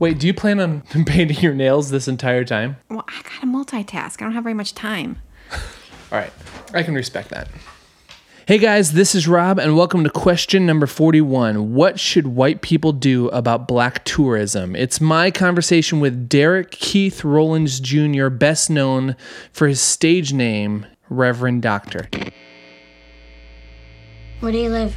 Wait, do you plan on painting your nails this entire time? Well, I gotta multitask. I don't have very much time. All right, I can respect that. Hey guys, this is Rob, and welcome to question number 41. What should white people do about black tourism? It's my conversation with Derek Keith Rollins Jr., best known for his stage name, Reverend Doctor. Where do you live?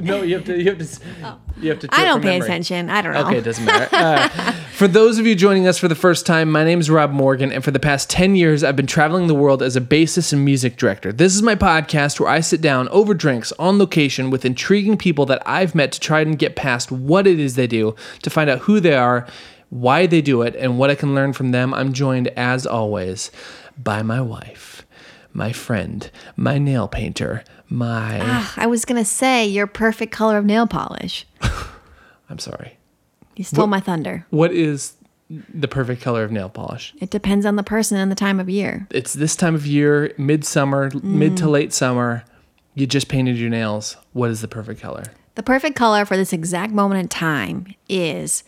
To, no, you have to. You have to. You have to. I don't pay memory. attention. I don't know. Okay, it doesn't matter. Uh, for those of you joining us for the first time, my name is Rob Morgan, and for the past 10 years, I've been traveling the world as a bassist and music director. This is my podcast where I sit down over drinks on location with intriguing people that I've met to try and get past what it is they do, to find out who they are, why they do it, and what I can learn from them. I'm joined, as always, by my wife, my friend, my nail painter, my. Ah, I was gonna say your perfect color of nail polish. I'm sorry. You stole my thunder. What is the perfect color of nail polish? It depends on the person and the time of year. it's this time of year, midsummer, mid Mm. to late summer. You just painted your nails. What is the perfect color? The perfect color for this exact moment in time is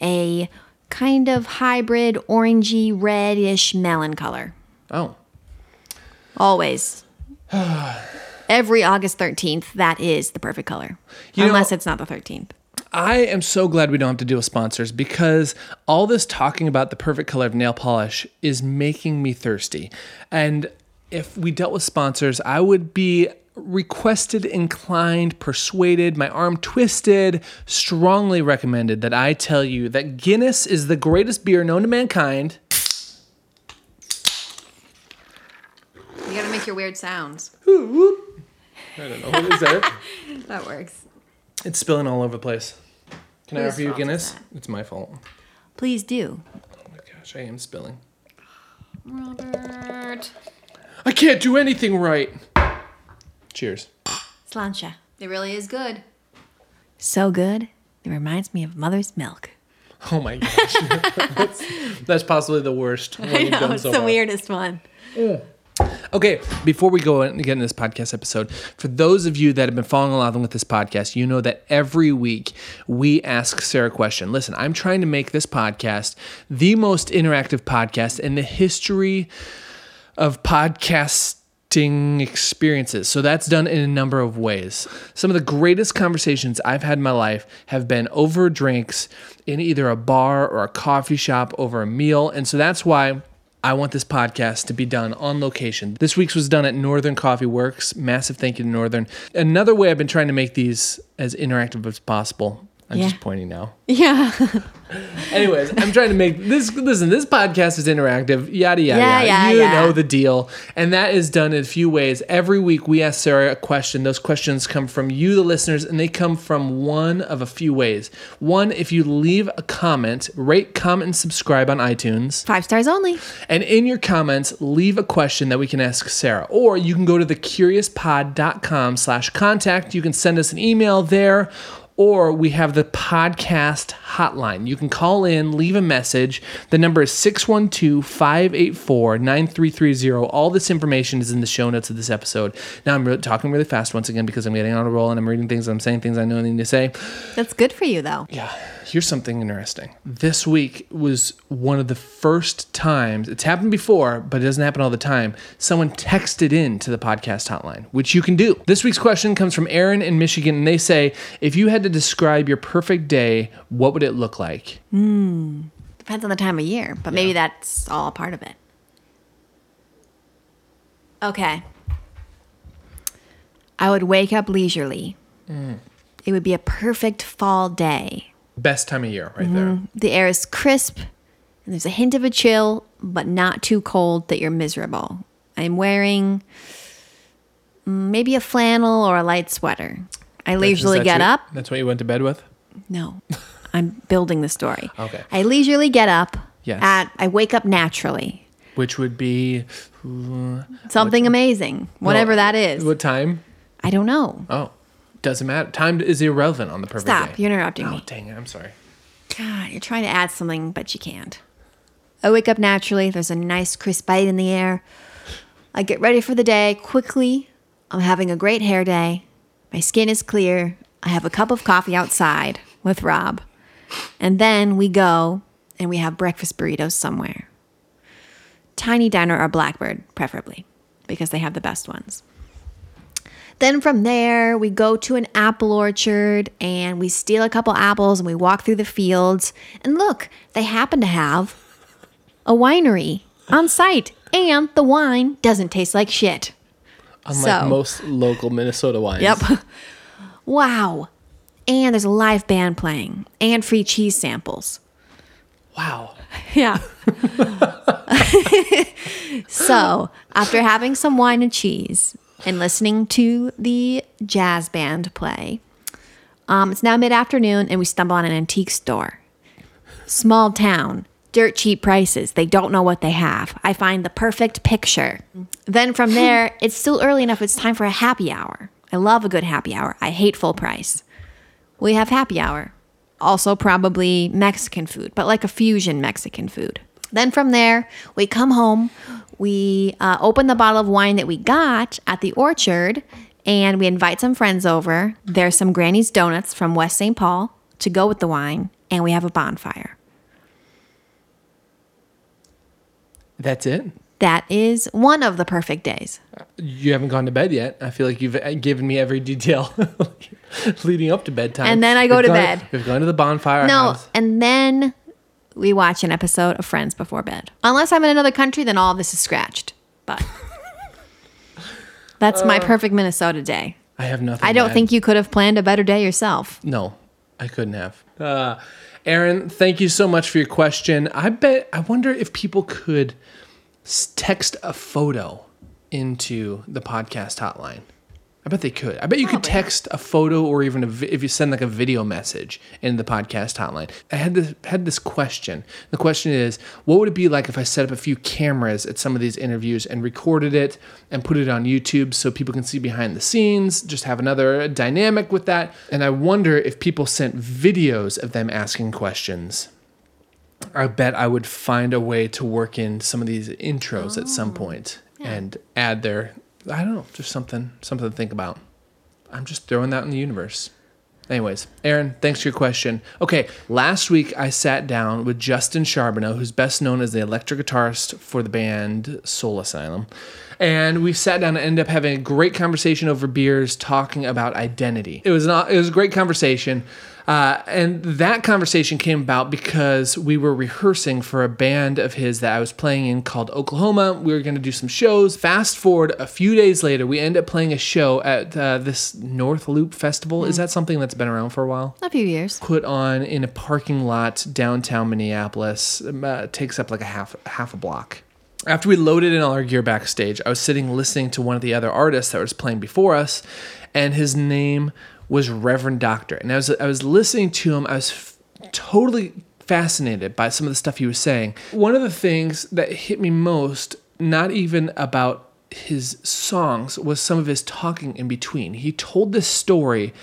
a kind of hybrid orangey reddish melon color. Oh, Always. Every August 13th, that is the perfect color. You know- Unless it's not the 13th. I am so glad we don't have to deal with sponsors because all this talking about the perfect color of nail polish is making me thirsty. And if we dealt with sponsors, I would be requested, inclined, persuaded, my arm twisted, strongly recommended that I tell you that Guinness is the greatest beer known to mankind. You gotta make your weird sounds. I don't know what is that. That works. It's spilling all over the place. Can I Whose offer you fault is Guinness? that? It's my fault. Please do. Oh my gosh, I am spilling. Robert. I can't do anything right. Cheers. Slancha. It really is good. So good, it reminds me of mother's milk. Oh my gosh. that's, that's possibly the worst. one I you've know, done it's so the far. weirdest one. Okay, before we go and get into this podcast episode, for those of you that have been following along with this podcast, you know that every week we ask Sarah a question. Listen, I'm trying to make this podcast the most interactive podcast in the history of podcasting experiences. So that's done in a number of ways. Some of the greatest conversations I've had in my life have been over drinks in either a bar or a coffee shop over a meal. And so that's why I want this podcast to be done on location. This week's was done at Northern Coffee Works. Massive thank you to Northern. Another way I've been trying to make these as interactive as possible. I'm Yeah. just pointing now. Yeah. Anyways, I'm trying to make this. Listen, this podcast is interactive. Yada yada. Yeah, yada. yeah, you yeah. know the deal, and that is done in a few ways. Every week, we ask Sarah a question. Those questions come from you, the listeners, and they come from one of a few ways. One, if you leave a comment, rate, comment, and subscribe on iTunes. Five stars only. And in your comments, leave a question that we can ask Sarah. Or you can go to thecuriouspod.com slash contact. You can send us an email there. Or we have the podcast hotline. You can call in, leave a message. The number is 612 584 9330. All this information is in the show notes of this episode. Now I'm really, talking really fast once again because I'm getting on a roll and I'm reading things, I'm saying things I know I need to say. That's good for you, though. Yeah, here's something interesting. This week was one of the first times, it's happened before, but it doesn't happen all the time. Someone texted in to the podcast hotline, which you can do. This week's question comes from Aaron in Michigan, and they say, if you had to describe your perfect day, what would it look like? Hmm. Depends on the time of year, but maybe that's all a part of it. Okay. I would wake up leisurely. Hmm. It would be a perfect fall day. Best time of year, right mm-hmm. there. The air is crisp And there's a hint of a chill, but not too cold that you're miserable. I'm wearing mm, maybe a flannel or a light sweater. I leisurely get your- up. That's what you went to bed with? No, I'm building the story. Okay. I leisurely get up. Yes. At I wake up naturally. Which would be uh, Something amazing, whatever Well, that is. What time? I don't know. Oh, doesn't matter. Time is irrelevant on the perfect Stop! day. You're interrupting me. Oh, me. dang it. I'm sorry. God, you're trying to add something, but you can't. I wake up naturally. There's a nice crisp bite in the air. I get ready for the day quickly. I'm having a great hair day. My skin is clear. I have a cup of coffee outside with Rob. And then we go and we have breakfast burritos somewhere. Tiny Diner or Blackbird, preferably, because they have the best ones. Then from there, we go to an apple orchard and we steal a couple apples and we walk through the fields. And look, they happen to have a winery on site, and the wine doesn't taste like shit. Unlike So- most local Minnesota wines. Yep. wow. And there's a live band playing and free cheese samples. Wow. Yeah. so, after having some wine and cheese and listening to the jazz band play, um, it's now mid afternoon and we stumble on an antique store. Small town, dirt cheap prices. They don't know what they have. I find the perfect picture. Then from there, it's still early enough. It's time for a happy hour. I love a good happy hour. I hate full price. We have happy hour. Also, probably Mexican food, but like a fusion Mexican food. Then from there, we come home, we uh, open the bottle of wine that we got at the orchard, and we invite some friends over. There's some Granny's Donuts from West St. Paul to go with the wine, and we have a bonfire. That's it? That is one of the perfect days. You haven't gone to bed yet. I feel like you've uh, given me every detail leading up to bedtime. And then I go We've to gone- bed. We've gone to the bonfire. No, house. and then we watch an episode of Friends before bed. Unless I'm in another country, then all this is scratched. But that's my perfect Minnesota day. I have nothing. I don't add. think you could have planned a better day yourself. No, I couldn't have. Uh, Aaron, thank you so much for your question. I bet, I wonder if people could text a photo into the podcast hotline. I bet they could. I bet you could text a photo or even a vi- if you send like a video message in the podcast hotline. I had this had this question. The question is, what would it be like if I set up a few cameras at some of these interviews and recorded it and put it on YouTube so people can see behind the scenes, just have another dynamic with that. And I wonder if people sent videos of them asking questions. I bet I would find a way to work in some of these intros at some oh. point and add their I don't know, just something something to think about. I'm just throwing that in the universe. Anyways, Aaron, thanks for your question. Okay, last week I sat down with Justin Sharbono, who's best known as the electric guitarist for the band Soul Asylum. And we sat down and ended up having a great conversation over beers talking about identity. It was not it was a great conversation. Uh, and that conversation came about because we were rehearsing for a band of his that I was playing in called Oklahoma. We were going to do some shows. Fast forward a few days later, we end up playing a show at uh, this North Loop Festival. Is that something that's been around for a while? A few years. Put on in a parking lot downtown Minneapolis. Um, Uh, takes up like a half half a block. After we loaded in all our gear backstage, I was sitting listening to one of the other artists that was playing before us, and his name was Reverend Doctor. And I was I was listening to him. I was f- totally fascinated by some of the stuff he was saying. One of the things that hit me most, not even about his songs, was some of his talking in between. He told this story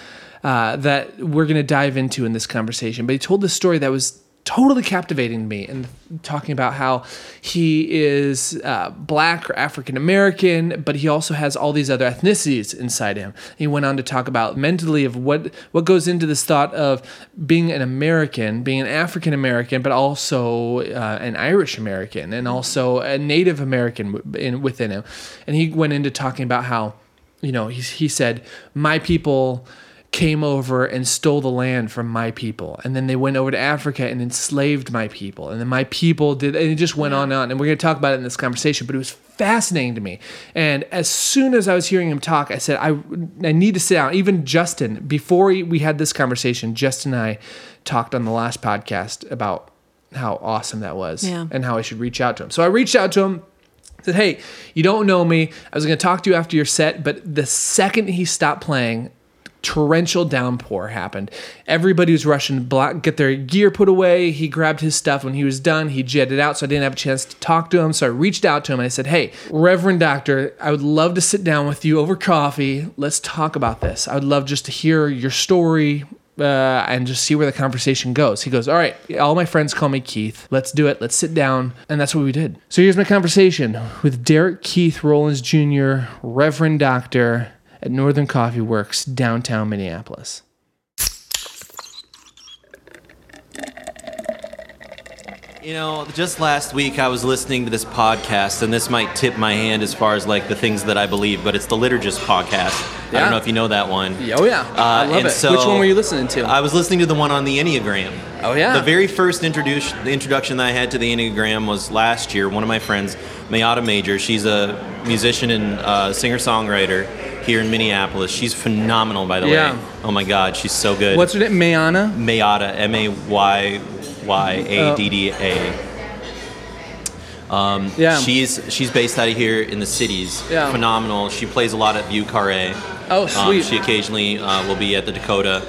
uh, that we're going to dive into in this conversation, but he told this story that was totally captivating to me and talking about how he is uh, black or African American, but he also has all these other ethnicities inside him. He went on to talk about mentally of what what goes into this thought of being an American, being an African American, but also uh, an Irish American and also a Native American in, within him. And he went into talking about how, you know, he, he said, my people came over and stole the land from my people. And then they went over to Africa and enslaved my people. And then my people did, and it just went on and on. And we're going to talk about it in this conversation, but it was fascinating to me. And as soon as I was hearing him talk, I said, I, I need to sit down. Even Justin, before we had this conversation, Justin and I talked on the last podcast about how awesome that was Yeah. and how I should reach out to him. So I reached out to him. Said, hey, you don't know me. I was going to talk to you after your set, but the second he stopped playing, torrential downpour happened. Everybody was rushing to block, get their gear put away. He grabbed his stuff when he was done. He jetted out, so I didn't have a chance to talk to him. So I reached out to him and I said, Hey, Reverend Doctor, I would love to sit down with you over coffee. Let's talk about this. I would love just to hear your story. Uh, and just see where the conversation goes. He goes, All right, all my friends call me Keith. Let's do it. Let's sit down. And that's what we did. So here's my conversation with Derek Keith Rollins Jr., Reverend Doctor at Northern Coffee Works, downtown Minneapolis. You know, just last week I was listening to this podcast, and this might tip my hand as far as like the things that I believe, but it's the Liturgist podcast. I don't know if you know that one. Oh yeah, I Uh, love and it. so Which one were you listening to? I was listening to the one on the Enneagram. Oh, yeah. The very first introduce, the introduction that I had to the Enneagram was last year. One of my friends, Mayada Major, she's a musician and uh, singer-songwriter here in Minneapolis. She's phenomenal, by the Yeah. way. Oh my God, she's so good. What's her name? Mayana. Mayada, M A Y Y A D D A. Yeah. She's she's based out of here in the cities. Yeah. Phenomenal. She plays a lot at Vieux Carré. Oh, Um, sweet. she occasionally uh, will be at the Dakota.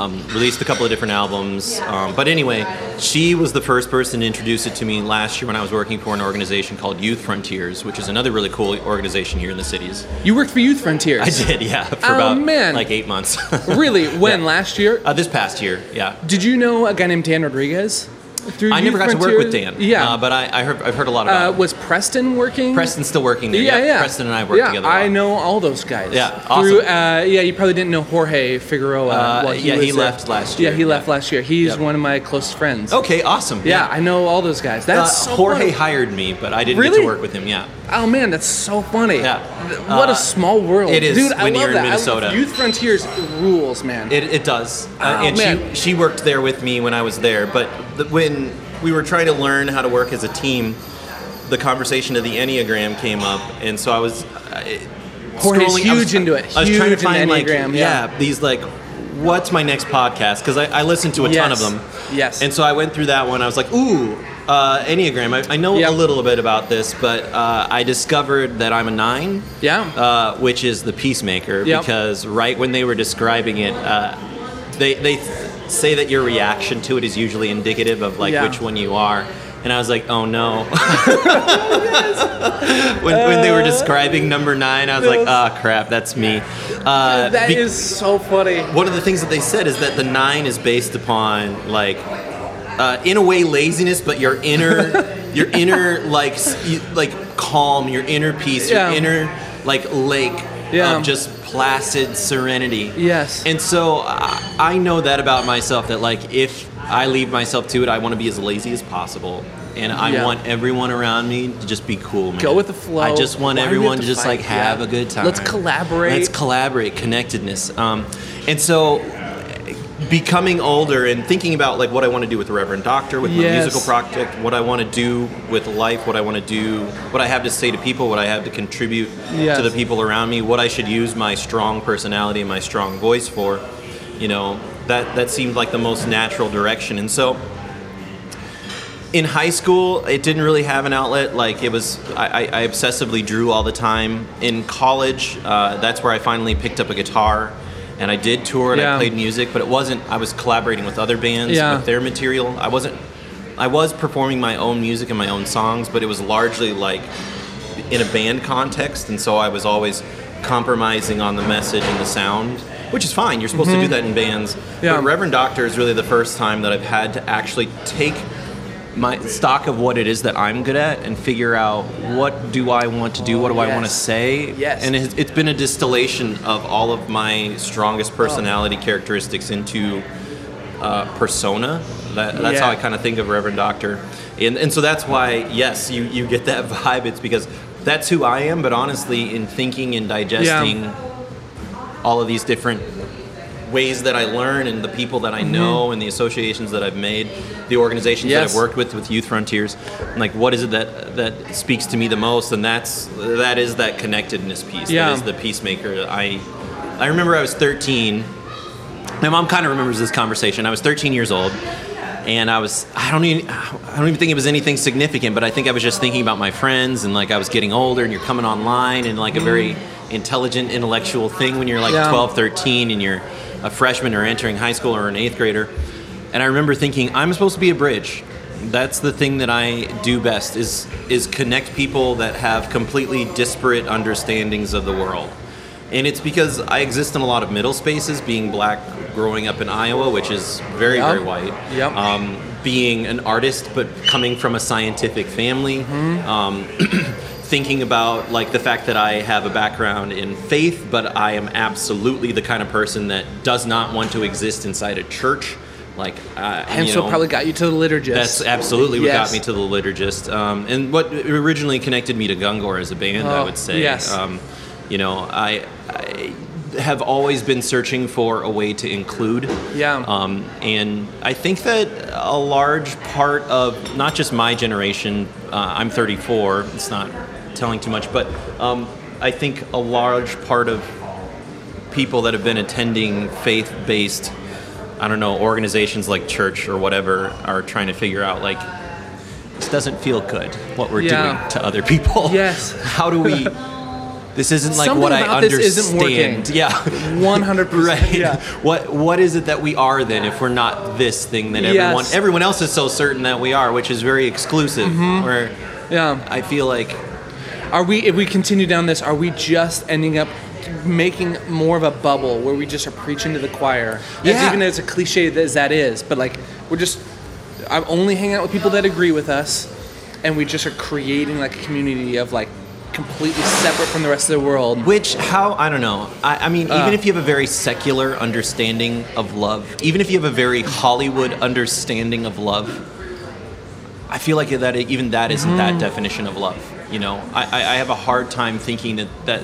Um, released a couple of different albums. Um, but anyway, she was the first person to introduce it to me last year when I was working for an organization called Youth Frontiers, which is another really cool organization here in the cities. you worked for Youth Frontiers. I did, yeah, for Oh, about man. like eight months. Really? When? Yeah. Last year? uh, this past year, yeah. Did you know a guy named Dan Rodriguez? Through I never got to work with Dan. Yeah. uh, but I, I heard, I've heard a lot about. Uh, him. was Preston working? Preston's still working there. Yeah, Yep, yeah. Preston and I work yeah, together. I know all those guys. Yeah, Through, awesome. uh, yeah, you probably didn't know Jorge Figueroa. Uh, while yeah, was he left last year, Yeah, he left yeah. last year. He's Yep. one of my close friends. Okay, awesome. Yeah, I know all those guys. That's Uh, so Jorge funny. hired me, but I didn't get to work with him. Yeah. Oh man, that's so funny. Yeah. What Uh, a small world. it is Dude, I when love you're in that. I Minnesota. Youth Frontiers rules, man. It, it does. Uh, Oh, and man. she she worked there with me when I was there. But the, when we were trying to learn how to work as a team, the conversation of the Enneagram came up, and so I was. Uh, I was- huge into it. I was trying to Huge into find like Enneagram, yeah. these like. What's my next podcast? Because I, I listened to a ton of Yes. them. Yes. And so I went through that one. I was like, ooh, uh, Enneagram. I, I know a little bit about this, but uh, I discovered that I'm a nine. Yeah. Uh, which is the peacemaker. Yep. Because right when they were describing it, uh, they they say that your reaction to it is usually indicative of like Yeah. which one you are. And I was like, oh no. when, when they were describing number nine, I was like, ah, crap, that's me. Uh, That be- is so funny. one of the things that they said is that the nine is based upon like uh, in a way laziness but your inner your inner like you- like calm your inner peace Yeah. your inner like lake Yeah. of just placid serenity Yes. and so I, I know that about myself that like if i leave myself to it i want to be as lazy as possible and I Yeah. want everyone around me to just be cool, man. Go with the flow. I just want Why everyone to to just fight? like have Yeah. a good time. Let's collaborate. Let's collaborate, connectedness. Um, and so becoming older and thinking about like what I want to do with the Reverend Doctor, with my musical project, what I want to do with life, what I want to do, what I have to say to people, what I have to contribute Yes. to the people around me, what I should use my strong personality and my strong voice for. You know, that that seemed like the most natural direction. And so in high school, it didn't really have an outlet. Like it was, I, I I obsessively drew all the time. In college, uh, that's where I finally picked up a guitar, and I did tour and Yeah. I played music. But it wasn't. I was collaborating with other bands Yeah. with their material. I wasn't. I was performing my own music and my own songs, but it was largely like in a band context, and so I was always compromising on the message and the sound, which is fine. You're supposed to do that in bands. Mm-hmm. Yeah. But Reverend Doctor is really the first time that I've had to actually take my stock of what it is that I'm good at and figure out what do I want to do, what do I want to say. Yes. And it's, it's been a distillation of all of my strongest personality characteristics into uh, persona. That, that's Yeah. how I kind of think of Reverend Doctor. And, and so that's why, yes, you, you get that vibe. It's because that's who I am, but honestly, in thinking and digesting all of these different ways that I learn and the people that I know and the associations that I've made, the organizations that Mm-hmm. I've worked with with Youth Frontiers, like what is it that that speaks to me the most? And that's that is that connectedness piece. Yeah. That is the peacemaker. I I remember I was 13. My mom kind of remembers this conversation. I was 13 years old, and I was I don't even I don't even think it was anything significant, but I think I was just thinking about my friends and like I was getting older and you're coming online and like a very intelligent intellectual thing when you're like Yeah. 12, 13 and you're a freshman or entering high school or an eighth grader. And I remember thinking I'm supposed to be a bridge. That's the thing that I do best is is connect people that have completely disparate understandings of the world. And it's because I exist in a lot of middle spaces, being black, growing up in Iowa, which is very, Yep. very white. Yep. Um, being an artist, but coming from a scientific family. Um, thinking about like the fact that I have a background in faith, but I am absolutely the kind of person that does not want to exist inside a church. Like, uh, And so know, probably got you to the liturgist. that's absolutely what Yes. got me to the liturgist, um, and what originally connected me to Gungor as a band. I Oh, would say, yes. um, you know, I, I have always been searching for a way to include. Yeah. Um, and I think that a large part of not just my generation, uh, I'm 34. It's not telling too much, but um, I think a large part of people that have been attending faith-based i don't know organizations like church or whatever are trying to figure out like this doesn't feel good what we're Yeah. doing to other people Yes. how do we this isn't like Something what i understand isn't working. yeah 100%. right Yeah. what what is it that we are then if we're not this thing that Yes. everyone everyone else is so certain that we are which is very exclusive Mm-hmm. where Yeah. i feel like Are we, if we continue down this, are we just ending up making more of a bubble where we just are preaching to the choir? As Yeah. even as a cliche as that is, but like we're just, I'm only hanging out with people that agree with us, and we just are creating like a community of like completely separate from the rest of the world. Which, how, I don't know. I, I mean, Uh. even if you have a very secular understanding of love, even if you have a very Hollywood understanding of love, I feel like that even that isn't that Mm-hmm. definition of love. You know, I, I, have a hard time thinking that, that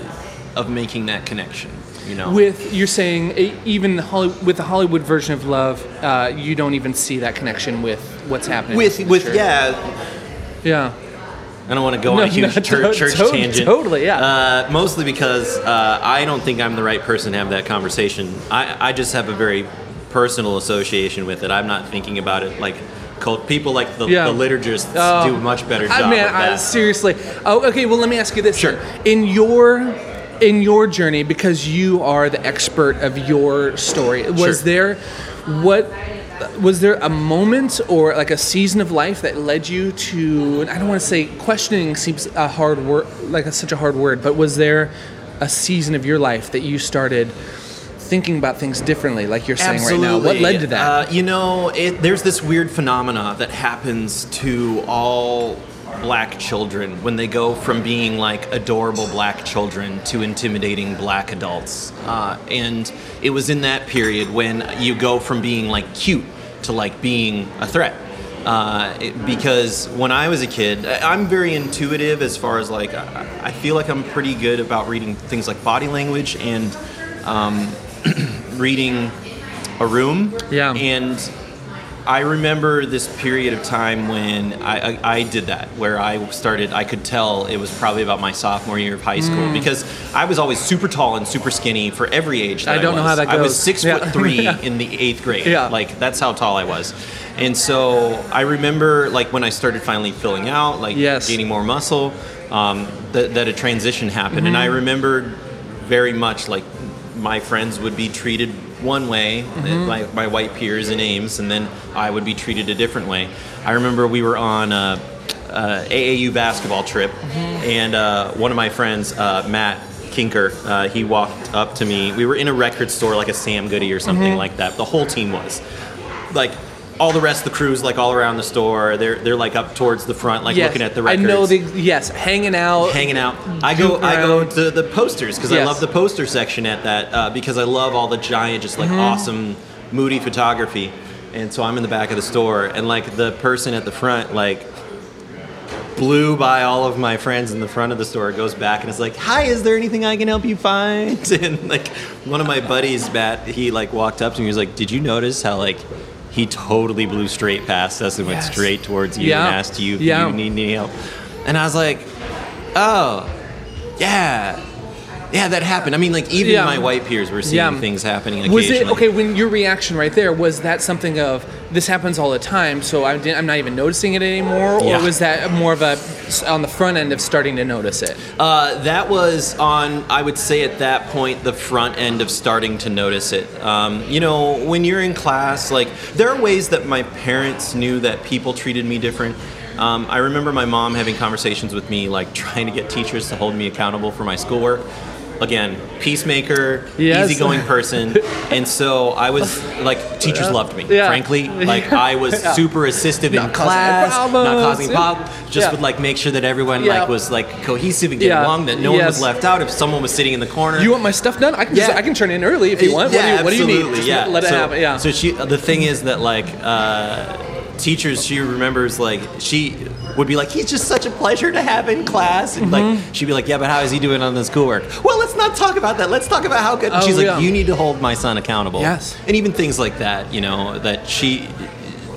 of making that connection. You know, With you're saying even the Holly, with the Hollywood version of love, uh, you don't even see that connection with what's happening. with with church. yeah. yeah. I don't want to go No, on a huge no, church, church to- tangent. totally, yeah. Uh, mostly because uh, I don't think I'm the right person to have that conversation. I, I just have a very personal association with it. I'm not thinking about it like cult people like the, Yeah. the liturgists Oh. do a much better job I that. I, seriously. Oh, okay. Well, let me ask you this. Sure. then. In your in your journey, because you are the expert of your story, was Sure. there what was there a moment or like a season of life that led you to? and I don't want to say questioning seems a hard word, like a, such a hard word, but was there a season of your life that you started? Thinking about things differently, like you're saying right now. What led to that? Uh, you know, it, there's this weird phenomena that happens to all black children when they go from being like adorable black children to intimidating black adults. Uh, and it was in that period when you go from being like cute to like being a threat. Uh, it- because when I was a kid, I'm very intuitive as far as like, I, I feel like I'm pretty good about reading things like body language and um, reading a room. Yeah. And I remember this period of time when I, I, I did that, where I started, I could tell it was probably about my sophomore year of high school Mm. because I was always super tall and super skinny for every age. That I don't know was. how that goes. I was six Yeah. foot three Yeah. in the eighth grade. Yeah. Like that's how tall I was. And so I remember like when I started finally filling out, like Yes. gaining more muscle, um, that, that a transition happened. And I Mm-hmm. remember very much like my friends would be treated one way, Mm-hmm. my, my white peers in Ames, and then I would be treated a different way. I remember we were on a, a AAU basketball trip, Mm-hmm. and uh, one of my friends, uh, Matt Kinker, uh, he walked up to me. We were in a record store, like a Sam Goody or something Mm-hmm. like that. The whole team was. Like, all the rest of the crew's like all around the store. They're they're like up towards the front, like Yes. looking at the records. I know the yes, hanging out. hanging out. I go Goofing I go to the posters because I love the poster section at that uh, because I love all the giant, just like awesome, moody photography. And so I'm in the back of the store, and like the person at the front, like blew by all of my friends in the front of the store, goes back and is like, "Hi, is there anything I can help you find?" And like one of my buddies, Matt, he like walked up to me, he was like, "Did you notice how like?" He totally blew straight past us and went Yes. straight towards you Yeah. and asked you if Yeah. you need any help. And I was like, oh, yeah, Yeah, that happened. I mean, like even Yeah. my white peers were seeing Yeah. things happening Was it okay when your reaction right there was that something of this happens all the time, so I didn't, I'm not even noticing it anymore, or Yeah. was that more of a on the front end of starting to notice it? Uh, that was on, I would say at that point, the front end of starting to notice it. Um, you know, when you're in class, like, there are ways that my parents knew that people treated me different. Um, I remember my mom having conversations with me, like, trying to get teachers to hold me accountable for my schoolwork. Again, peacemaker, Yes. easygoing person. and so I was, like, teachers loved me, Yeah. frankly. Like, I was Yeah. super assistive in Not causing class, not causing Yeah. problems, just Yeah. would, like, make sure that everyone, Yeah. like, was, like, cohesive and getting Yeah. along, that no one was left out if someone was sitting in the corner. You want my stuff done? I can just, I can turn in early if you want. Yeah, what, do you, what do you need? Just yeah. let it so, happen. Yeah. So she, the thing is that like uh, teachers, she remembers like she would be like, he's just such a pleasure to have in class, and Mm-hmm. like she'd be like, yeah, but how is he doing on the schoolwork? Well, let's not talk about that. Let's talk about how good. Oh, She's like, you need to hold my son accountable. Yes. and even things like that, you know, that she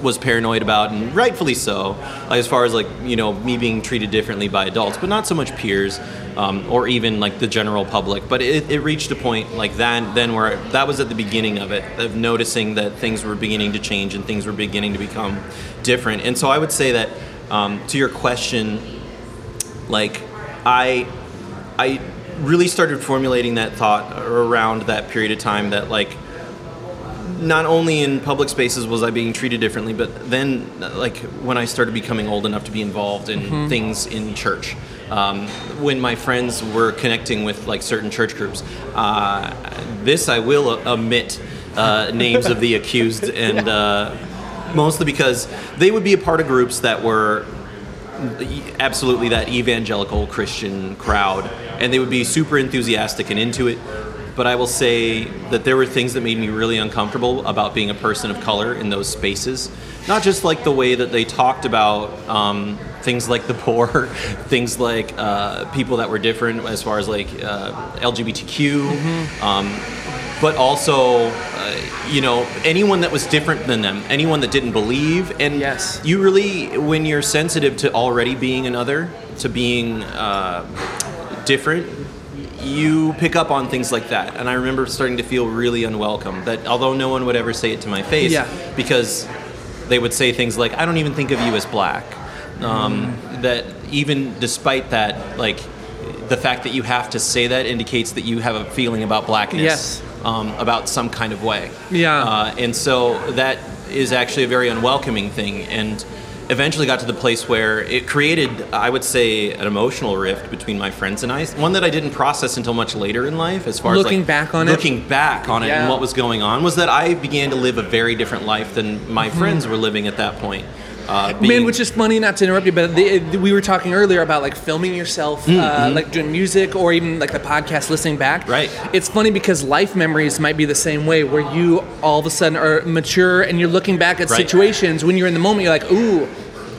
was paranoid about and rightfully so as far as like you know me being treated differently by adults but not so much peers um, or even like the general public. But it, it reached a point like that then where that was at the beginning of it of noticing that things were beginning to change and things were beginning to become different. And so i would say that um, to your question like i i really started formulating that thought around that period of time that like not only in public spaces was I being treated differently, but then, like, when I started becoming old enough to be involved in things in church, um, when my friends were connecting with like certain church groups, uh, this I will omit uh, names of the accused, and uh, mostly because they would be a part of groups that were absolutely that evangelical Christian crowd, and they would be super enthusiastic and into it. But I will say that there were things that made me really uncomfortable about being a person of color in those spaces. Not just like the way that they talked about um, things like the poor, things like uh, people that were different as far as like uh, LGBTQ, um, but also, uh, you know, anyone that was different than them, anyone that didn't believe. And Yes. you really, when you're sensitive to already being another, to being uh, different, you pick up on things like that. And I remember starting to feel really unwelcome. That although no one would ever say it to my face, Yeah. because they would say things like, "I don't even think of you as black." Um, That even despite that, like the fact that you have to say that indicates that you have a feeling about blackness, Yes. um, about some kind of way. Yeah. Uh, and so that is actually a very unwelcoming thing. And eventually got to the place where it created, I would say, an emotional rift between my friends and I. One that I didn't process until much later in life, as far Looking as like, back on it? looking back on it Yeah. and what was going on, was that I began to live a very different life than my mm-hmm. friends were living at that point. Uh, Man, being- which is funny, not to interrupt you, but the, we were talking earlier about like filming yourself, uh, like doing music or even like the podcast listening back. Mm-hmm. Right. It's funny because life memories might be the same way, where you all of a sudden are mature and you're looking back at Right. situations when you're in the moment, you're like, ooh.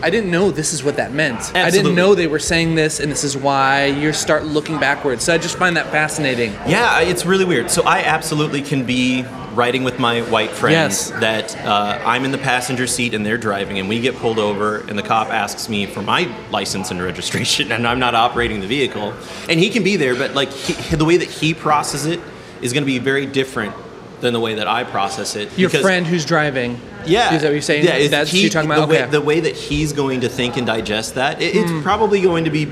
I didn't know this is what that meant. I didn't know they were saying this, and this is why. You start looking backwards. So I just find that fascinating. Yeah, it's really weird. So I absolutely can be riding with my white friends Yes. that uh, I'm in the passenger seat and they're driving, and we get pulled over, and the cop asks me for my license and registration, and I'm not operating the vehicle, and he can be there, but like he, the way that he processes it is going to be very different than the way that I process it. Your because- friend who's driving. yeah, Is that what you're saying? Yeah, That's he- you're talking about? the way, okay. Hmm. the way that he's going to think and digest that. It, It's probably going to be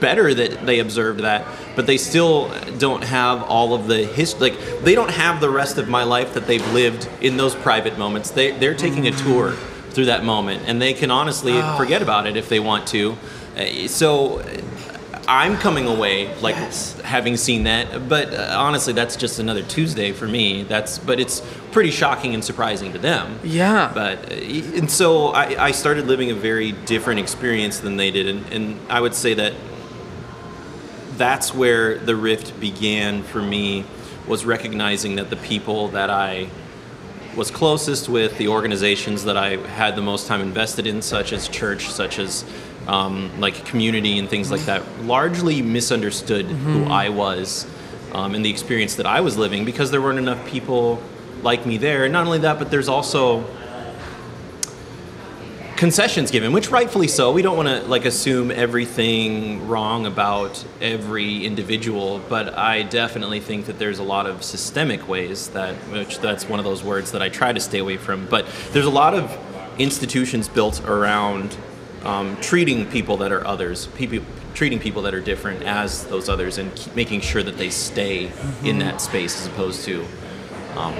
better that they observed that, but they still don't have all of the history. Like they don't have the rest of my life that they've lived in those private moments. They they're taking a Hmm. tour through that moment, and they can honestly Oh. forget about it if they want to. Uh, So. I'm coming away like Yes. having seen that, but uh, honestly, that's just another Tuesday for me. That's but it's pretty shocking and surprising to them. Yeah. But uh, and so I, I started living a very different experience than they did, and, and I would say that that's where the rift began for me was recognizing that the people that I was closest with, the organizations that I had the most time invested in, such as church, such as um, like community and things like that, largely misunderstood who I was um, and the experience that I was living because there weren't enough people like me there. And not only that, but there's also concessions given, which rightfully so. We don't want to like assume everything wrong about every individual, but I definitely think that there's a lot of systemic ways that, which that's one of those words that I try to stay away from. But there's a lot of institutions built around um, treating people that are others, people treating people that are different as those others, and making sure that they stay in that space as opposed to um,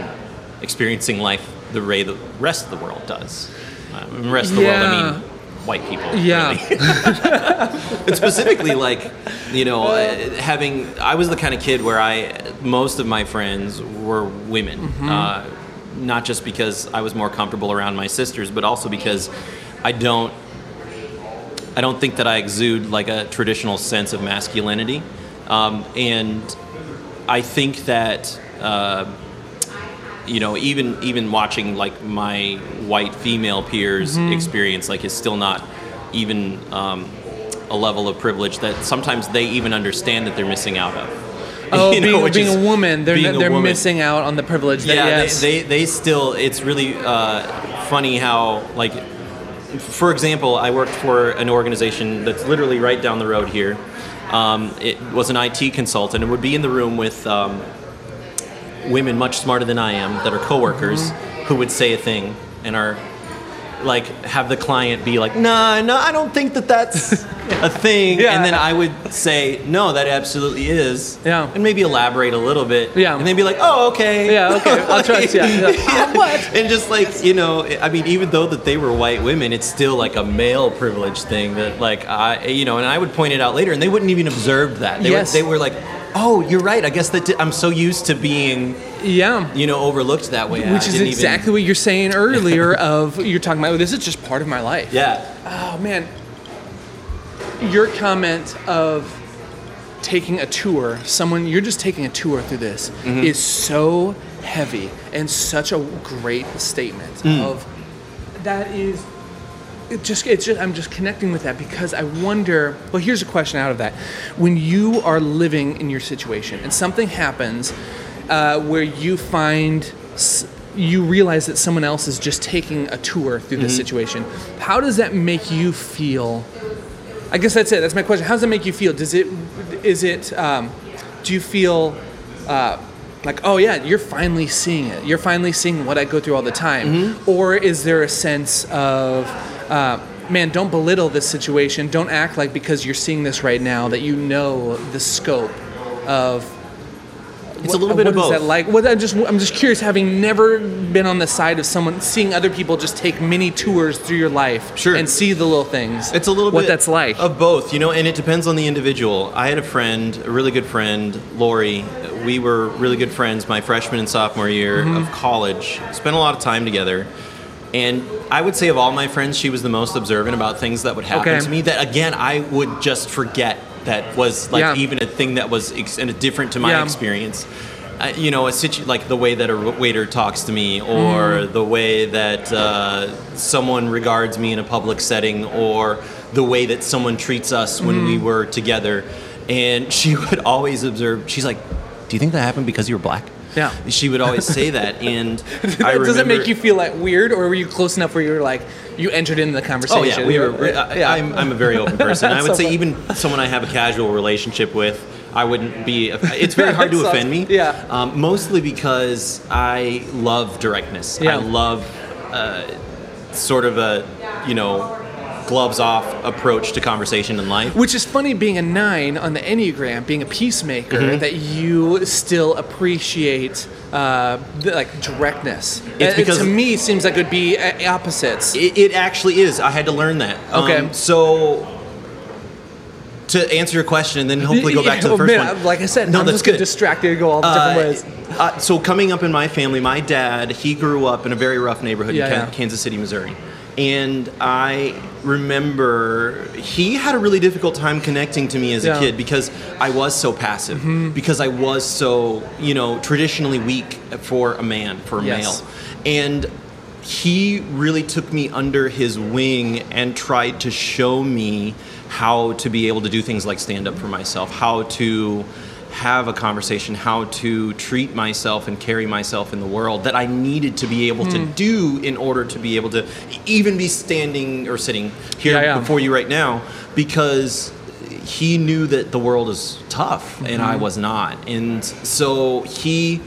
experiencing life the way the rest of the world does. Um, the rest of the world, I mean, white people. Yeah. really. and specifically, like, you know, uh, having, I was the kind of kid where I, most of my friends were women. Uh, not just because I was more comfortable around my sisters, but also because I don't, I don't think that I exude like a traditional sense of masculinity. Um, and I think that uh, you know even even watching like my white female peers Mm-hmm. experience like is still not even um, a level of privilege that sometimes they even understand that they're missing out of. Oh, You know, being, a woman, they're, they're woman. missing out on the privilege. That, Yeah, yes. they, they they still. It's really uh, funny how like, for example, I worked for an organization that's literally right down the road here. Um, it was an IT consultant and would be in the room with um, women much smarter than I am that are coworkers who would say a thing and are like have the client be like, "Nah, no, I don't think that that's a thing," Yeah. and then I would say, "No, that absolutely is," Yeah. and maybe elaborate a little bit, Yeah. and they'd be like, "Oh, okay, Yeah, okay, I'll trust, yeah, yeah. what? And just like you know, I mean, even though that they were white women, it's still like a male privilege thing that like I, you know, and I would point it out later, and they wouldn't even observe that. They Yes. were, they were like, "Oh, you're right. I guess that I'm so used to being, yeah. you know, overlooked that way." Which I is exactly what you're saying earlier of you're talking about this is just part of my life. Yeah. Oh man. Your comment of taking a tour, someone you're just taking a tour through this Mm-hmm. is so heavy and such a great statement Mm. of that is it just it's just I'm just connecting with that because I wonder well here's a question out of that. When you are living in your situation and something happens uh, where you find you realize that someone else is just taking a tour through this situation how does that make you feel? I guess that's it. That's my question. How does that make you feel? Does it is it um, do you feel uh, like oh yeah you're finally seeing it. You're finally seeing what i go through all the time. Or is there a sense of uh, man don't belittle this situation don't act like because you're seeing this right now that you know the scope of It's a little bit what of both. that like what i'm just i'm just curious having never been on the side of someone seeing other people just take mini tours through your life Sure. and see the little things It's a little what bit that's like of both, you know, and it depends on the individual. I had a friend, a really good friend, Lori. We were really good friends my freshman and sophomore year Mm-hmm. of college. Spent a lot of time together. And I would say of all my friends, she was the most observant about things that would happen Okay. to me that again I would just forget that was like Yeah. even a thing that was ex- and different to my Yeah. experience. Uh, you know, a situ- like the way that a waiter talks to me, or Mm. the way that uh, someone regards me in a public setting, or the way that someone treats us when Mm. we were together. And she would always observe. She's like, "Do you think that happened because you were black?" Yeah. She would always say that, and I remember. does it make you feel like weird or were you close enough where you were like you entered into the conversation? Oh yeah, we were. I, I'm, I'm a very open person. I would So say fun. even someone I have a casual relationship with, I wouldn't be. It's very hard to That's offend me. Yeah. Um, mostly because I love directness. Yeah. I love uh, sort of a, you know, gloves off approach to conversation in life. Which is funny being a nine on the Enneagram, being a peacemaker, Mm-hmm. that you still appreciate uh, the, like directness. It's Uh, because- to me seems like it would be uh, opposites. It, it actually is. I had to learn that. Okay. Um, so. To answer your question and then hopefully go back to the Oh, first man, one. Like I said, no, I'm that's just good. distracted and go all the different ways. Uh, so coming up in my family, my dad he grew up in a very rough neighborhood Yeah, in Kan- yeah. Kansas City, Missouri, and I remember he had a really difficult time connecting to me as Yeah. Mm-hmm. a kid because I was so passive, because I was so you know traditionally weak for a man, for a Yes. male, and he really took me under his wing and tried to show me how to be able to do things like stand up for myself, how to have a conversation, how to treat myself and carry myself in the world that I needed to be able Hmm. to do in order to be able to even be standing or sitting here Yeah, yeah. before you right now because he knew that the world is tough and Mm-hmm. I was not. And so he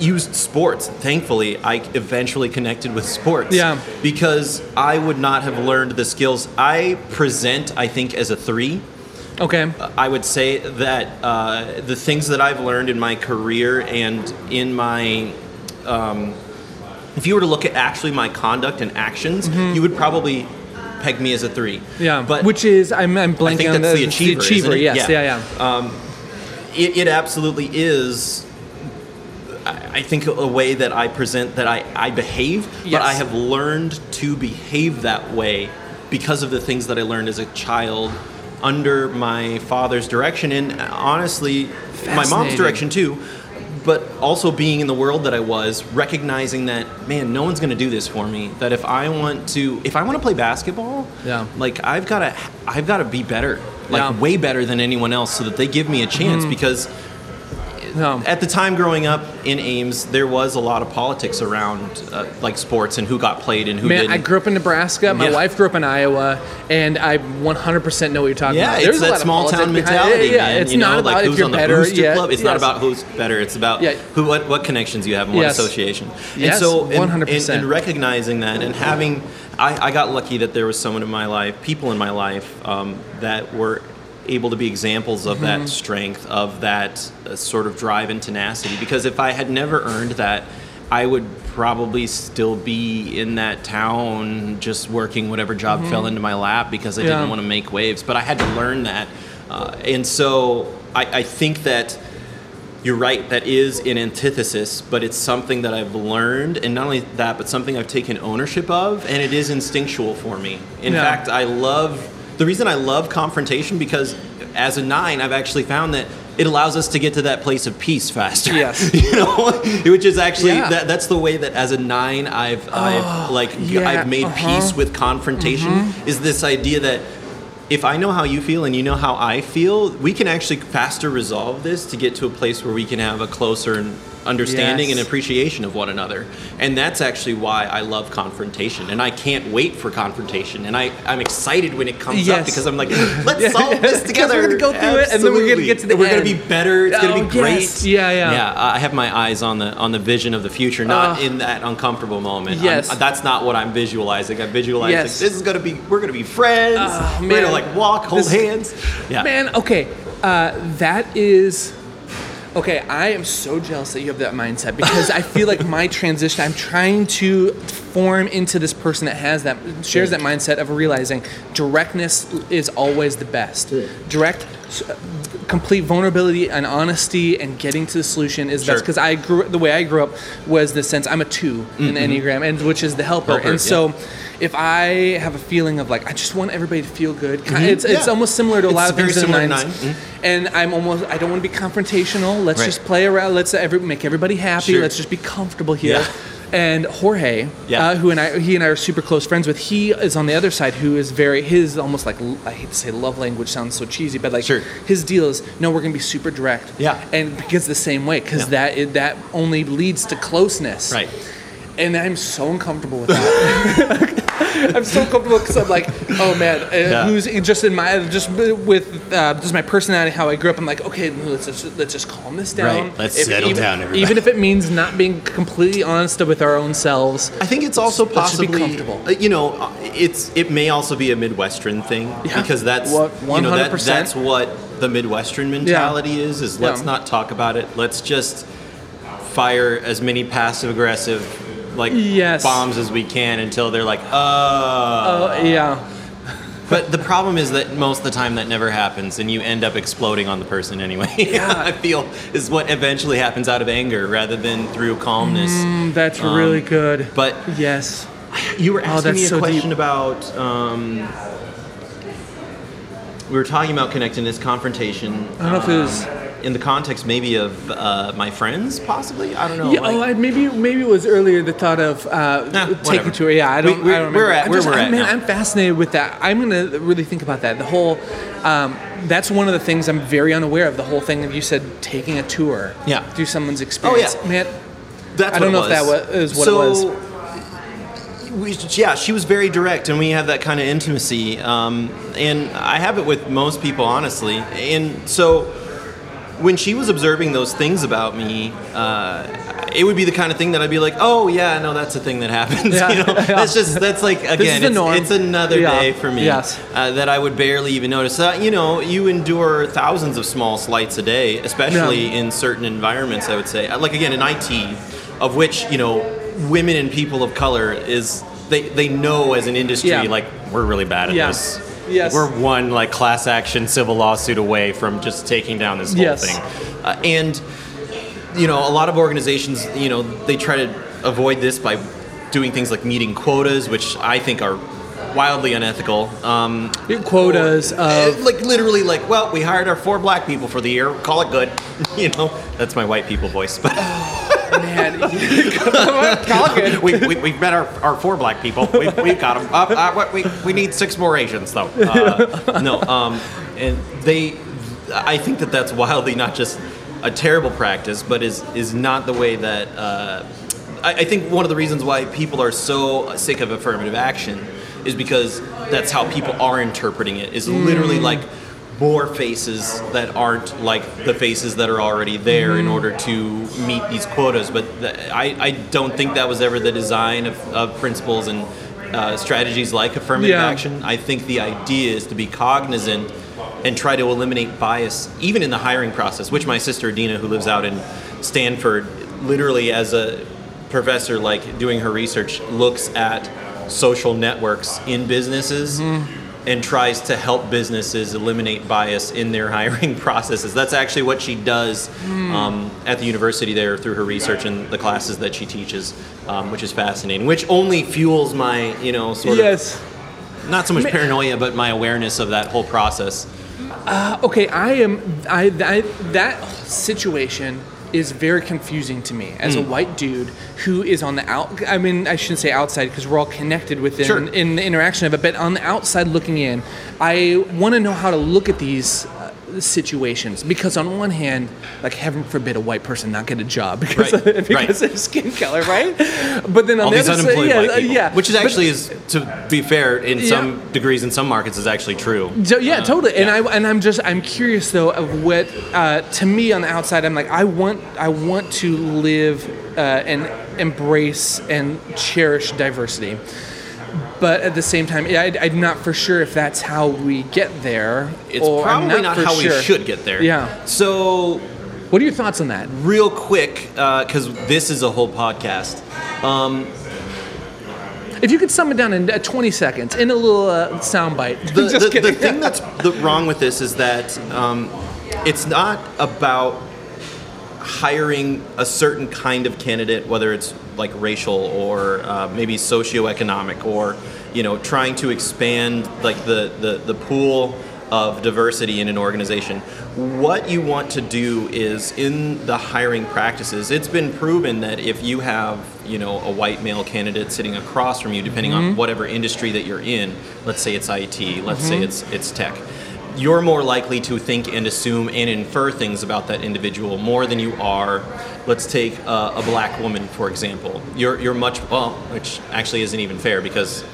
used sports. Thankfully, I eventually connected with sports. Yeah. Because I would not have learned the skills I present, I think, as a three. Okay. I would say that uh, the things that I've learned in my career and in my, um, if you were to look at actually my conduct and actions, you would probably peg me as a three. Mm-hmm. Yeah. but Which is I'm I'm blanking I think on that's the the, achiever. isn't it? yes. Yeah. Yeah. It, it absolutely is. I I think a way that I present that I, I behave, Yes. but I have learned to behave that way because of the things that I learned as a child under my father's direction and honestly my mom's direction too. But also being in the world that I was, recognizing that man, no one's going to do this for me. That if I want to, if I want to play basketball, Yeah. like I've got to, I've got to be better, like Yeah. way better than anyone else, so that they give me a chance. Mm-hmm. Because No. at the time growing up in Ames, there was a lot of politics around uh, like sports and who got played and who Man, didn't. I grew up in Nebraska. My Yeah. wife grew up in Iowa, and I 100% know what you're talking yeah, about. it's a that small town mentality, Yeah, yeah, man. it's you know, not about like if who's you're on better. yeah, club. It's not about who's better. It's about Yeah. who, what, what connections you have and what Yes. association. And Yes, so, in, 100%. in, in recognizing that and having, I, I got lucky that there was someone in my life, people in my life, um, that were able to be examples of Mm-hmm. that strength, of that uh, sort of drive and tenacity. Because if I had never earned that, I would probably still be in that town just working whatever job fell into my lap because I Mm-hmm. Yeah. didn't want to make waves. But I had to learn that. Uh, and so I, I think that you're right, that is an antithesis, but it's something that I've learned. And not only that, but something I've taken ownership of, and it is instinctual for me. In Yeah. fact, I love the reason I love confrontation because as a nine, I've actually found that it allows us to get to that place of peace faster. Yes. you know, which is actually Yeah. that, that's the way that as a nine I've I've like yeah, I've made uh-huh. peace with confrontation. Is this idea that if I know how you feel and you know how I feel, we can actually faster resolve this to get to a place where we can have a closer understanding Yes. and appreciation of one another. And that's actually why I love confrontation. And I can't wait for confrontation. And I, I'm excited when it comes up because I'm like, let's solve this together. we're gonna go through it, and then we're gonna get to the We're gonna be better. It's gonna Oh, be great. yes. Yeah, yeah. Yeah, I have my eyes on the on the vision of the future, not Ah. in that uncomfortable moment. I'm- Yes. that's not what I'm visualizing. I'm visualizing Yes. this is gonna be we're gonna be friends. Oh, we're gonna like walk, hold This- hands. Yeah. Man, okay, uh, that is okay. I am so jealous that you have that mindset because I feel like my transition. I'm trying to form into this person that has that shares that mindset of realizing directness is always the best. Direct. Complete vulnerability and honesty and getting to the solution is Sure. best because I grew the way I grew up was the sense I'm a 2 in the enneagram and which is the helper, Mm-hmm. Helper, and so if I have a feeling of like I just want everybody to feel good, ki- it's it's Mm-hmm. Yeah. almost similar to a lot It's of very things in the similar to nines. Nine. And I'm almost I don't want to be confrontational. Let's Right. just play around. Let's every, make everybody happy. Sure. Let's just be comfortable here. Yeah. And Jorge, Yeah. uh, who and I, he and I are super close friends with. He is on the other side, who is very his almost like I hate to say love language sounds so cheesy, but like Sure. his deal is no, we're gonna be super direct. Yeah. And because the same way, because that it, that only leads to closeness. Right. And I'm so uncomfortable with that. I'm so comfortable because I'm like, oh man, uh, Yeah. who's just in my just with uh, just my personality, how I grew up. I'm like, okay, let's just let's just calm this down. Right. Let's settle even, down, everybody. Even if it means not being completely honest with our own selves. I think it's also Let's be possibly comfortable. uh, You know, uh, it's it may also be a Midwestern thing Yeah. because that's What- you know that, that's what the Midwestern mentality is. Is let's Yeah. not talk about it. Let's just fire as many passive aggressive like Yes. bombs as we can until they're like, uh. Oh yeah, But the problem is that most of the time that never happens, and you end up exploding on the person anyway. Yeah. I feel is what eventually happens out of anger rather than through calmness. Mm, that's really good. But yes, you were Oh, asking that's me a so question deep. about. Um, we were talking about connecting this confrontation. I don't know if it was. In the context maybe of uh, my friends, possibly. I don't know. Yeah, like- oh, I, maybe maybe it was earlier the thought of uh, Nah, taking whatever. to Yeah, I don't. We, I don't we're at I'm where just- we're at man, now. I'm fascinated with that. I'm gonna really think about that. The whole. Um, that's one of the things I'm very unaware of. The whole thing that you said, taking a tour. Yeah. Through someone's experience. Oh yeah. Man, That's I don't know it if that was, is what it so, was. We, yeah, she was very direct, and we have that kind of intimacy. Um, and I have it with most people, honestly. And so, when she was observing those things about me, uh, it would be the kind of thing that I'd be like, "Oh yeah, no, that's a thing that happens." Yeah, you know, yeah. that's just that's like again, it's, it's another Yeah, day for me yes. uh, that I would barely even notice. Uh, you know, you endure thousands of small slights a day, especially in certain environments. I would say, Uh, like again, in IT, of which you know, women and people of color is they they know as an industry like we're really bad at this. Yes. We're one like class action civil lawsuit away from just taking down this whole Yes. thing, uh, and you know, a lot of organizations, you know, they try to avoid this by doing things like meeting quotas, which I think are wildly unethical. Um, quotas uh, like literally, like, well, we hired our four black people for the year. Call it good. you know, that's my white people voice. But Good. we, we, we've met our, our four black people. We, we've got them. Uh, uh, what- we, we need six more Asians, though. Uh, no, um, and they, I think that that's wildly not just a terrible practice, but is is not the way that. Uh, I, I think one of the reasons why people are so sick of affirmative action is because that's how people are interpreting it. Is literally like more faces that aren't like the faces that are already there in order to meet these quotas. But I, I don't think that was ever the design of, of principles and uh, strategies like affirmative Yeah. action. I think the idea is to be cognizant and try to eliminate bias, even in the hiring process, which my sister Dina, who lives out in Stanford, literally as a professor, like doing her research, looks at social networks in businesses and tries to help businesses eliminate bias in their hiring processes. That's actually what she does um, at the university there through her research and the classes that she teaches, um, which is fascinating. Which only fuels my, you know, sort yes. of not so much paranoia, but my awareness of that whole process. okay i am I, I that situation is very confusing to me as a Hmm. white dude who is on the out i mean i shouldn't say outside because we're all connected within Sure. in the interaction of it but on the outside looking in i want to know how to look at these situations because on one hand like heaven forbid a white person not get a job because, Right, of, because right. of skin color right but then on All the these other side yeah, uh, people, yeah which is But- actually is to be fair in Yeah. some degrees in some markets is actually true. So, yeah, Uh, totally. And yeah. I and I'm just I'm curious though of what uh, to me on the outside I'm like I want I want to live uh, and embrace and cherish diversity. But at the same time, I, I'm not for sure if that's how we get there. It's probably not, for how sure. we should get there. Yeah. So What are your thoughts on that? real quick, because this is a whole podcast. Um, If you could sum it down in uh, 20 seconds in a little uh, soundbite. the, the, the thing that's the, wrong with this is that um, it's not about hiring a certain kind of candidate, whether it's like racial or uh, maybe socioeconomic, or you know, trying to expand like the, the, the pool of diversity in an organization. What you want to do is in the hiring practices, it's been proven that if you have, you know, a white male candidate sitting across from you, depending on whatever industry that you're in, let's say it's IT, let's say it's it's tech, you're more likely to think and assume and infer things about that individual more than you are. Let's take a, a black woman, for example. You're, you're much, well, which actually isn't even fair because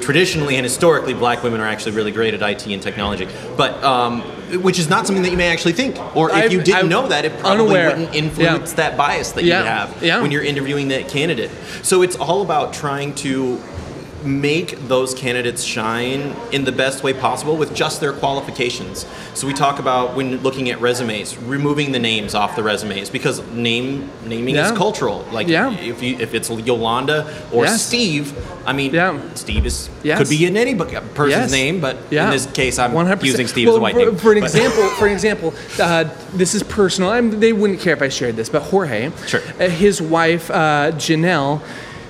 traditionally and historically, black women are actually really great at IT and technology. But, um, which is not something that you may actually think. Or if I've- you didn't I'm know that, it probably unaware. wouldn't influence that bias that you have yeah. when you're interviewing that candidate. So it's all about trying to make those candidates shine in the best way possible with just their qualifications. So we talk about when looking at resumes, removing the names off the resumes because name naming Yeah. is cultural. Like Yeah. if you if it's Yolanda or Yes. Steve, I mean Yeah. Steve is Yes. could be in any person's Yes. name, but in this case I'm 100%. using Steve well, as a white for, name. For an But- example, for an example, uh, this is personal. I'm, they wouldn't care if I shared this, but Jorge, Sure. uh, his wife uh, Janelle,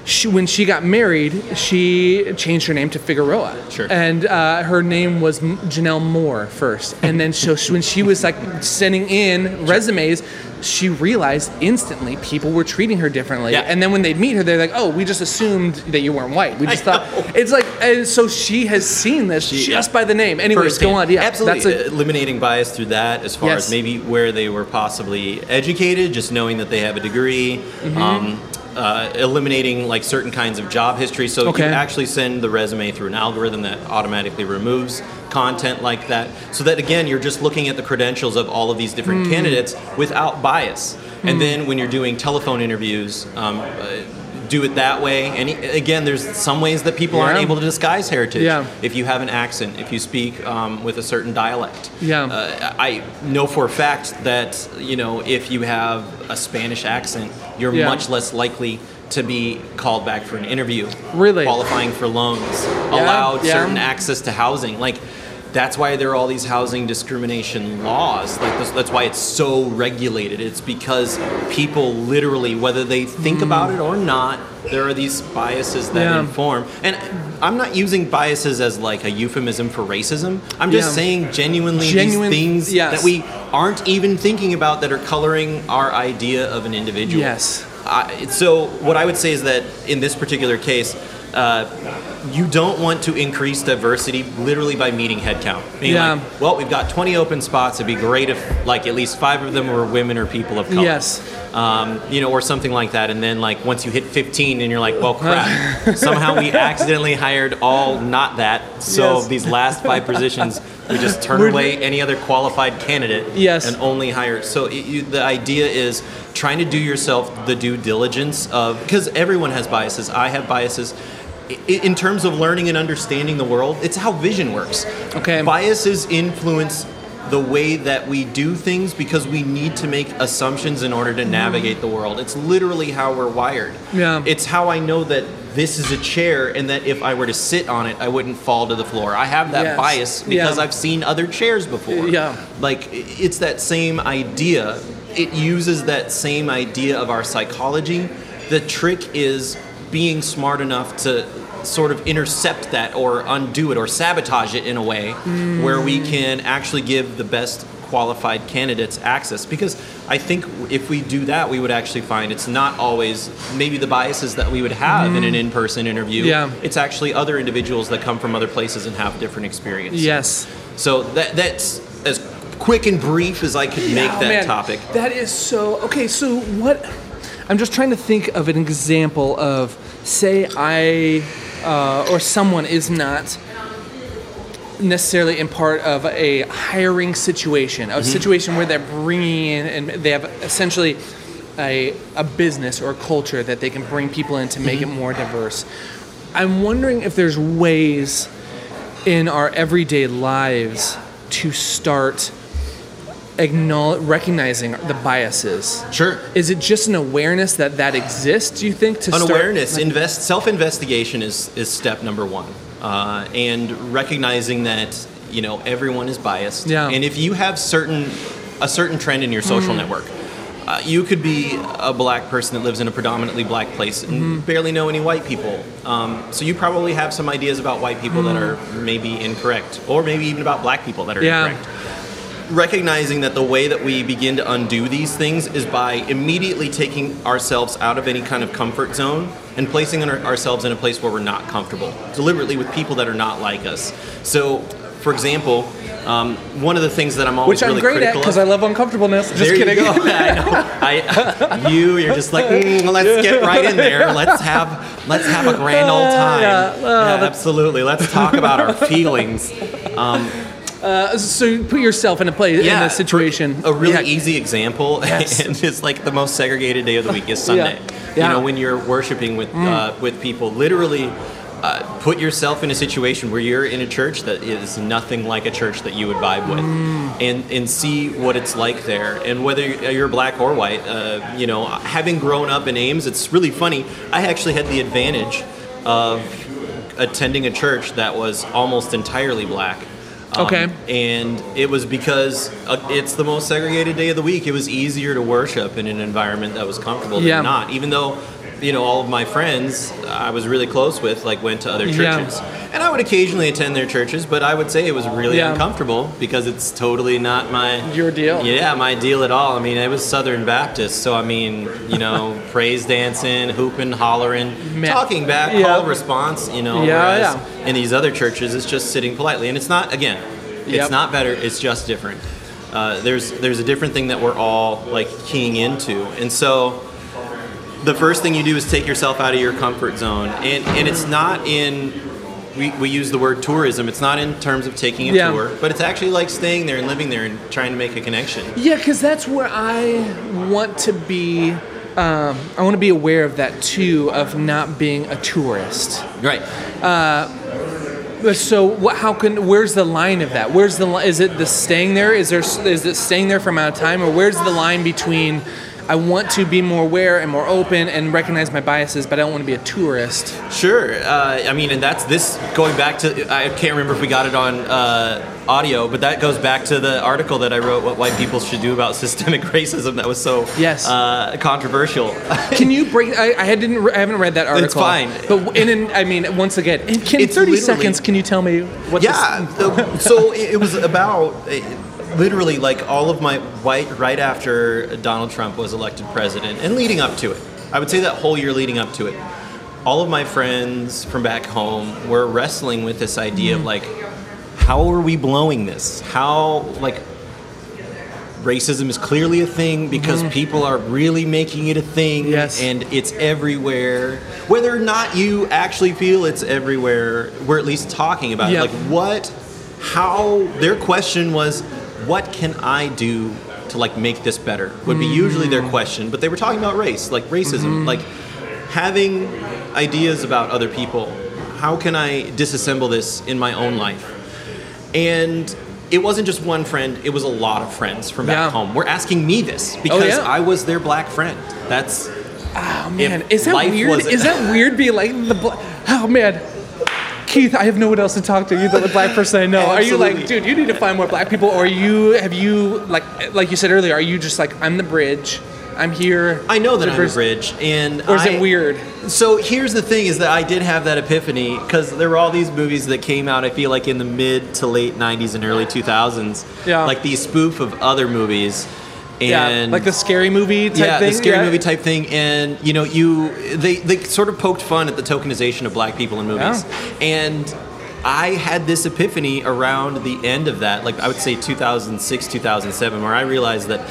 she, when she got married, she changed her name to Figueroa. Sure. And uh, her name was Janelle Moore first. And then so she- when she was like sending in resumes, she realized instantly people were treating her differently. Yeah. And then when they'd meet her, they're like, "Oh, we just assumed that you weren't white. We just I thought know. it's like." And so she has seen this She- just by the name. Anyways, go on. Yeah, absolutely. That's a, eliminating bias through that, as far Yes. as maybe where they were possibly educated, just knowing that they have a degree. Mm-hmm. Um, uh, eliminating like certain kinds of job history, so Okay. you actually send the resume through an algorithm that automatically removes content like that. So that again, you're just looking at the credentials of all of these Hmm. different candidates without bias. And then when you're doing telephone interviews, um, uh, do it that way. And again, there's some ways that people aren't able to disguise heritage Yeah. if you have an accent, if you speak um, with a certain dialect. Yeah. Uh, I know for a fact that, you know, if you have a Spanish accent, you're Yeah. much less likely to be called back for an interview. Really? Qualifying for loans, allowed yeah. certain access to housing. Like, that's why there are all these housing discrimination laws. Like this, that's why it's so regulated. It's because people literally, whether they think about it or not, there are these biases that Yeah. inform. And I'm not using biases as like a euphemism for racism. I'm just Yeah. saying genuinely Genuine- these things yes. that we aren't even thinking about that are coloring our idea of an individual. Yes. I, so what I would say is that in this particular case, uh, you don't want to increase diversity literally by meeting headcount. Meaning Yeah. like, well, we've got 20 open spots. It'd be great if like at least five of them were women or people of color. Yes. Um, you know, or something like that. And then like once you hit 15 and you're like, well, crap. Somehow we accidentally hired all not that. So Yes. these last five positions, we just turn We're- away any other qualified candidate Yes. and only hire. So it, you, the idea is trying to do yourself the due diligence of because everyone has biases. I have biases. In terms of learning and understanding the world, it's how vision works. Okay. Biases influence the way that we do things because we need to make assumptions in order to mm-hmm. navigate the world. It's literally how we're wired. Yeah. It's how I know that this is a chair and that if I were to sit on it, I wouldn't fall to the floor. I have that Yes. bias because Yeah. I've seen other chairs before. Yeah. Like it's that same idea. It uses that same idea of our psychology. The trick is being smart enough to sort of intercept that or undo it or sabotage it in a way where we mm. can actually give the best qualified candidates access because I think if we do that we would actually find it's not always maybe the biases that we would have in an mm. in-person interview Yeah. it's actually other individuals that come from other places and have different experiences yes. so that that's as quick and brief as I could make Oh, that man, topic. That is so okay. So what? I'm just trying to think of an example of, say, I uh, or someone is not necessarily in part of a hiring situation, Mm-hmm. a situation where they're bringing in and they have essentially a, a business or a culture that they can bring people in to make Mm-hmm. it more diverse. I'm wondering if there's ways in our everyday lives to start acknowledge, recognizing the biases. Sure. Is it just an awareness that that exists? Do you think to An start- awareness, invest, self-investigation is is step number one, uh, and recognizing that you know everyone is biased. Yeah. And if you have certain a certain trend in your social Mm. network. Uh, you could be a black person that lives in a predominantly black place and Mm-hmm. barely know any white people. Um, so you probably have some ideas about white people that are maybe incorrect, or maybe even about black people that are Mm. Yeah. incorrect. Recognizing that the way that we begin to undo these things is by immediately taking ourselves out of any kind of comfort zone and placing our- ourselves in a place where we're not comfortable, deliberately with people that are not like us. So, for example, um, one of the things that I'm always Which I'm really great at because I love uncomfortableness. Just there kidding. You go. I know. I, you, you're just like, "Mm, let's get right in there. Let's have, let's have a grand old time. yeah. Oh, Yeah, absolutely. Let's talk about our feelings. So put yourself in a place in a situation. A really Yeah. easy example, Yes. and it's like the most segregated day of the week is Sunday. Yeah. You Yeah. Mm. know, when you're worshiping with uh, with people, literally. Uh, put yourself in a situation where you're in a church that is nothing like a church that you would vibe with, Mm. and and see what it's like there. And whether you're black or white, uh, you know, having grown up in Ames, it's really funny. I actually had the advantage of attending a church that was almost entirely black. Um, Okay. And it was because uh, it's the most segregated day of the week. It was easier to worship in an environment that was comfortable Yeah. than not. Even though, you know, all of my friends I was really close with, like, went to other Yeah. churches. And I would occasionally attend their churches, but I would say it was really Yeah. uncomfortable because it's totally not my Your deal. Yeah, my deal at all. I mean, it was Southern Baptist, so I mean, you know, praise dancing, hooping, hollering, Man. talking back, Yeah. call response. You know, Yeah, whereas yeah. in these other churches, it's just sitting politely, and it's not again, it's Yep. not better. It's just different. Uh, there's there's a different thing that we're all like keying into, and so the first thing you do is take yourself out of your comfort zone and and it's not in we, we use the word tourism it's not in terms of taking a Yeah. tour but it's actually like staying there and living there and trying to make a connection Yeah, because that's where I want to be. Um, I want to be aware of that too, of not being a tourist. right But So, what? How can? Where's the line of that? Where's the? Is it the staying there? Is there? Is it staying there for amount of time, or where's the line between? I want to be more aware and more open and recognize my biases, but I don't want to be a tourist. sure uh, i mean and that's this going back to i can't remember if we got it on uh, audio but that goes back to the article that i wrote what white people should do about systemic racism that was so Yes. uh, controversial Can you break? I, I hadn't. I haven't read that article. It's fine. But in, in I mean, once again, in, thirty seconds. Can you tell me what? Yeah. So it was about literally like all of my white right after Donald Trump was elected president and leading up to it. I would say that whole year leading up to it. All of my friends from back home were wrestling with this idea of mm-hmm. like how are we blowing this? How like racism is clearly a thing because mm-hmm. people are really making it a thing Yes. and it's everywhere whether or not you actually feel it's everywhere we're at least talking about Yeah. it like what how their question was what can i do to like make this better would be usually their hmm. question but they were talking about race like racism hmm. like having ideas about other people how can i disassemble this in my own life and it wasn't just one friend it was a lot of friends from back Yeah. home were asking me this oh, because yeah. i was their black friend that's oh man, is that weird? Is that weird? Being like the. Bla- oh man. Keith, I have no one else to talk to. You're the black person I know. Are you like, dude? You need to find more black people, or you have you like, like you said earlier? Are you just like, I'm the bridge, I'm here. I know that I'm a bridge, and Or is I- it weird? So here's the thing: is that I did have that epiphany because there were all these movies that came out. I feel like in the mid to late '90s and early 2000s, Yeah. like these spoof of other movies, Yeah, and like the scary movie type yeah, thing. the scary yeah. movie type thing, and you know, you they they sort of poked fun at the tokenization of black people in movies, and I had this epiphany around the end of that, like I would say 2006, 2007, where I realized that.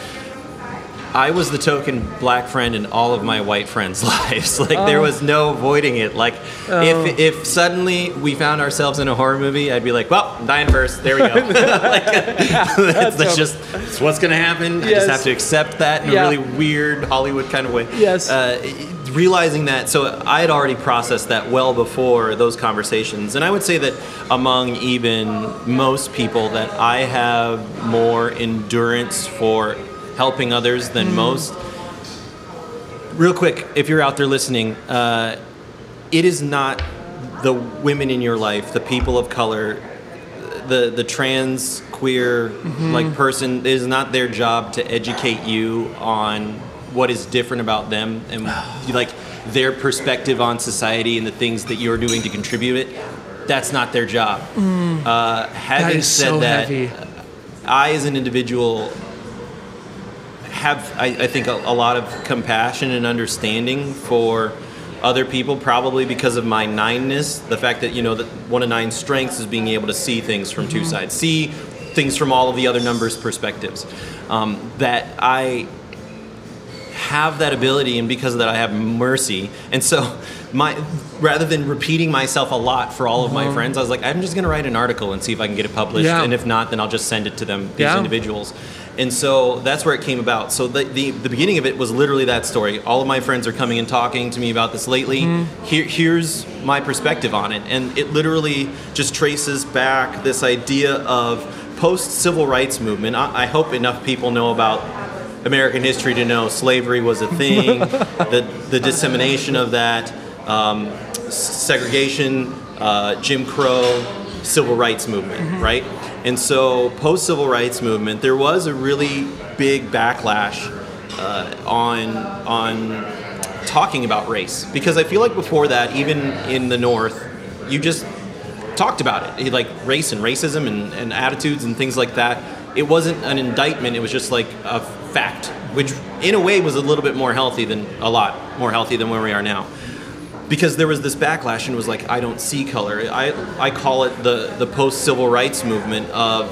I was the token black friend in all of my white friends' lives. Like there was no avoiding it. Like if if suddenly we found ourselves in a horror movie, I'd be like, "Well, I'm dying first. There we go." like, that's, that's just it's what's gonna happen. I just have to accept that in Yeah. a really weird Hollywood kind of way. Yes. Uh, realizing that, so I had already processed that well before those conversations, and I would say that among even most people, that I have more endurance for helping others than Mm. most. Real quick, if you're out there listening, uh, it is not the women in your life, the people of color, the the trans queer Mm-hmm. like person it is not their job to educate you on what is different about them and like their perspective on society and the things that you're doing to contribute it that's not their job uh, having Mm. That is said so that heavy. i as an individual have I, I think a, a lot of compassion and understanding for other people probably because of my nineness. The fact that you know that one of nine's strengths is being able to see things from two sides see things from all of the other numbers perspectives. Um, that i have that ability and because of that i have mercy. And so my rather than repeating myself a lot for all of my friends i was like i'm just going to write an article and see if i can get it published Yeah. and if not then i'll just send it to them these Yeah. individuals and so that's where it came about. So the, the, the beginning of it was literally that story. All of my friends are coming and talking to me about this lately. Mm-hmm. Here, here's my perspective on it. And it literally just traces back this idea of post civil rights movement. I, I hope enough people know about American history to know slavery was a thing, the, the dissemination of that, um, segregation, uh, Jim Crow, civil rights movement, right? And so, post civil rights movement, there was a really big backlash uh, on on talking about race because I feel like before that, even in the North, you just talked about it, like race and racism and, and attitudes and things like that. It wasn't an indictment; it was just like a fact, which in a way was a little bit more healthy than a lot more healthy than where we are now. Because there was this backlash and it was like, I don't see color. I, I call it the, the post civil rights movement of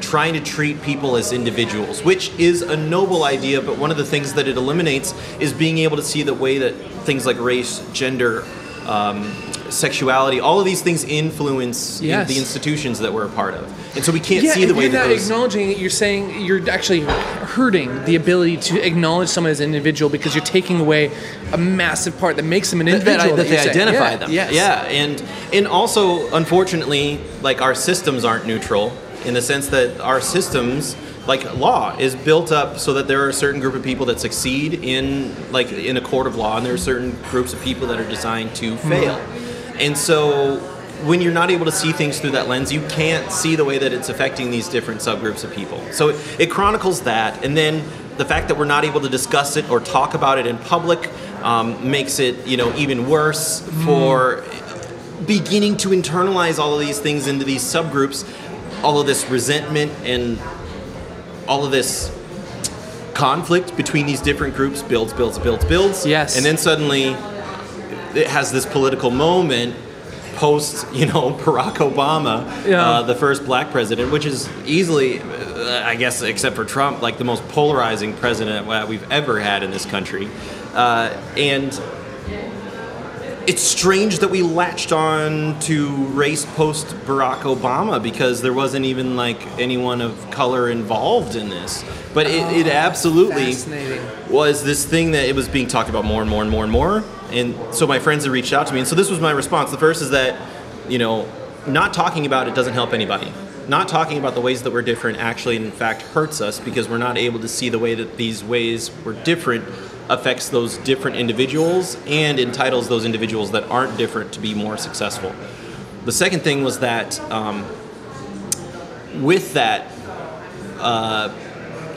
trying to treat people as individuals, which is a noble idea, but one of the things that it eliminates is being able to see the way that things like race, gender, um, sexuality, all of these things influence in the institutions that we're a part of. And so we can't Yeah, see the way you're that not acknowledging it, you're saying you're actually hurting the ability to acknowledge someone as an individual because you're taking away a massive part that makes them an individual. that, that they you're saying. identify Yeah, them. Yes. Yeah, and and also unfortunately, like our systems aren't neutral in the sense that our systems, like law, is built up so that there are a certain group of people that succeed in like in a court of law, and there are certain groups of people that are designed to mm-hmm. fail. And so when you're not able to see things through that lens, you can't see the way that it's affecting these different subgroups of people. So it, it chronicles that, and then the fact that we're not able to discuss it or talk about it in public um, makes it, you know, even worse for beginning to internalize all of these things into these subgroups, all of this resentment and all of this conflict between these different groups builds, builds, builds, builds. Yes. And then suddenly it has this political moment post, you know, Barack Obama, Yeah. uh, the first black president, which is easily, uh, I guess, except for Trump, like the most polarizing president we've ever had in this country. Uh, and it's strange that we latched on to race post Barack Obama because there wasn't even like anyone of color involved in this. But it, it absolutely was this thing that it was being talked about more and more and more and more. And so my friends had reached out to me. And so this was my response. The first is that, you know, not talking about it doesn't help anybody. Not talking about the ways that we're different actually, in fact, hurts us because we're not able to see the way that these ways we're different affects those different individuals and entitles those individuals that aren't different to be more successful. The second thing was that um, with that, uh,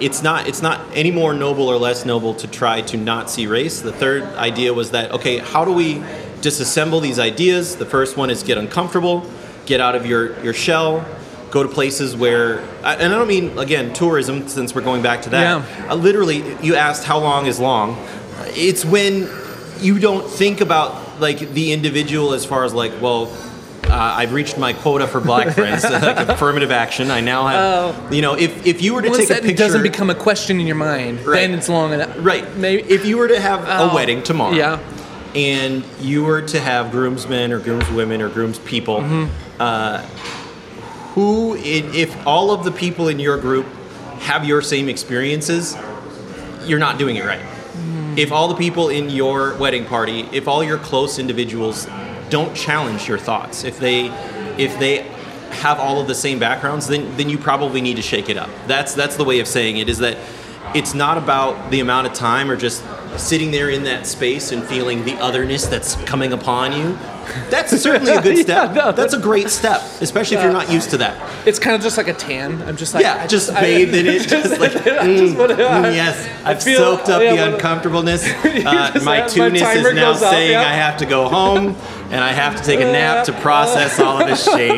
it's not it's not any more noble or less noble to try to not see race. The third idea was that okay, how do we disassemble these ideas? The first one is get uncomfortable, get out of your your shell, go to places where and I don't mean again tourism since we're going back to that. Yeah. Uh, literally, you asked how long is long. It's when you don't think about like the individual as far as like well. Uh, I've reached my quota for black friends, like affirmative action. I now have, you know, if, if you were to Once take a that picture, doesn't become a question in your mind, Right. then it's long enough. Right. Maybe if you were to have Oh, a wedding tomorrow, yeah. and you were to have groomsmen or groomswomen or groomspeople, Mm-hmm. uh, who, in, if all of the people in your group have your same experiences, you're not doing it right. Mm. If all the people in your wedding party, if all your close individuals don't challenge your thoughts, if they, if they have all of the same backgrounds, then then you probably need to shake it up. That's that's the way of saying it. Is that it's not about the amount of time or just sitting there in that space and feeling the otherness that's coming upon you. That's certainly a good Yeah, step. no, that's a great step, especially if you're not used to that. it's kind of just like a tan. I'm just like Yeah, I just I- bathed in it, just like I just wanna- Mm, yes, I've feel- soaked up yeah, the uncomfortableness. Uh, my have- my is now goes up, saying yeah. I have to go home and I have to take a nap to process all of this shame.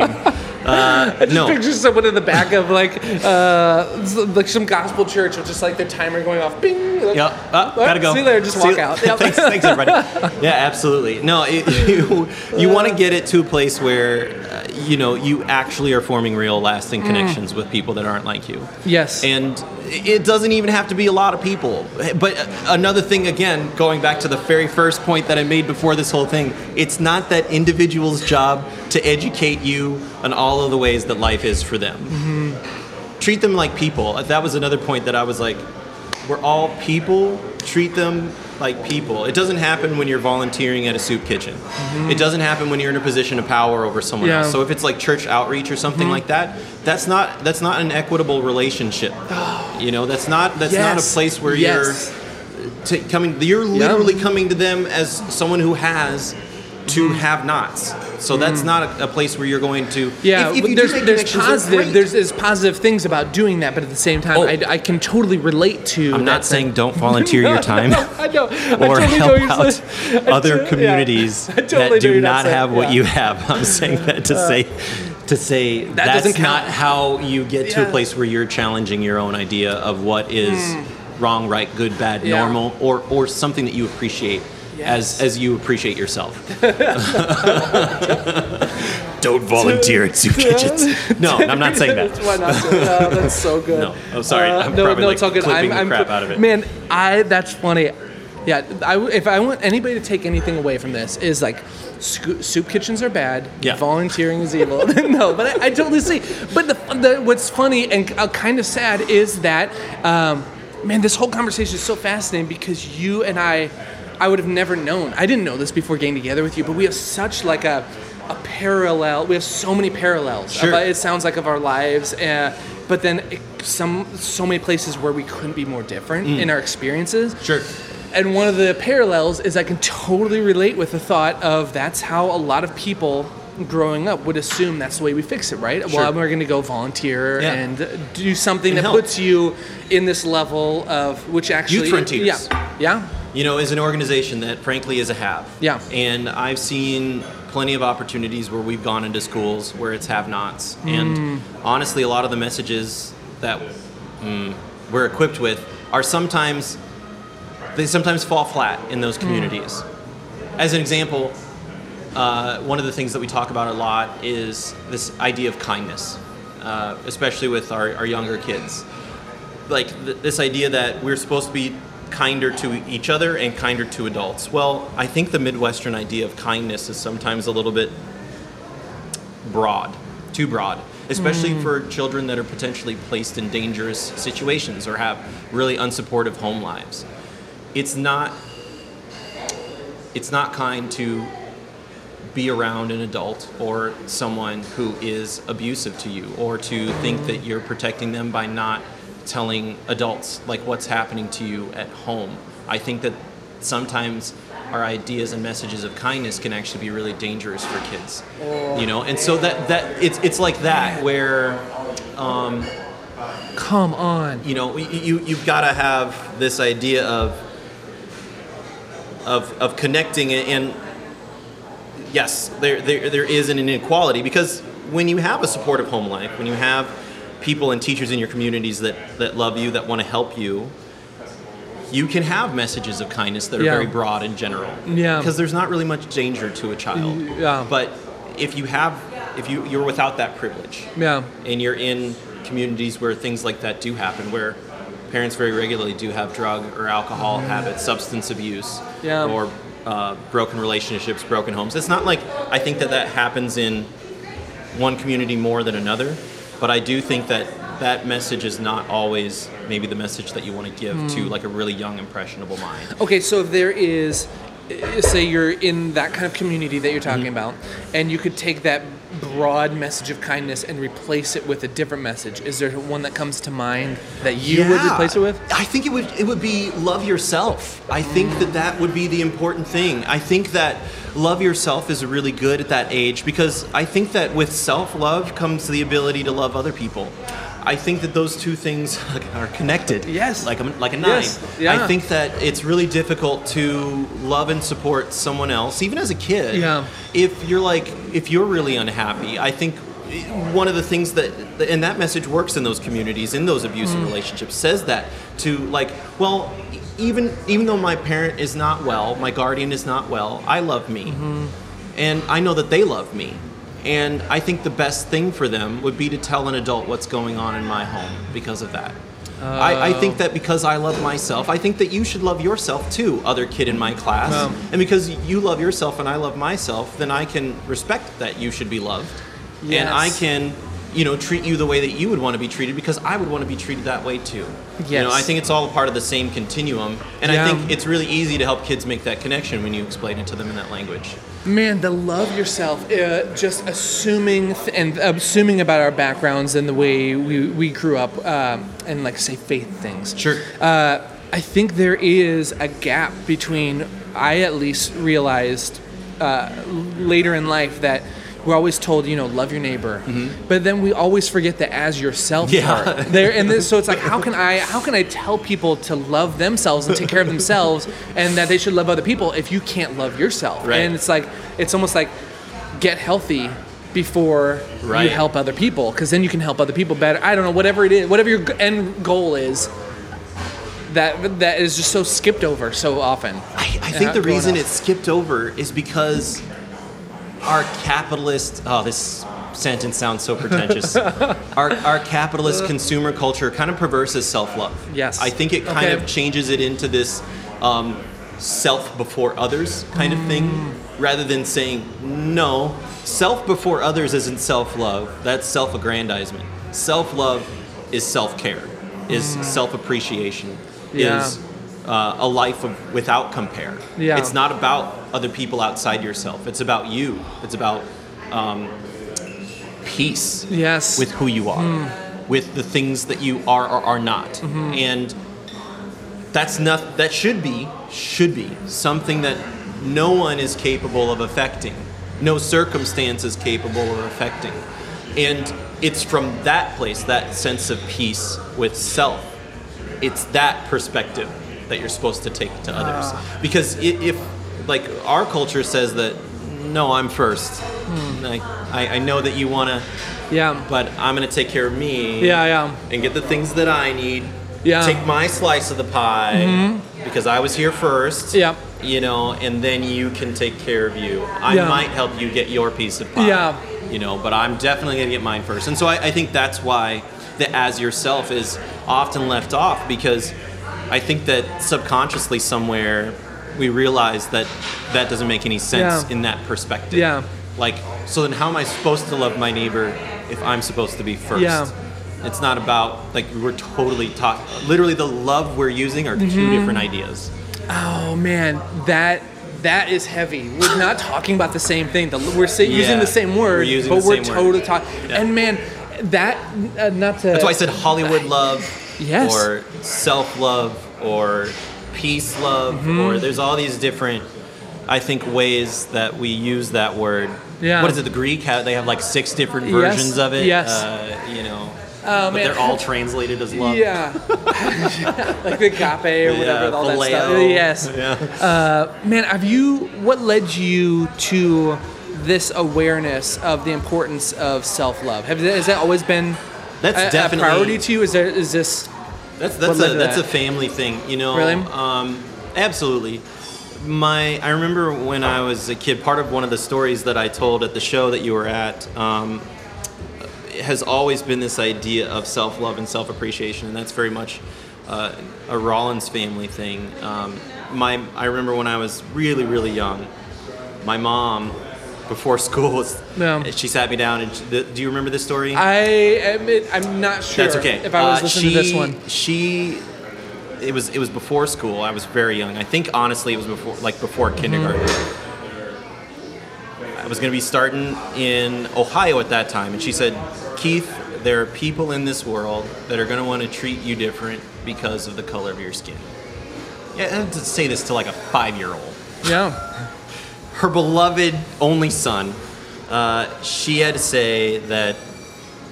Uh, no, Picture someone in the back of like uh, like some gospel church with just like their timer going off. Bing. Like, Yep. Uh, gotta go. See you later. Just See walk you- out. Yep. thanks, thanks, everybody. Yeah, absolutely. No, it, you you want to get it to a place where uh, you know you actually are forming real, lasting connections with people that aren't like you. Yes. And it doesn't even have to be a lot of people. But uh, another thing, again, going back to the very first point that I made before this whole thing, it's not that individual's job to educate you on all of the ways that life is for them. Mm-hmm. Treat them like people. Uh, that was another point that I was like, we're all people. Treat them like people. It doesn't happen when you're volunteering at a soup kitchen. Mm-hmm. It doesn't happen when you're in a position of power over someone Yeah. else. So if it's like church outreach or something mm-hmm. like that, that's not that's not an equitable relationship. You know, that's not that's not a place where Yes. you're t- coming. You're literally coming to them as someone who has to mm-hmm. have nots. So that's mm. not a, a place where you're going to. Yeah, if, if there's there's positive there's, there's positive things about doing that, but at the same time, Oh. I, I can totally relate to. I'm not saying thing. don't volunteer your time. I know. I or totally help out saying- other yeah. communities I totally that do you're not have what yeah. you have. I'm saying that to uh, say to say That that's doesn't not how you get to a place where you're challenging your own idea of what is wrong, right, good, bad. Yeah. normal, or or something that you appreciate Yes. as as you appreciate yourself. Don't volunteer at soup kitchens. No, I'm not saying that. Why not? No, that's so good. No, I'm sorry. Uh, I'm no, probably no, like all good. clipping I'm, the I'm, crap out of it. Man, I that's funny. Yeah, I, if I want anybody to take anything away from this, is like sco- soup kitchens are bad. Yeah. Volunteering is evil. no, but I, I totally see. But the, the what's funny and uh, kind of sad is that, um, man, this whole conversation is so fascinating because you and I, I would have never known. I didn't know this before getting together with you, but we have such like a a parallel. We have so many parallels. Sure. It sounds like of our lives, uh, but then it, some so many places where we couldn't be more different in our experiences. Sure. And one of the parallels is I can totally relate with the thought of that's how a lot of people growing up would assume that's the way we fix it, right? Sure. Well, we're going to go volunteer Yeah. and do something And that help. puts you in this level of which actually Frontiers. Yeah. Yeah. you know, is an organization that frankly is a have. Yeah. And I've seen plenty of opportunities where we've gone into schools where it's have nots. And honestly, a lot of the messages that mm, we're equipped with are sometimes, they sometimes fall flat in those Hmm. communities. As an example, uh, one of the things that we talk about a lot is this idea of kindness, uh, especially with our, our younger kids. Like th- this idea that we're supposed to be kinder to each other and kinder to adults. Well, I think the Midwestern idea of kindness is sometimes a little bit broad, too broad, especially for children that are potentially placed in dangerous situations or have really unsupportive home lives. It's not it's not kind to be around an adult or someone who is abusive to you or to think that you're protecting them by not telling adults like what's happening to you at home. I think that sometimes our ideas and messages of kindness can actually be really dangerous for kids. You know, and so that that it's it's like that where um, Come on. you know you, you you've got to have this idea of of of connecting and, and yes there, there there is an inequality because when you have a supportive home life when you have people and teachers in your communities that that love you that want to help you you can have messages of kindness that are Yeah. very broad in general Yeah. because there's not really much danger to a child Yeah. but if you have if you you're without that privilege Yeah. and you're in communities where things like that do happen, where parents very regularly do have drug or alcohol habits, substance abuse, Yeah. or uh, broken relationships, broken homes. It's not like I think that that happens in one community more than another, but I do think that that message is not always maybe the message that you want to give Hmm. to like a really young impressionable mind. Okay, so if there is, uh, say you're in that kind of community that you're talking Mm-hmm. about, and you could take that broad message of kindness and replace it with a different message, is there one that comes to mind that you would replace it with? I think it would it would be love yourself. I think that that would be the important thing. I think that love yourself is really good at that age because I think that with self-love comes the ability to love other people. I think that those two things are connected. Yes. Like a, like a nine. Yes. Yeah. I think that it's really difficult to love and support someone else, even as a kid. Yeah. If you're like, if you're really unhappy, I think one of the things that, and that message works in those communities, in those abusive Mm. relationships, says that to like, well, even even though my parent is not well, my guardian is not well, I love me, Mm-hmm. and I know that they love me. And I think the best thing for them would be to tell an adult what's going on in my home because of that. I, I think that because I love myself, I think that you should love yourself too, other kid in my class. And because you love yourself and I love myself, then I can respect that you should be loved. And I can, you know, treat you the way that you would want to be treated because I would want to be treated that way too. You know, I think it's all a part of the same continuum. And Yeah. I think it's really easy to help kids make that connection when you explain it to them in that language. Man, the love yourself, uh, just assuming th- and assuming about our backgrounds and the way we, we grew up, um, and like say faith things. Sure. Uh, I think there is a gap between, I at least realized uh, later in life that we're always told, you know, love your neighbor, but then we always forget the as yourself Mm-hmm. Yeah. part. There, and this, so it's like, how can I, how can I tell people to love themselves and take care of themselves, and that they should love other people if you can't love yourself? Right. And it's like, it's almost like, get healthy before you help other people, because then you can help other people better. I don't know, whatever it is, whatever your end goal is. That that is just so skipped over so often. I, I think the reason it's skipped over is because our capitalist. Oh, this sentence sounds so pretentious. our, our capitalist consumer culture kind of perverses self love. Yes. I think it kind Okay. of changes it into this um, self before others kind of thing, Mm. rather than saying, no, self before others isn't self love, that's self aggrandizement. Self love is self care, is self appreciation, Mm. Yeah. is uh, a life of without compare. Yeah. It's not about other people outside yourself. It's about you. It's about um, peace Yes. with who you are, with the things that you are or are not, Mm-hmm. and that's not that should be should be something that no one is capable of affecting, no circumstance is capable of affecting, and it's from that place, that sense of peace with self, it's that perspective that you're supposed to take to others, Ah. because if like our culture says that no, I'm first. Hmm. I, I, I know that you want to yeah. but I'm gonna take care of me. Yeah, yeah. And get the things that I need. Yeah. Mm-hmm. Take my slice of the pie because I was here first. Yeah. You know, and then you can take care of you. I Yeah. might help you get your piece of pie. Yeah. You know, but I'm definitely gonna get mine first. And so I, I think that's why the as yourself is often left off because I think that subconsciously somewhere we realize that that doesn't make any sense Yeah. in that perspective. Yeah. Like, so then how am I supposed to love my neighbor if I'm supposed to be first? Yeah. It's not about, like, we're totally taught, literally, the love we're using are two Mm-hmm. different ideas. Oh man, that that is heavy. We're not talking about the same thing. The, we're say, using the same word, we're but we're totally talking. Yeah. And man, that uh, not to. That's why I said Hollywood love, Yes. or self love, or peace love, Mm-hmm. or there's all these different, I think, ways that we use that word. Yeah. What is it? The Greek? Have, they have like six different Yes, versions of it. yes. Uh, you know. Oh, but they're all translated as love. Yeah, like the agape or whatever, Yeah, all that stuff. Yes, Yeah. man. Have you? What led you to this awareness of the importance of self love? Have has that always been That's a, a definitely priority to you? Is there is this? That's that's a that's a family thing, you know. Really? Um, absolutely. My I remember when I was a kid. Part of one of the stories that I told at the show that you were at um, has always been this idea of self love and self appreciation, and that's very much uh, a Rollins family thing. Um, my I remember when I was really really young, my mom. Before school, she sat me down and she, do you remember this story? I admit I'm not sure. That's okay. If I was Uh, listening she, to this one. she, it was it was before school. I was very young. I think honestly, it was before like before Mm-hmm. kindergarten. I was going to be starting in Ohio at that time, and she said, "Keith, there are people in this world that are going to want to treat you different because of the color of your skin." Yeah, I had to say this to like a five-year-old Yeah. Her beloved only son, uh, she had to say that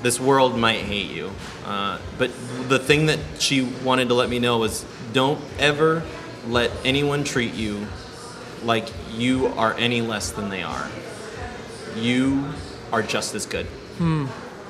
this world might hate you. Uh, but the thing that she wanted to let me know was don't ever let anyone treat you like you are any less than they are. You are just as good.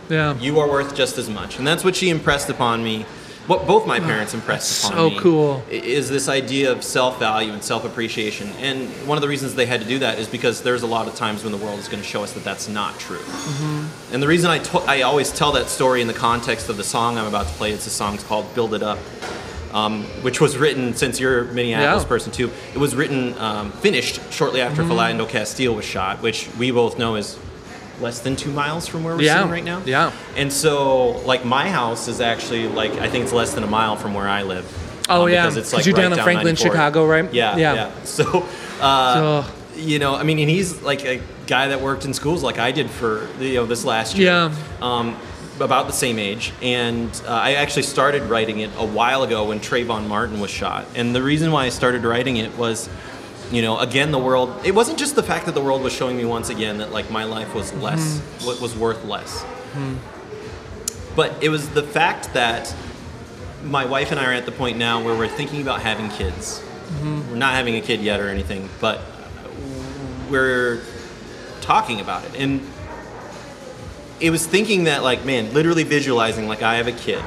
Yeah. You are worth just as much. And that's what she impressed upon me. What both my parents impressed upon so me. cool. Is this idea of self value and self appreciation. And one of the reasons they had to do that is because there's a lot of times when the world is going to show us that that's not true. Mm-hmm. And the reason I, to- I always tell that story in the context of the song I'm about to play, it's a song called Build It Up. Um, which was written since you're a Minneapolis Yeah. person too. It was written, um, finished shortly after Mm-hmm. Philando Castile was shot, which we both know is less than two miles from where we're Yeah. sitting right now. Yeah. And so, like, my house is actually like I think it's less than a mile from where I live. Oh, yeah. because it's like you're right down in Franklin, 94. Chicago, right? Yeah, Yeah. yeah. So, uh, So- you know, I mean, and he's like a guy that worked in schools like I did for you know this last year. Yeah. Um, about the same age, and uh, I actually started writing it a while ago when Trayvon Martin was shot. And the reason why I started writing it was you know, again, the world. It wasn't just the fact that the world was showing me once again that like my life was less, mm-hmm. what was worth less. Mm-hmm. But it was the fact that my wife and I are at the point now where we're thinking about having kids. Mm-hmm. We're not having a kid yet or anything, but we're talking about it. And it was thinking that, like, man, literally visualizing, like, I have a kid.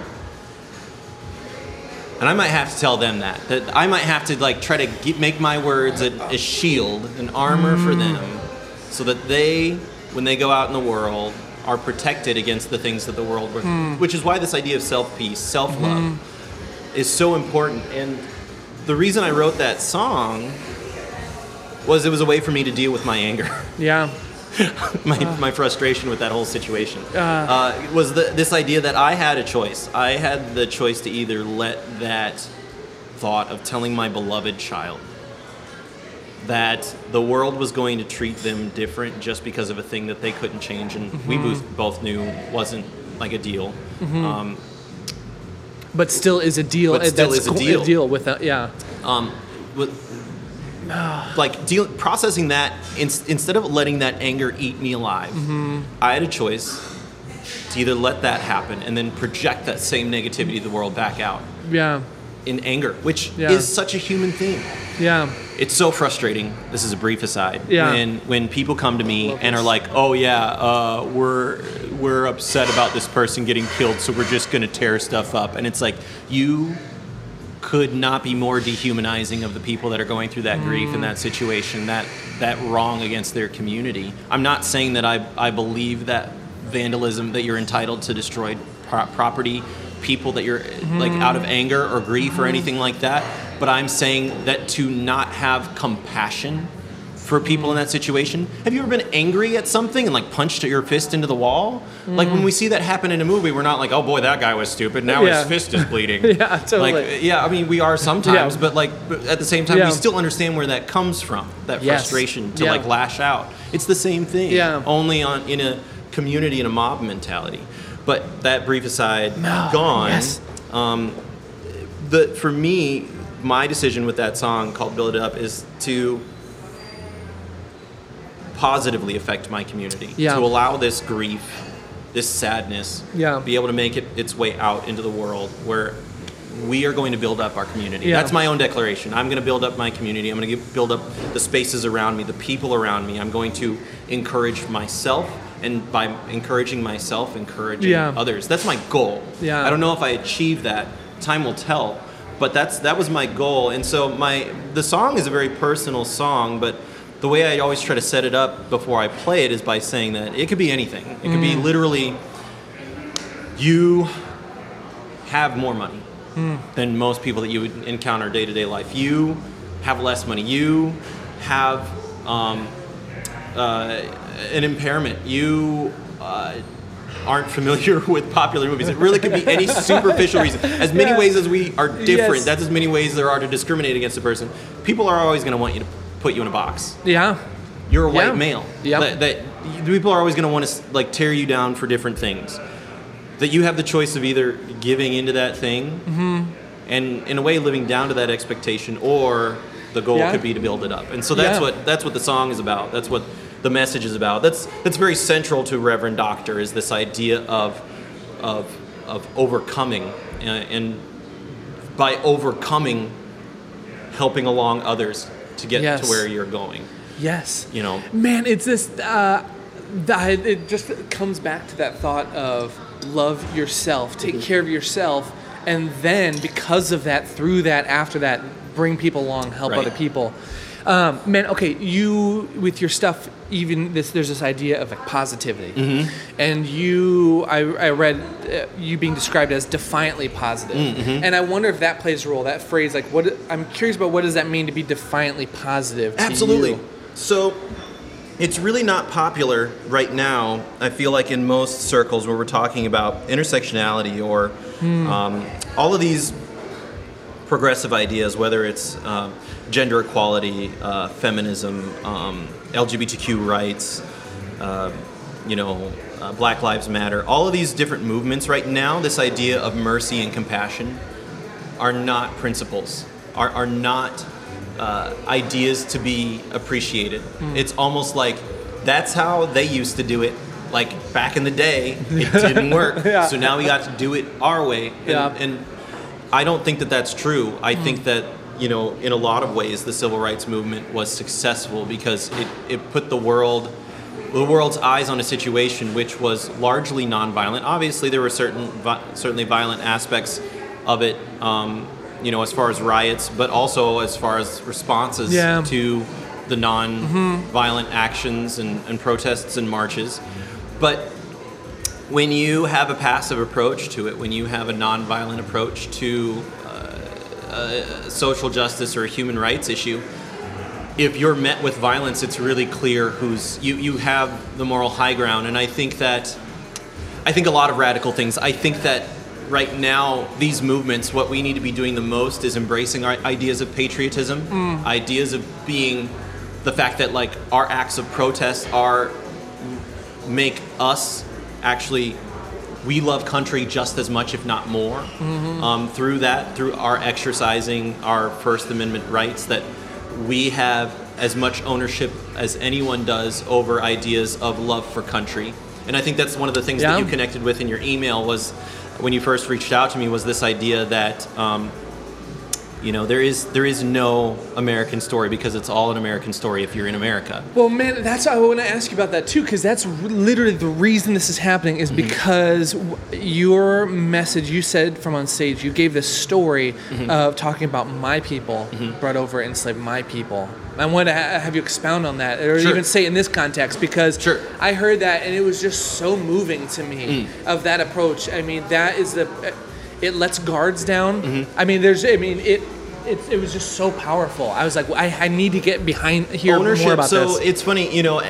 And I might have to tell them that. That I might have to, like, try to get, make my words a, a shield, an armor for mm. them, so that they, when they go out in the world, are protected against the things that the world, hmm. which is why this idea of self peace, self love, mm-hmm. is so important. And the reason I wrote that song was it was a way for me to deal with my anger, Yeah. my, my frustration with that whole situation. Uh, was the, this idea that I had a choice. I had the choice to either let that thought of telling my beloved child that the world was going to treat them different just because of a thing that they couldn't change, and we both, both knew wasn't like a deal. Um, But still is a deal. But still is a deal. deal with that. Yeah. um, with, like deal, processing that in, instead of letting that anger eat me alive i had a choice to either let that happen and then project that same negativity to the world back out Yeah. in anger which Yeah. is such a human thing Yeah. it's so frustrating this is a brief aside Yeah. when when people come to me and are like oh yeah uh, we're we're upset about this person getting killed so we're just gonna tear stuff up and it's like you could not be more dehumanizing of the people that are going through that grief and that mm. situation that that wrong against their community. I'm not saying that i i believe that vandalism that you're entitled to destroy pro- property people that you're like out of mm. anger or grief or mm-hmm. anything like that but i'm saying that to not have compassion for people in that situation have you ever been angry at something and like punched your fist into the wall like when we see that happen in a movie we're not like oh boy that guy was stupid now Yeah. his fist is bleeding Yeah, totally. like yeah i mean we are sometimes Yeah. but like at the same time Yeah. we still understand where that comes from that Yes. frustration to like lash out it's the same thing Yeah. only on in a community and a mob mentality but that brief aside gone yes. um, the for me my decision with that song called build it up is to positively affect my community Yeah. to allow this grief this sadness Yeah. be able to make it its way out into the world where we are going to build up our community. Yeah. That's my own declaration. I'm going to build up my community. I'm going to build up the spaces around me, the people around me. I'm going to encourage myself, and by encouraging myself, encouraging Yeah. others. That's my goal. Yeah. I don't know if I achieve that. Time will tell. But that's that was my goal. And so my the song is a very personal song, but the way I always try to set it up before I play it is by saying that it could be anything. It could be literally you have more money than most people that you would encounter day to day life. You have less money. You have um, uh, an impairment. You uh, aren't familiar with popular movies. It really could be any superficial reason. As many Yeah. ways as we are different, Yes. that's as many ways there are to discriminate against a person. People are always going to want you to put you in a box Yeah. you're a white Yeah. male. Yeah. That, that people are always going to want to like tear you down for different things. That you have the choice of either giving into that thing Mm-hmm. and in a way living down to that expectation, or the goal Yeah. could be to build it up. And so that's Yeah. what that's what the song is about. That's what the message is about. That's that's very central to Reverend Doctor is this idea of of of overcoming uh, and by overcoming helping along others to get Yes. to where you're going. Yes. You know. Man, it's this. Uh, that it just comes back to that thought of love yourself, take care of yourself, and then because of that, through that, after that, bring people along, help Right. other people. Um, man, okay, you with your stuff, even this, there's this idea of like positivity, Mm-hmm. and you, I, I read uh, you being described as defiantly positive, Mm-hmm. and I wonder if that plays a role. That phrase, like, what I'm curious about, what does that mean to be defiantly positive? to Absolutely. you? So it's really not popular right now, I feel like, in most circles where we're talking about intersectionality or um, all of these progressive ideas, whether it's um, gender equality, uh, feminism, um, LGBTQ rights, uh, you know, uh, Black Lives Matter, all of these different movements right now, this idea of mercy and compassion are not principles, are, are not uh, ideas to be appreciated. Hmm. It's almost like that's how they used to do it. Like back in the day, it didn't work. Yeah. So now we got to do it our way. And, Yeah. And I don't think that that's true. I think that you know, in a lot of ways, the civil rights movement was successful because it, it put the world the world's eyes on a situation which was largely nonviolent. Obviously, there were certain vi- certainly violent aspects of it, um, you know, as far as riots, but also as far as responses Yeah. to the non-violent actions and, and protests and marches. But when you have a passive approach to it, when you have a nonviolent approach to uh, uh, social justice or a human rights issue, if you're met with violence, it's really clear who's you. You have the moral high ground, and I think that I think a lot of radical things. I think that right now these movements, what we need to be doing the most is embracing our ideas of patriotism, ideas of being the fact that like our acts of protest are make us actually we love country just as much if not more. Um, through that through our exercising our first amendment rights that we have as much ownership as anyone does over ideas of love for country. And i think that's one of the things Yeah. that you connected with in your email was when you first reached out to me was this idea that um, you know there is there is no american story because it's all an american story if you're in america Well, man, that's I want to ask you about that too, because that's literally the reason this is happening is mm-hmm. because your message you said from on stage, you gave this story mm-hmm. of talking about my people mm-hmm. brought over enslaved my people. I want to ha- have you expound on that, or Sure. even say in this context, because Sure. I heard that and it was just so moving to me mm. of that approach. I mean, that is the it lets guards down. I mean, there's I mean it. It, it was just so powerful. I was like, I, I need to get behind here ownership. more about so this. it's funny, you know,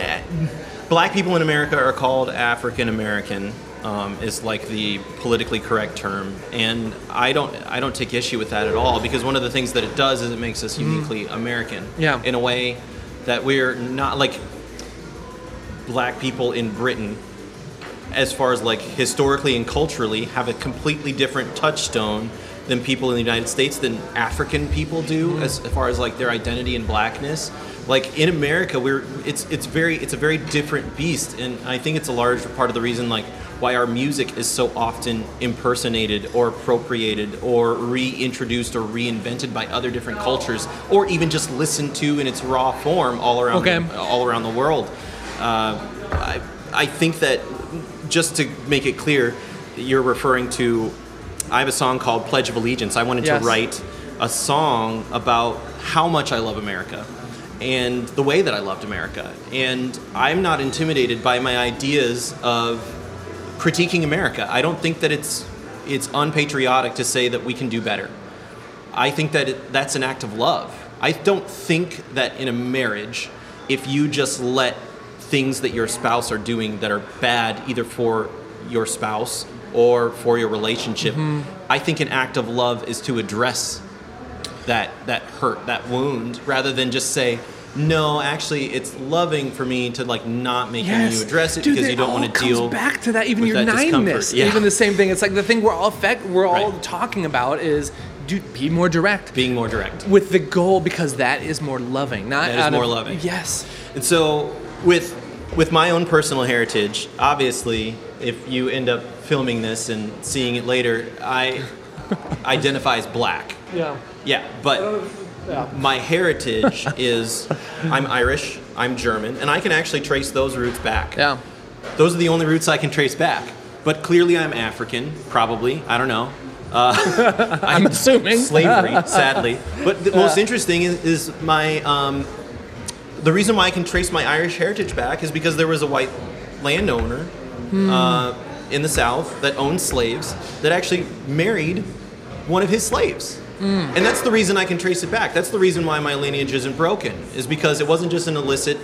black people in America are called African American. Um, is like the politically correct term, and I don't I don't take issue with that at all because one of the things that it does is it makes us uniquely American. Mm-hmm. Yeah. In a way that we're not like black people in Britain as far as like historically and culturally have a completely different touchstone than people in the United States than African people do as far as like their identity and blackness. Like in America, we're it's it's very it's a very different beast, and I think it's a large part of the reason like why our music is so often impersonated or appropriated or reintroduced or reinvented by other different cultures, or even just listened to in its raw form all around Okay. the, all around the world. Uh, I, I think that just to make it clear, you're referring to. I have a song called Pledge of Allegiance. I wanted Yes. to write a song about how much I love America and the way that I loved America. And I'm not intimidated by my ideas of critiquing America. I don't think that it's it's unpatriotic to say that we can do better. I think that it, that's an act of love. I don't think that in a marriage, if you just let things that your spouse are doing that are bad, either for your spouse or for your relationship, mm-hmm. I think an act of love is to address that that hurt, that wound, rather than just say, no, actually, it's loving for me to like not make you address it Dude, because you don't want to deal. back to that. Even your that Yeah. even the same thing. It's like the thing we're all effect, we're all Right. talking about is, dude, be more direct being more direct. with the goal because that is more loving, not That is more of- loving. Yes. And so with with my own personal heritage, obviously, if you end up filming this and seeing it later, I identify as black. Yeah. Yeah, but my heritage is I'm Irish, I'm German, and I can actually trace those roots back. Yeah. Those are the only roots I can trace back. But clearly, I'm African, probably. I don't know. Uh, I'm assuming. slavery, sadly. But the most interesting is, is my um, the reason why I can trace my Irish heritage back is because there was a white landowner uh, in the South that owned slaves that actually married one of his slaves. And that's the reason I can trace it back. That's the reason why my lineage isn't broken, is because it wasn't just an illicit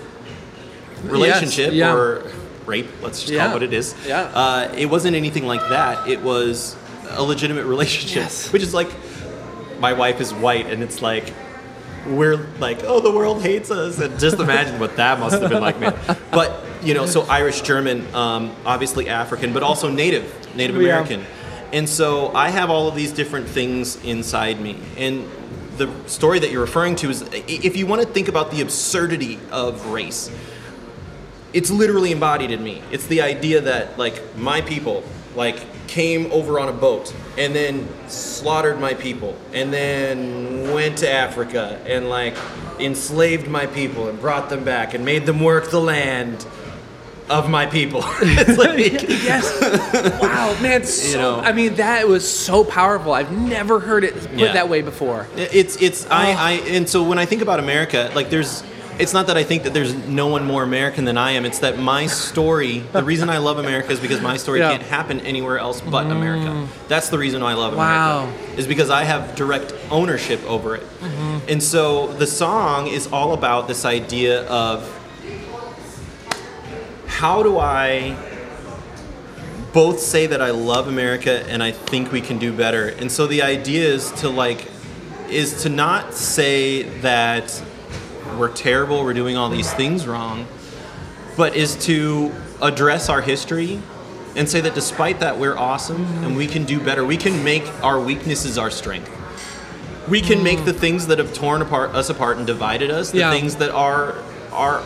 relationship yeah. or rape, let's just call it what it is. Yeah. Uh, it wasn't anything like that. It was a legitimate relationship, Yes. which is like my wife is white, and it's like we're like, oh, the world hates us, and just imagine what that must have been like, man. But you know, so Irish, German, um, obviously African, but also Native, Native Yeah. American, and so I have all of these different things inside me, and the story that you're referring to is if you want to think about the absurdity of race, it's literally embodied in me. It's the idea that like my people like came over on a boat and then slaughtered my people and then went to Africa and like enslaved my people and brought them back and made them work the land of my people. like yes. Wow, man. So, know. I mean, that was so powerful. I've never heard it put Yeah. that way before. It's it's I, Oh. I and so when I think about America, like there's it's not that I think that there's no one more American than I am. It's that my story, the reason I love America is because my story Yeah. can't happen anywhere else but America. That's the reason why I love Wow. America. Is because I have direct ownership over it. Mm-hmm. And so the song is all about this idea of how do I both say that I love America and I think we can do better. And so the idea is to like is to not say that we're terrible, we're doing all these things wrong, but is to address our history and say that despite that we're awesome and we can do better. We can make our weaknesses our strength. We can make the things that have torn apart us apart and divided us, the Yeah. things that are are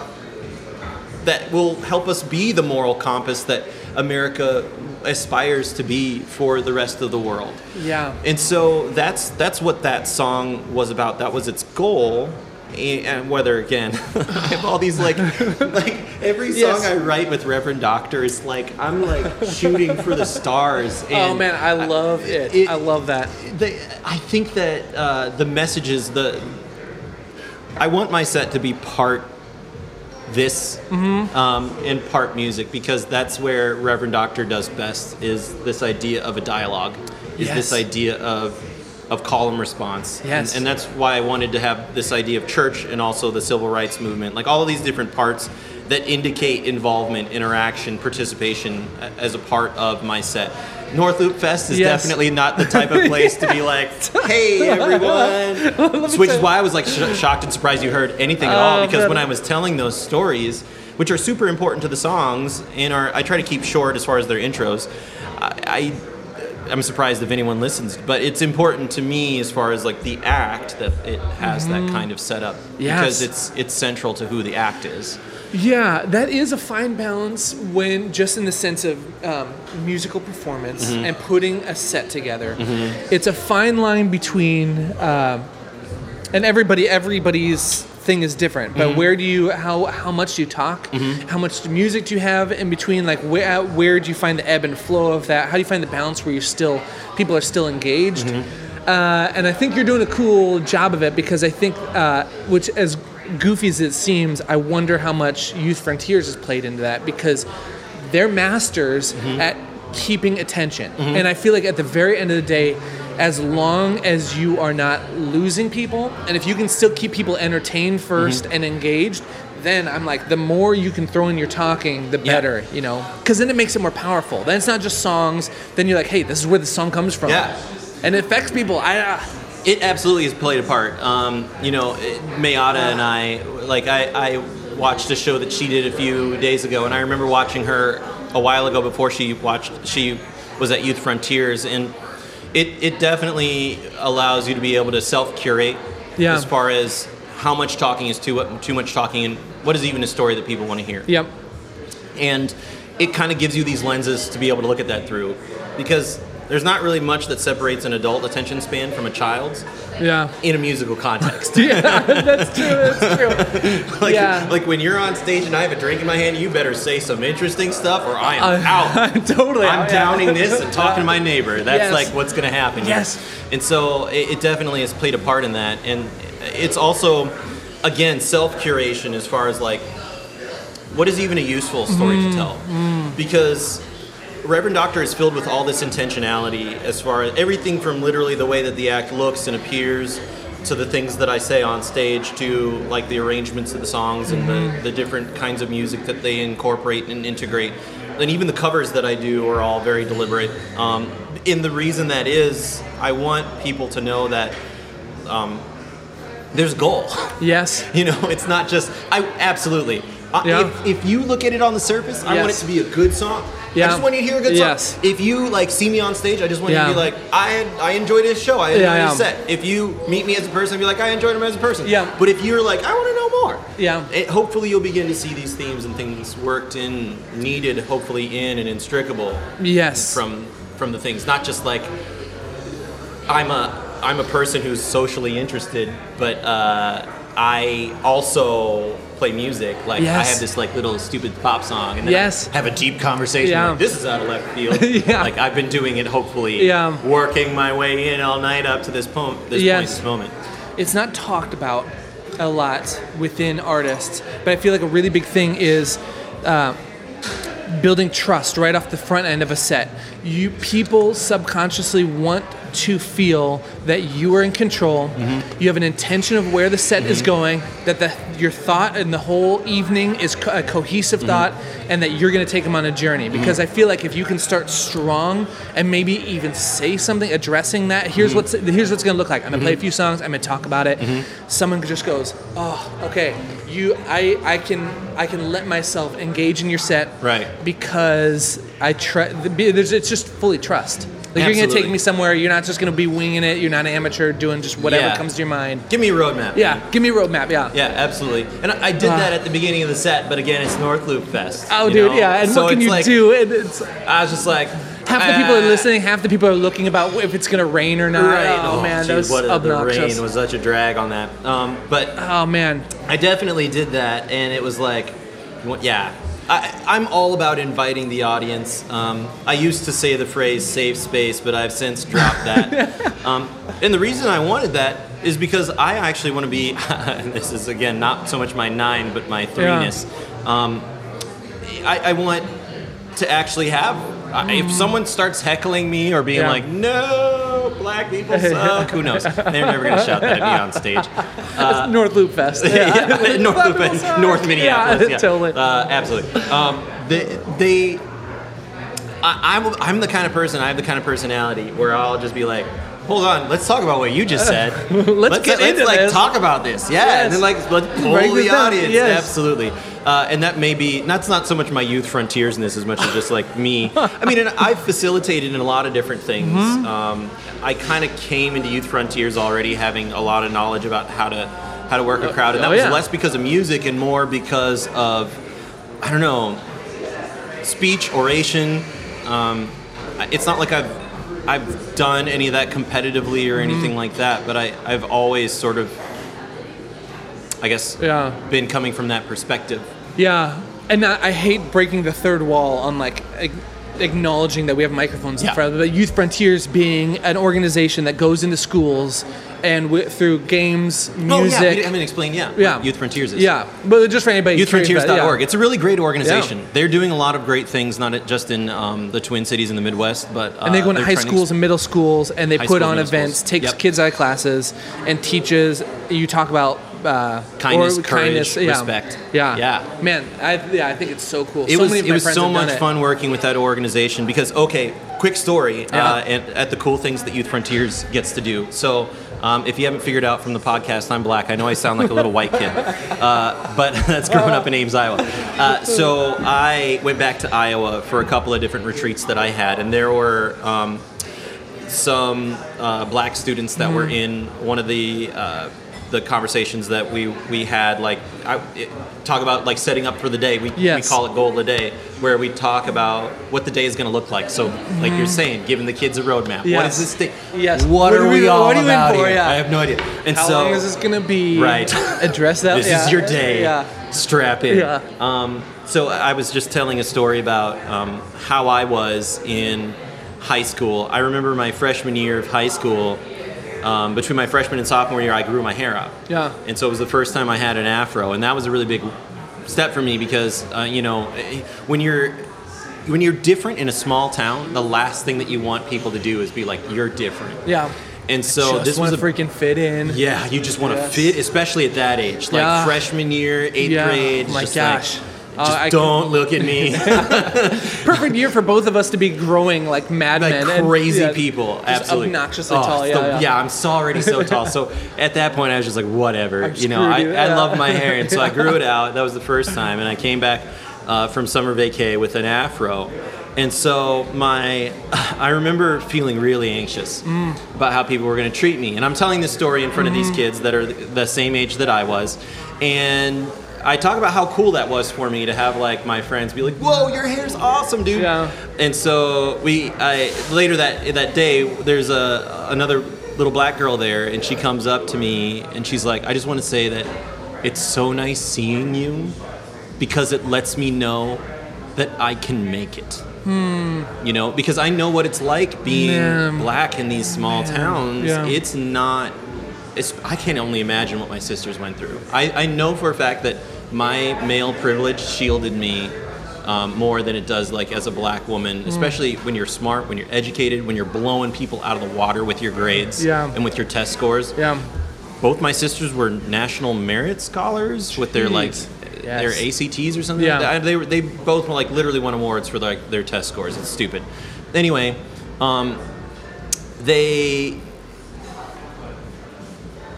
that will help us be the moral compass that America aspires to be for the rest of the world. Yeah. And so that's that's what that song was about. That was its goal. And whether again, I have all these like, like every song Yes. I write with Reverend Doctor is like I'm like shooting for the stars. Oh man, I love it. it- I love that. the, I think that uh, the messages, the I want my set to be part this Mm-hmm. um, and part music because that's where Reverend Doctor does best. Is this idea of a dialogue? Is Yes. this idea of of call and response? And- Yes. and, that's why I wanted to have this idea of church and also the civil rights movement, like all of these different parts that indicate involvement, interaction, participation as a part of my set. North Loop Fest is Yes. definitely not the type of place to be like, "Hey, everyone," which is why I was like sh- shocked and surprised you heard anything at all. Oh, Because when I was telling those stories, which are super important to the songs, and are I try to keep short as far as their intros, I. I I'm surprised if anyone listens, but it's important to me as far as like the act that it has that kind of setup Mm-hmm. Yes. because it's it's central to who the act is. Yeah, that is a fine balance when just in the sense of um, musical performance Mm-hmm. and putting a set together. It's a fine line between, um and everybody, everybody's thing is different. Mm-hmm. But where do you, how how much do you talk? How much music do you have in between? Like where where do you find the ebb and flow of that? How do you find the balance where you're still people are still engaged? Mm-hmm. Uh, and I think you're doing a cool job of it because I think, uh, which as goofy as it seems, I wonder how much Youth Frontiers has played into that because they're masters at keeping attention. And I feel like at the very end of the day, as long as you are not losing people, and if you can still keep people entertained 1st and engaged, then I'm like, the more you can throw in your talking, the Yeah. better, you know? Because then it makes it more powerful. Then it's not just songs. Then you're like, hey, this is where the song comes from. Yeah. And it affects people. I, uh, It absolutely has played a part. Um, you know, it- Mayada and I, like, I, I watched a show that she did a few days ago, and I remember watching her a while ago before she watched. She was at Youth Frontiers, and it it definitely allows you to be able to self curate Yeah. as far as how much talking is too too much talking, and what is even a story that people want to hear yep. and it kind of gives you these lenses to be able to look at that through because there's not really much that separates an adult attention span from a child's Yeah. in a musical context yeah, That's true. That's true. like, Yeah. like when you're on stage and I have a drink in my hand you better say some interesting stuff or I am out totally. I'm yeah. downing this and talking to my neighbor. That's Yes. like what's going to happen. here. Yes. And so it, it definitely has played a part in that. And it's also, again, self curation as far as like, what is even a useful story Mm, to tell? Because Reverend Doctor is filled with all this intentionality as far as everything from literally the way that the act looks and appears to the things that I say on stage to like the arrangements of the songs and Mm-hmm. the, the different kinds of music that they incorporate and integrate. And even the covers that I do are all very deliberate. Um, and the reason that is, I want people to know that um, there's goal. Yes. You know, it's not just I absolutely. I- Yeah. If, if you look at it on the surface, I want it to be a good song. Yeah. I just want you to hear a good song. Yes. If you like see me on stage, I just want Yeah. you to be like, I I enjoyed his show. I enjoyed Yeah, his set. If you meet me as a person, be like, I enjoyed him as a person. Yeah. But if you're like, I want to know more. Yeah. it- hopefully you'll begin to see these themes and things worked in, needed, hopefully in and inextricable Yes. from from the things. Not just like I'm a I'm a person who's socially interested, but uh, I also play music. Like I have this like little stupid pop song, and then Yes. Have a deep conversation. Yeah. Like, this is out of left field. Yeah. Like I've been doing it, hopefully, Yeah. working my way in all night up to this point. This point, this moment. it's not talked about a lot within artists, but I feel like a really big thing is uh, building trust right off the front end of a set. You people subconsciously want to feel that you are in control. Mm-hmm. You have an intention of where the set is mm-hmm. going. That the your thought and the whole evening is co- a cohesive mm-hmm. thought, and that you're going to take them on a journey. Because I feel like if you can start strong and maybe even say something addressing that, here's what's here's what's going to look like. I'm going to play a few songs. I'm going to talk about it. Someone just goes, oh, okay. You, I, I can, I can let myself engage in your set, Right. Because I trust. It's just fully trust. Like you're gonna take me somewhere. You're not just gonna be winging it. You're not an amateur doing just whatever Yeah. comes to your mind. Give me a roadmap. Yeah, give me a roadmap. Yeah. Yeah, absolutely. And I, did Ah. that at the beginning of the set, but again, it's North Loop Fest. Oh, dude. know? Yeah. And So what can you like, do? And it's I was just like, half the people are "Ah." listening. Half the people are looking about if it's gonna rain or not. Right. Oh, man, geez, that was a- the rain was such a drag on that. Um, but oh man. I definitely did that, and it was like, yeah. I, I'm all about inviting the audience. Um, I used to say the phrase "safe space," but I've since dropped that. um, and the reason I wanted that is because I actually want to be. and this is again not so much my nine, but my threeness. Um, I, I want to actually have. I if someone starts heckling me or being Yeah. like, "No, black people suck," who knows? They're never gonna shout that at me on stage. Uh, North Loop Fest. yeah, North, Black Loop, people suck. North Minneapolis. Yeah, Yeah, totally. Uh, absolutely. Um, they, they I, I'm, I'm the kind of person. I have the kind of personality where I'll just be like, "Hold on, let's talk about what you just said. Let's get into like this." talk about this. Yeah, Yes. and then like let's pull Break the audience. Yes. Absolutely. Uh, and that may be that's not so much my youth frontiers in this as much as just like me. I mean, and I've facilitated in a lot of different things. Mm-hmm. Um, I kind of came into youth frontiers already having a lot of knowledge about how to how to work a crowd, and that oh, was yeah. less because of music and more because of I don't know speech, oration. Um, it's not like I've I've done any of that competitively or Mm-hmm. anything like that, but I I've always sort of I guess Yeah. been coming from that perspective. Yeah, and I, I hate breaking the third wall on like acknowledging that we have microphones in Yeah. front of. But Youth Frontiers being an organization that goes into schools and w- through games, music. Oh yeah, we haven't explained. Yeah, Yeah. Youth Frontiers is. Yeah, but just for anybody. curious about it, Youthfrontiers.org. yeah. It's a really great organization. They're doing a lot of great things, not just in um, the Twin Cities in the Midwest, but uh, and they go into high schools and middle schools, and they put on events, schools. takes Yep. kids out of classes, and teaches. You talk about uh, Kindness, or courage, yeah. respect. Yeah, Yeah. Man, I, yeah, I think it's so cool. it so was it was so much it. fun working with that organization because okay, quick story Yeah. uh, and at the cool things that Youth Frontiers gets to do. So. Um, if you haven't figured out from the podcast, I'm black. I know I sound like a little white kid, uh, but that's growing up in Ames, Iowa. Uh, so I went back to Iowa for a couple of different retreats that I had, and there were um, some uh, black students that Mm-hmm. were in one of the uh, the conversations that we we had. Like I it, talk about like setting up for the day. We, Yes. we call it goal of the day, where we talk about what the day is going to look like. So like you're saying, giving the kids a roadmap. What Yes. is this thing? Yes. What, What are are we, we- all what are you in about for? here? Yeah. I have no idea. And so, How so long is this gonna be? Right. Address that. this yeah. is your day. Yeah. Strap in. Yeah. Um, so I was just telling a story about um, how I was in high school. I remember my freshman year of high school. Um, between my freshman and sophomore year, I grew my hair out. Yeah. And so it was the first time I had an afro, and that was a really big step for me because uh, you know when you're when you're different in a small town, the last thing that you want people to do is be like you're different. Yeah. And so Just this was a freaking fit in. yeah, you just want to Yes. fit, especially at that age, like Yeah. freshman year, eighth Yeah. grade. Oh my just gosh. Like, Uh, don't look at me Perfect year for both of us to be growing like like madmen. and- crazy yeah, people. Absolutely obnoxiously Oh, tall. Yeah, the- yeah. I'm so already so tall. So at that point, I was just like, whatever. You know, I, I yeah. love my hair, and so I grew it out. That was the first time, and I came back uh, from summer vacay with an afro. And so my, I remember feeling really anxious about how people were going to treat me. And I'm telling this story in front of these kids that are the, the same age that I was, and I talk about how cool that was for me to have like my friends be like, "Whoa, your hair's awesome, dude!" Yeah. And so we, I later that that day, there's a another little black girl there, and she comes up to me and she's like, "I just want to say that it's so nice seeing you because it lets me know that I can make it." Hmm. You know, because I know what it's like being Man. black in these small towns. Yeah. It's not. It's, I can't only imagine what my sisters went through. I, I know for a fact that my male privilege shielded me um, more than it does like as a black woman, especially when you're smart, when you're educated, when you're blowing people out of the water with your grades Yeah. and with your test scores. Yeah. Both my sisters were national merit scholars with their like Jeez. their ACTs or something. Yeah. Like that. They were they both like literally won awards for like their test scores. It's stupid. Anyway, um, they.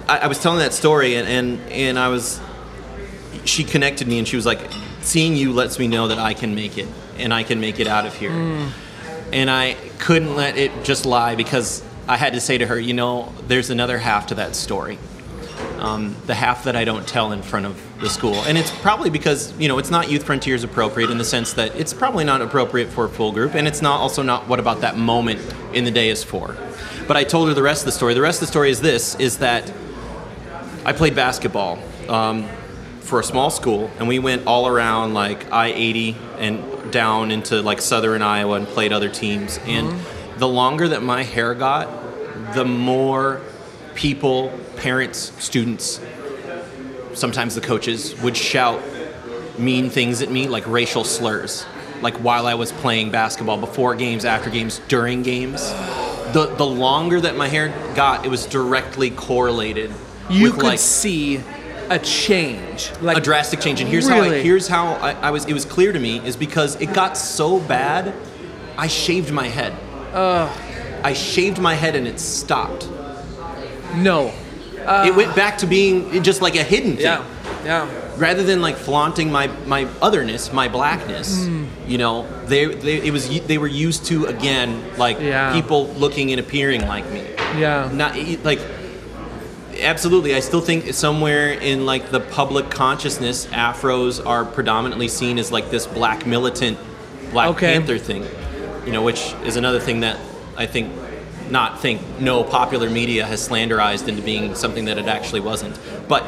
I, I was telling that story and, and and I was. She connected me and she was like, "Seeing you lets me know that I can make it and I can make it out of here." And I couldn't let it just lie because I had to say to her, you know, there's another half to that story um, the half that I don't tell in front of the school. And it's probably because, you know, it's not Youth Frontiers appropriate in the sense that it's probably not appropriate for a full group, and it's not also not what about that moment in the day is for. But I told her the rest of the story. The rest of the story is this, is that I played basketball um, for a small school, and we went all around like I-80 and down into like southern Iowa and played other teams. And mm-hmm. the longer that my hair got, the more people, parents, students, sometimes the coaches would shout mean things at me, like racial slurs, like while I was playing basketball, before games, after games, during games. The, the longer that my hair got, it was directly correlated You with could like see a change. Like a drastic change. And here's how I, here's how I, I was. It was clear to me is because it got so bad, I shaved my head. Uh, I shaved my head and it stopped. no. it went back to being just like a hidden thing. Yeah. Yeah. rather than like flaunting my my otherness, my blackness, Hmm. you know, they, they it was they were used to again like Yeah. people looking and appearing like me. Yeah. Not like absolutely. I still think somewhere in like the public consciousness, afros are predominantly seen as like this black militant Black Okay. Panther thing, you know, which is another thing that I think not think no popular media has slanderized into being something that it actually wasn't. But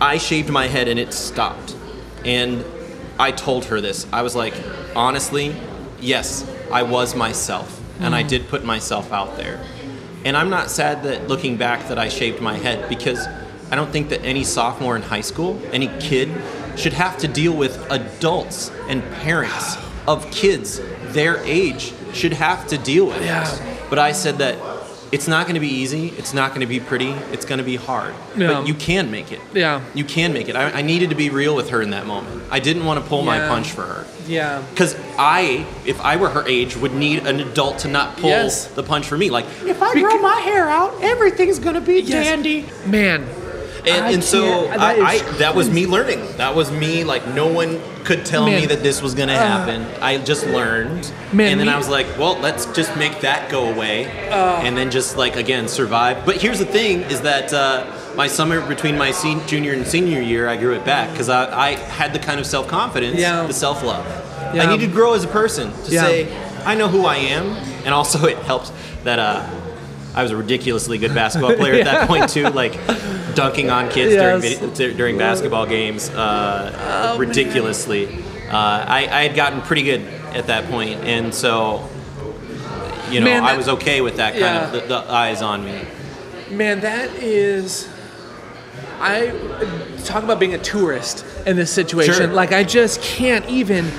I shaved my head and it stopped. And I told her this. I was like, honestly, yes, I was myself. And I mm. did put myself out there. And I'm not sad that looking back that I shaved my head because I don't think that any sophomore in high school, any kid, should have to deal with adults and parents of kids their age should have to deal with Yeah. it. But I said that it's not going to be easy. It's not going to be pretty. It's going to be hard. Yeah. But you can make it. Yeah. You can make it. I, I needed to be real with her in that moment. I didn't want to pull my punch for her. Yeah. Because I, if I were her age, would need an adult to not pull Yes. the punch for me. Like, if I grow my hair out, everything's going to be Yes. dandy. Man. And, I and so can't- I, that I, that was me learning. That was me, like, no one could tell me that this was going to happen. I just learned. Man, and then me- I was like, well, let's just make that go away. and then just, like, again, survive. But here's the thing is that uh, my summer between my sen- junior and senior year, I grew it back because I, I had the kind of self confidence, Yeah. the self love. Yeah. I needed to grow as a person to Yeah. say, I know who I am. And also, it helps that uh, I was a ridiculously good basketball player at that point, too. Like, dunking on kids during, Yes. vid- during basketball games uh, ridiculously. Uh, I, I had gotten pretty good at that point, and so you know Man, I was okay with that kind Yeah. of the, the eyes on me. Man, that is. I talk about being a tourist in this situation. Sure. Like I just can't even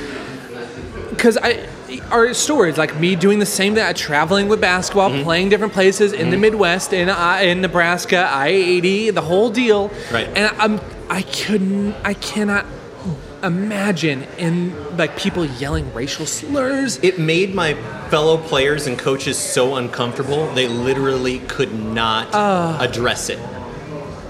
because I our stories like me doing the same thing, traveling with basketball, Mm-hmm. playing different places in the Midwest, in uh, in Nebraska, I eighty, the whole deal. Right. And I'm I couldn't I cannot imagine in like people yelling racial slurs. It made my fellow players and coaches so uncomfortable they literally could not address it.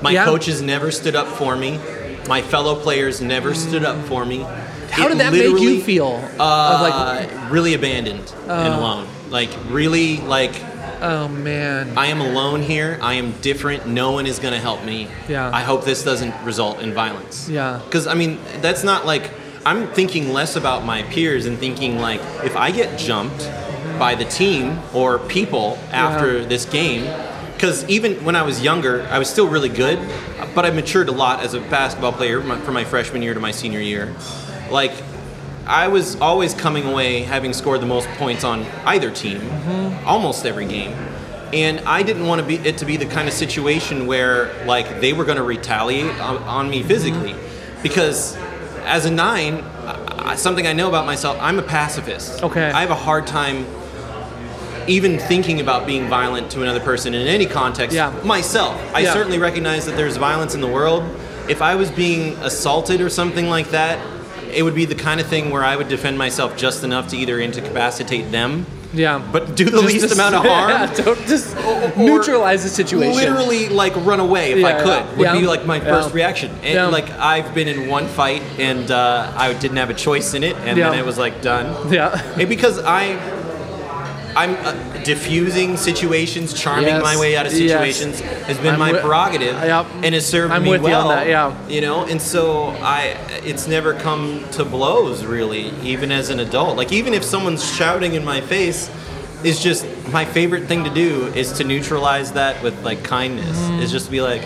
My Yeah. coaches never stood up for me. My fellow players never stood up for me. How did that make you feel? Uh, like, really abandoned and alone. Like really, like oh man. I am alone here. I am different. No one is going to help me. Yeah. I hope this doesn't result in violence. Yeah. Because I mean, that's not like I'm thinking less about my peers and thinking like if I get jumped by the team or people after this game. Because even when I was younger, I was still really good, but I matured a lot as a basketball player from my freshman year to my senior year. Like, I was always coming away having scored the most points on either team, mm-hmm. almost every game. And I didn't want to be it to be the kind of situation where like they were going to retaliate on, on me physically, mm-hmm. because as a nine, I, something I know about myself, I'm a pacifist. Okay. I have a hard time even thinking about being violent to another person in any context. Yeah. Myself, I Yeah. certainly recognize that there's violence in the world. If I was being assaulted or something like that, it would be the kind of thing where I would defend myself just enough to either incapacitate them, Yeah. but do the Just least to- amount of harm. Yeah, don't just or neutralize the situation. Literally, like run away if I Yeah, could would yeah. be like my first reaction. And like I've been in one fight and uh, I didn't have a choice in it, and then it was like done. Yeah. And because I, I'm uh, diffusing situations, charming Yes. my way out of Yes. situations has been I'm my wi- prerogative, Yep. and has served I'm me with you well. on that, yeah. You know, and so I, it's never come to blows really, even as an adult. Like even if someone's shouting in my face. Is just my favorite thing to do is to neutralize that with like kindness. Is just to be like,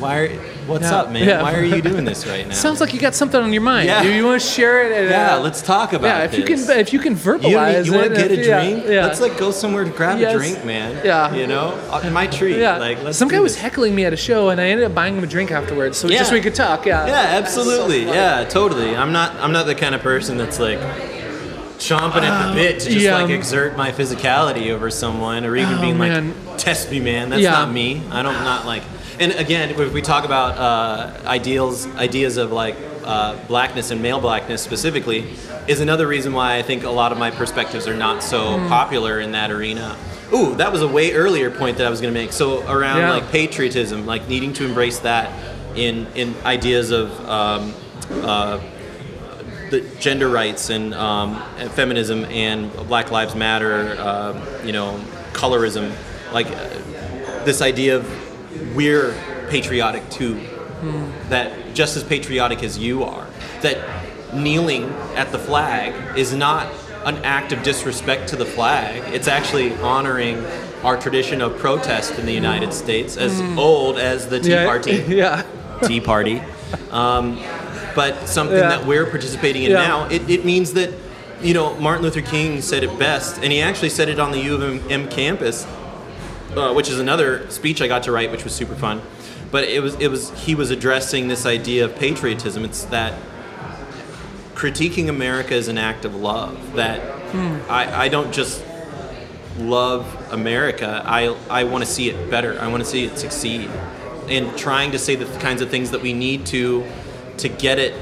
why? Are, what's. Yeah. up, man? Yeah. Why are you doing this right now? Sounds like you got something on your mind. Yeah. You, you want to share it? And, yeah, uh, let's talk about it. Yeah, if you can, if you can verbalize You, you want to get a drink? Yeah. Let's like go somewhere to grab Yes. a drink, man. Yeah. You know, Uh, my treat. yeah. Like, Some guy was heckling me at a show, and I ended up buying him a drink afterwards, so Yeah. just so we could talk. Yeah. Yeah, absolutely. yeah, totally. I'm not. I'm not the kind of person that's like chomping at the bit to just yeah. like exert my physicality over someone, or even Oh, being man. like, "Test me, man." That's Yeah. not me. I don't not like. And again, if we talk about uh, ideals, ideas of like uh, blackness and male blackness specifically, is another reason why I think a lot of my perspectives are not so Hmm. popular in that arena. Ooh, that was a way earlier point that I was going to make. So around Yeah. like patriotism, like needing to embrace that in in ideas of um, uh, the gender rights and, um, and feminism and Black Lives Matter, uh, you know, colorism, like uh, this idea of we're patriotic too, hmm. that just as patriotic as you are, that kneeling at the flag is not an act of disrespect to the flag. It's actually honoring our tradition of protest in the United hmm. States, as hmm. old as the Tea yeah. Party. Yeah. Tea Party. Um, but something Yeah. that we're participating in Yeah. now, it, it means that, you know, Martin Luther King said it best, and he actually said it on the U of M campus, uh, which is another speech I got to write, which was super fun. But it was, it was, he was addressing this idea of patriotism. It's that critiquing America is an act of love. That I, I don't just love America. I, I want to see it better. I want to see it succeed. And trying to say the kinds of things that we need to to get it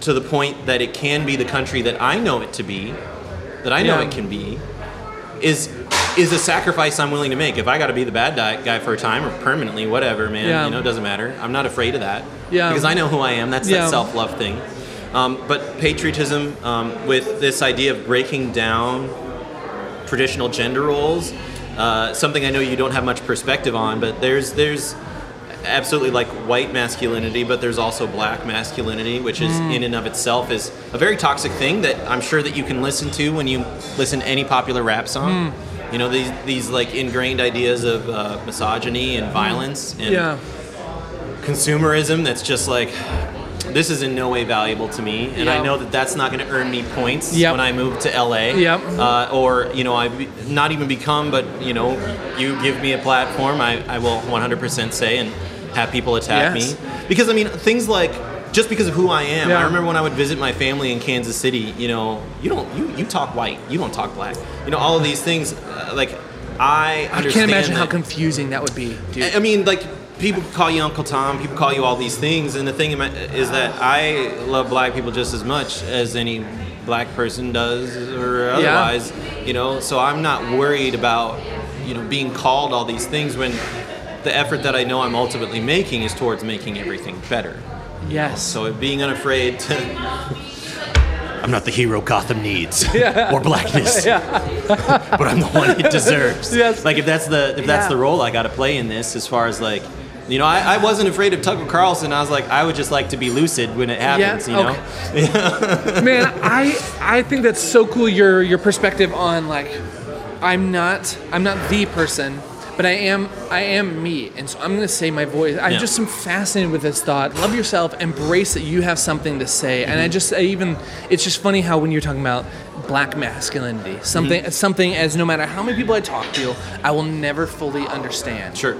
to the point that it can be the country that I know it to be, that I know Yeah. it can be, is is a sacrifice I'm willing to make. If I got to be the bad guy for a time or permanently, whatever, man, Yeah. you know, it doesn't matter. I'm not afraid of that. Yeah. Because I know who I am. That's Yeah. that self love thing. Um, but patriotism, um, with this idea of breaking down traditional gender roles, uh, something I know you don't have much perspective on, but there's there's absolutely like white masculinity, but there's also black masculinity, which is Mm. in and of itself is a very toxic thing that I'm sure that you can listen to when you listen to any popular rap song. Mm. You know these these like ingrained ideas of uh, misogyny and violence and Yeah. consumerism that's just like this is in no way valuable to me and i know that that's not going to earn me points Yep. when i move to la Yep. uh, or you know i've not even become but you know you give me a platform i, I will 100% say and have people attack Yes. me because i mean things like just because of who I am, Yeah. I remember when I would visit my family in Kansas City. You know, you don't you, you talk white, you don't talk black. You know, all of these things. Uh, like I I can't imagine how confusing that would be, dude. I I mean, like people call you Uncle Tom, people call you all these things, and the thing is that I love black people just as much as any black person does, or otherwise, you know. So I'm not worried about you know being called all these things when the effort that I know I'm ultimately making is towards making everything better. Yes. So being unafraid to. I'm not the hero Gotham needs, or blackness, but I'm the one it deserves. Yes. Like if that's the if that's Yeah. the role I got to play in this, as far as like, you know, I, I wasn't afraid of Tucker Carlson. I was like, I would just like to be lucid when it happens. you know. Man, I I think that's so cool. Your your perspective on like, I'm not I'm not the person, but I am I am me, and so I'm gonna say my voice. I Yeah. just am fascinated with this thought. Love yourself, embrace that you have something to say, and I Mm-hmm. just I even it's just funny how when you're talking about black masculinity, something Mm-hmm. something as no matter how many people I talk to, I will never fully understand. Sure.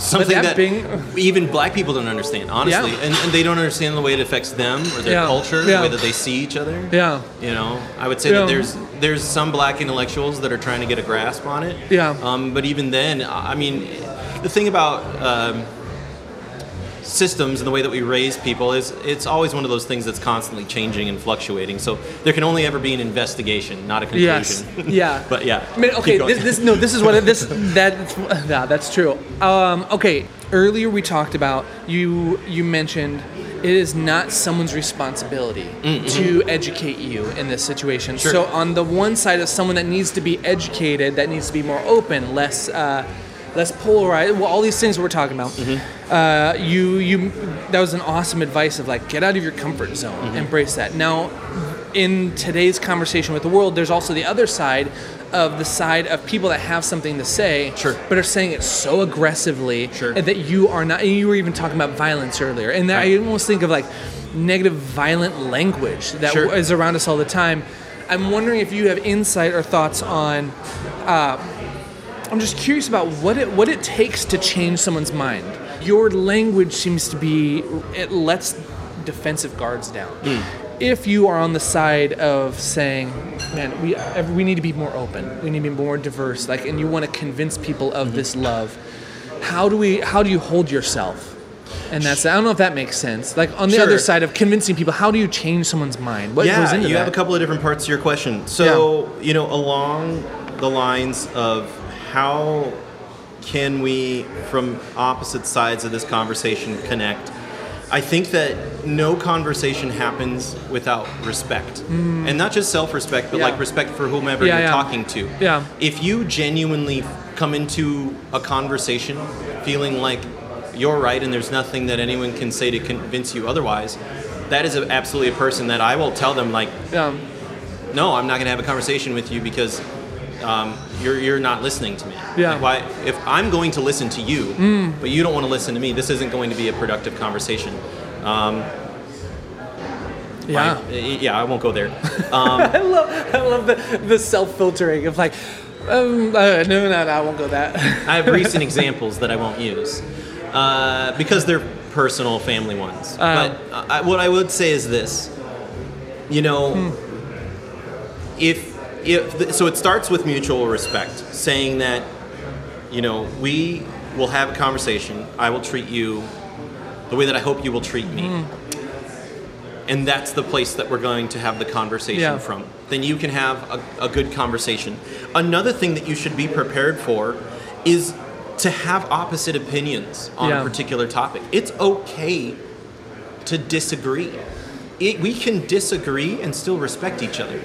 Something that that, being- even black people don't understand, honestly, Yeah. and, and they don't understand the way it affects them or their Yeah. culture, Yeah. the way that they see each other. Yeah. You know, I would say that there's there's some black intellectuals that are trying to get a grasp on it. Yeah. Um, but even then, I mean, the thing about um, systems and the way that we raise people is it's always one of those things that's constantly changing and fluctuating. So there can only ever be an investigation, not a conclusion. Yes. Yeah. but yeah. I mean, okay, this, this no, this is what this that yeah, that's true. Um, okay, earlier we talked about you you mentioned it is not someone's responsibility to educate you in this situation. Sure. So on the one side is someone that needs to be educated, that needs to be more open, less uh, less polarized. Well, all these things we're talking about. Uh, you you that was an awesome advice of like get out of your comfort zone, embrace that. Now, in today's conversation with the world, there's also the other side of the side of people that have something to say, Sure. but are saying it so aggressively Sure. that you are not. And you were even talking about violence earlier, and I almost think of like negative, violent language that Sure. is around us all the time. I'm wondering if you have insight or thoughts on. Uh, I'm just curious about what it what it takes to change someone's mind. Your language seems to be it lets defensive guards down. Hmm. If you are on the side of saying, "Man, we we need to be more open. We need to be more diverse," like, and you want to convince people of hmm. this love, how do we? How do you hold yourself? And that's I don't know if that makes sense. Like on the Sure. other side of convincing people, how do you change someone's mind? What yeah, goes into you that? have a couple of different parts to your question. So, you know, along the lines of how can we, from opposite sides of this conversation, connect? I think that no conversation happens without respect, and not just self-respect, but Mm. Yeah. like respect for whomever Yeah, you're yeah. talking to. Yeah. If you genuinely come into a conversation feeling like you're right and there's nothing that anyone can say to convince you otherwise, that is a, absolutely a person that I will tell them like, no, I'm not going to have a conversation with you because um, you're you're not listening to me. Yeah. Like, why? If I'm going to listen to you, but you don't want to listen to me, this isn't going to be a productive conversation. Um, Yeah. I- yeah, I won't go there. I love, I love the, the self filtering of like, um, uh, no, no, no, I won't go that. I have recent examples that I won't use uh, because they're personal, family ones. but uh, I, what I would say is this: you know, if if so, it starts with mutual respect, saying that you know we will have a conversation. I will treat you the way that I hope you will treat me. Mm-hmm. And that's the place that we're going to have the conversation Yeah. from. Then you can have a, a good conversation. Another thing that you should be prepared for is to have opposite opinions on Yeah. a particular topic. It's okay to disagree. It, we can disagree and still respect each other.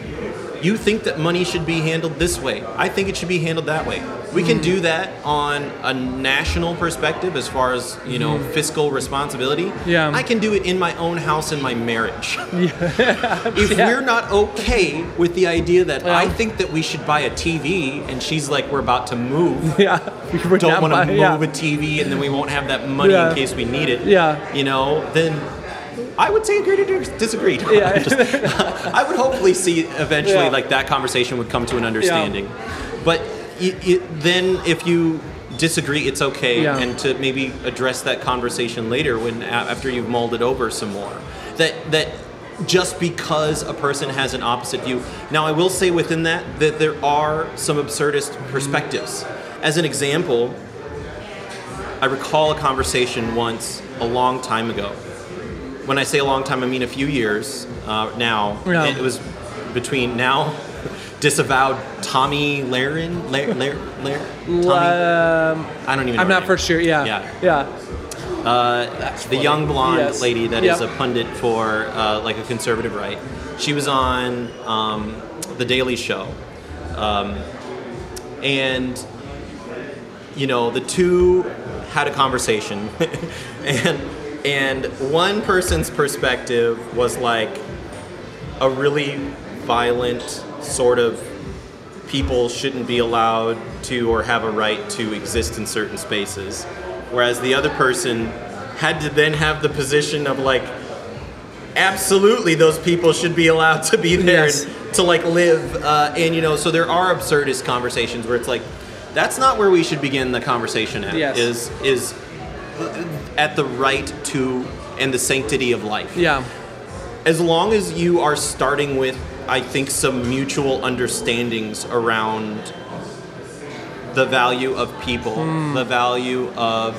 You think that money should be handled this way. I think it should be handled that way. We can do that on a national perspective as far as, you know, fiscal responsibility. Yeah. I can do it in my own house in my marriage. Yeah. if we're not okay with the idea that I think that we should buy a TV and she's like we're about to move, yeah. We don't want to move yeah. a TV and then we won't have that money Yeah. in case we need it. Yeah. You know, then I would say agree to dis- disagree. Yeah. Just- I would hopefully see eventually Yeah. like that conversation would come to an understanding. But y y then if you disagree, it's okay, Yeah. and to maybe address that conversation later when after you've mulled it over some more. That that just because a person has an opposite view. Now, I will say within that that there are some absurdist mm-hmm. perspectives. As an example, I recall a conversation once a long time ago. When I say a long time, I mean a few years uh, now. Yeah. It was between now disavowed Tomi Lahren. Lar- Lar- Lar- Tomi? Um, I don't even. know I'm not for sure. Yeah. Yeah. Yeah. Uh, the young blonde Yes. lady that is Yep. a pundit for uh, like a conservative right. She was on um, the Daily Show, um, and you know the two had a conversation, and and one person's perspective was like a really violent sort of people shouldn't be allowed to or have a right to exist in certain spaces whereas the other person had to then have the position of like absolutely those people should be allowed to be there Yes. and to like live uh, and you know so there are absurdist conversations where it's like that's not where we should begin the conversation at Yes. is is at the right to and the sanctity of life Yeah. as long as you are starting with i think some mutual understandings around the value of people hmm. the value of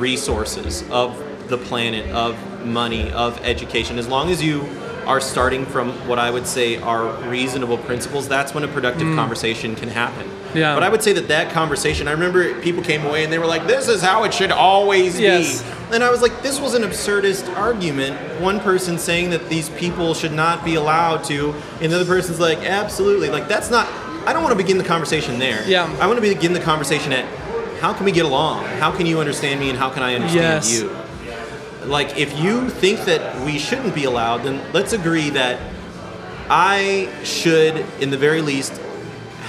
resources of the planet of money of education as long as you are starting from what i would say are reasonable principles that's when a productive mm. conversation can happen Yeah. but i would say that that conversation i remember people came away and they were like this is how it should always Yes. be and I was like, this was an absurdist argument. One person saying that these people should not be allowed to, and the other person's like, absolutely. Like, that's not, I don't want to begin the conversation there. Yeah. I want to begin the conversation at how can we get along? How can you understand me and how can I understand Yes. you? Like, if you think that we shouldn't be allowed, then let's agree that I should, in the very least,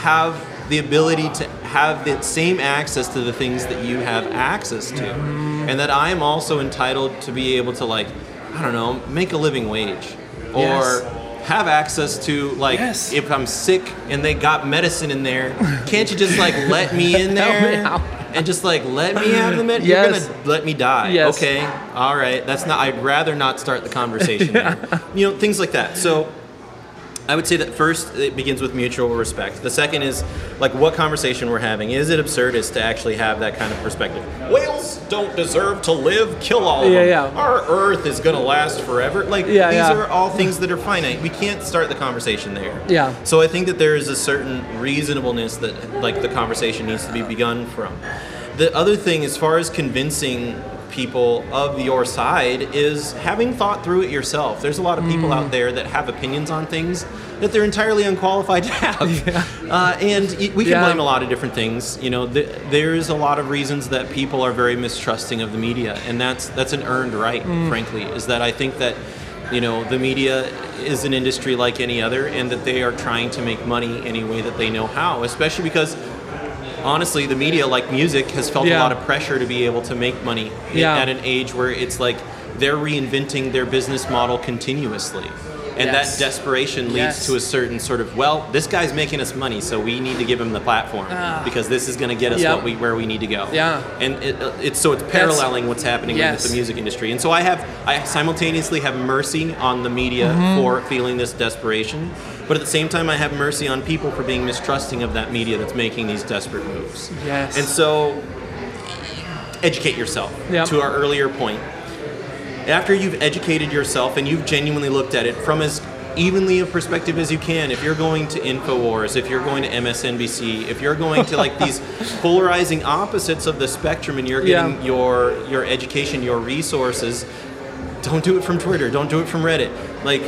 have the ability to have the same access to the things that you have access to. And that I am also entitled to be able to, like, I don't know, make a living wage. Or Yes. have access to, like, Yes. if I'm sick and they got medicine in there, can't you just, like, let me in there? And just like let me have the med. Yes. You're gonna let me die. Yes. Okay. All right. That's not. I'd rather not start the conversation. You know, things like that. So I would say that first it begins with mutual respect. The second is like what conversation we're having. Is it absurdist to actually have that kind of perspective? Whales don't deserve to live. Kill all of Yeah, them. yeah. Our Earth is gonna last forever. Like Yeah, these are all things that are finite. We can't start the conversation there. Yeah. So I think that there is a certain reasonableness that like the conversation needs to be begun from. The other thing, as far as convincing people of your side, is having thought through it yourself. There's a lot of people out there that have opinions on things that they're entirely unqualified to have, uh, and we can Yeah. blame a lot of different things. You know, th- there's a lot of reasons that people are very mistrusting of the media, and that's that's an earned right, frankly. Is that I think that you know the media is an industry like any other and that they are trying to make money any way that they know how especially because honestly the media like music has felt Yeah. a lot of pressure to be able to make money Yeah. at an age where it's like they're reinventing their business model continuously and Yes. that desperation leads Yes. to a certain sort of well this guy's making us money so we need to give him the platform because this is going to get us Yep. what we where we need to go Ah. Yeah. and it, it's so it's paralleling what's happening Yes. with the music industry. And so I have I simultaneously have mercy on the media Mm-hmm. for feeling this desperation, but at the same time I have mercy on people for being mistrusting of that media that's making these desperate moves. Yes. And so educate yourself. Yep. To our earlier point. After you've educated yourself and you've genuinely looked at it from as evenly a perspective as you can, if you're going to InfoWars, if you're going to MSNBC, if you're going to like these polarizing opposites of the spectrum and you're Yeah. getting your your education, your resources, don't do it from Twitter, don't do it from Reddit. Like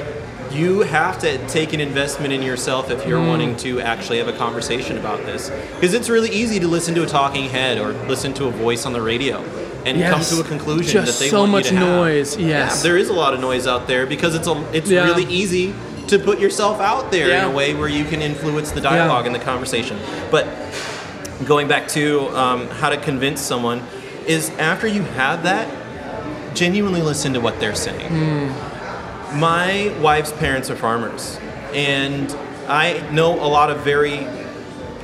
you have to take an investment in yourself if Mm. you're wanting to actually have a conversation about this. Because it's really easy to listen to a talking head or listen to a voice on the radio and Yes. come to a conclusion Just that they so want much you to have. noise, yes. Yeah, there is a lot of noise out there because it's a it's Yeah. really easy to put yourself out there Yeah. in a way where you can influence the dialogue and the conversation. But going back to um, how to convince someone is after you have that, genuinely listen to what they're saying. My wife's parents are farmers, and I know a lot of very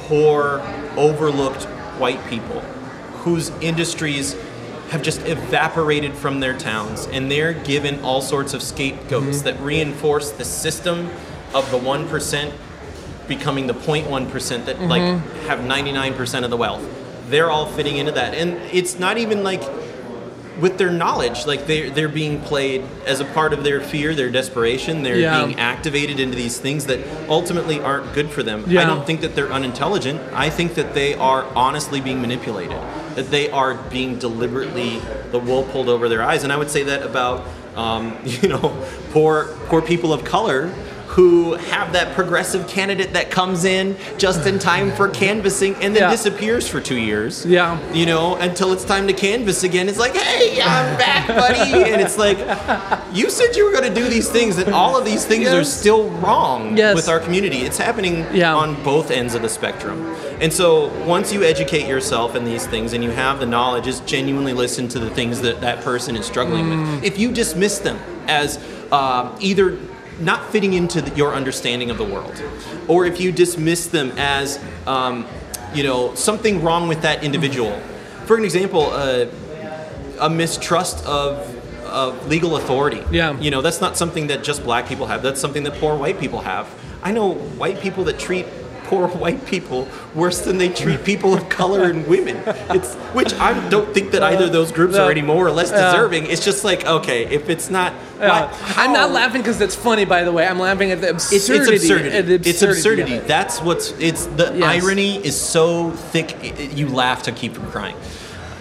poor, overlooked white people whose industries have just evaporated from their towns, and they're given all sorts of scapegoats mm-hmm. that reinforce the system of the 1% becoming the 0.1% that like mm-hmm. have 99% of the wealth. They're all fitting into that. And it's not even like with their knowledge, like they're they're being played as a part of their fear, their desperation. They're Yeah. being activated into these things that ultimately aren't good for them. I don't think that they're unintelligent. I think that they are honestly being manipulated. That they are being deliberately the wool pulled over their eyes. And I would say that about um, you know poor poor people of color who have that progressive candidate that comes in just in time for canvassing and then Yeah. disappears for two years. Yeah. You know, until it's time to canvass again. It's like, hey, I'm back, buddy. And it's like, you said you were going to do these things, and all of these things are still wrong Yes. with our community. It's happening Yeah. on both ends of the spectrum. And so once you educate yourself in these things and you have the knowledge, just genuinely listen to the things that that person is struggling Mm. with. If you dismiss them as uh, either not fitting into the, your understanding of the world, or if you dismiss them as, um, you know, something wrong with that individual. For an example, uh, a mistrust of of legal authority. Yeah. You know, that's not something that just black people have. That's something that poor white people have. I know white people that treat poor white people worse than they treat people of color and women. It's which I don't think that either of those groups are any more or less deserving. It's just like okay, if it's not, why- I'm not laughing because it's funny, by the way. I'm laughing at the absurdity. it's absurdity. the It's absurdity absurdity. it. That's what's. It's the Yes. irony is so thick. You laugh to keep from crying,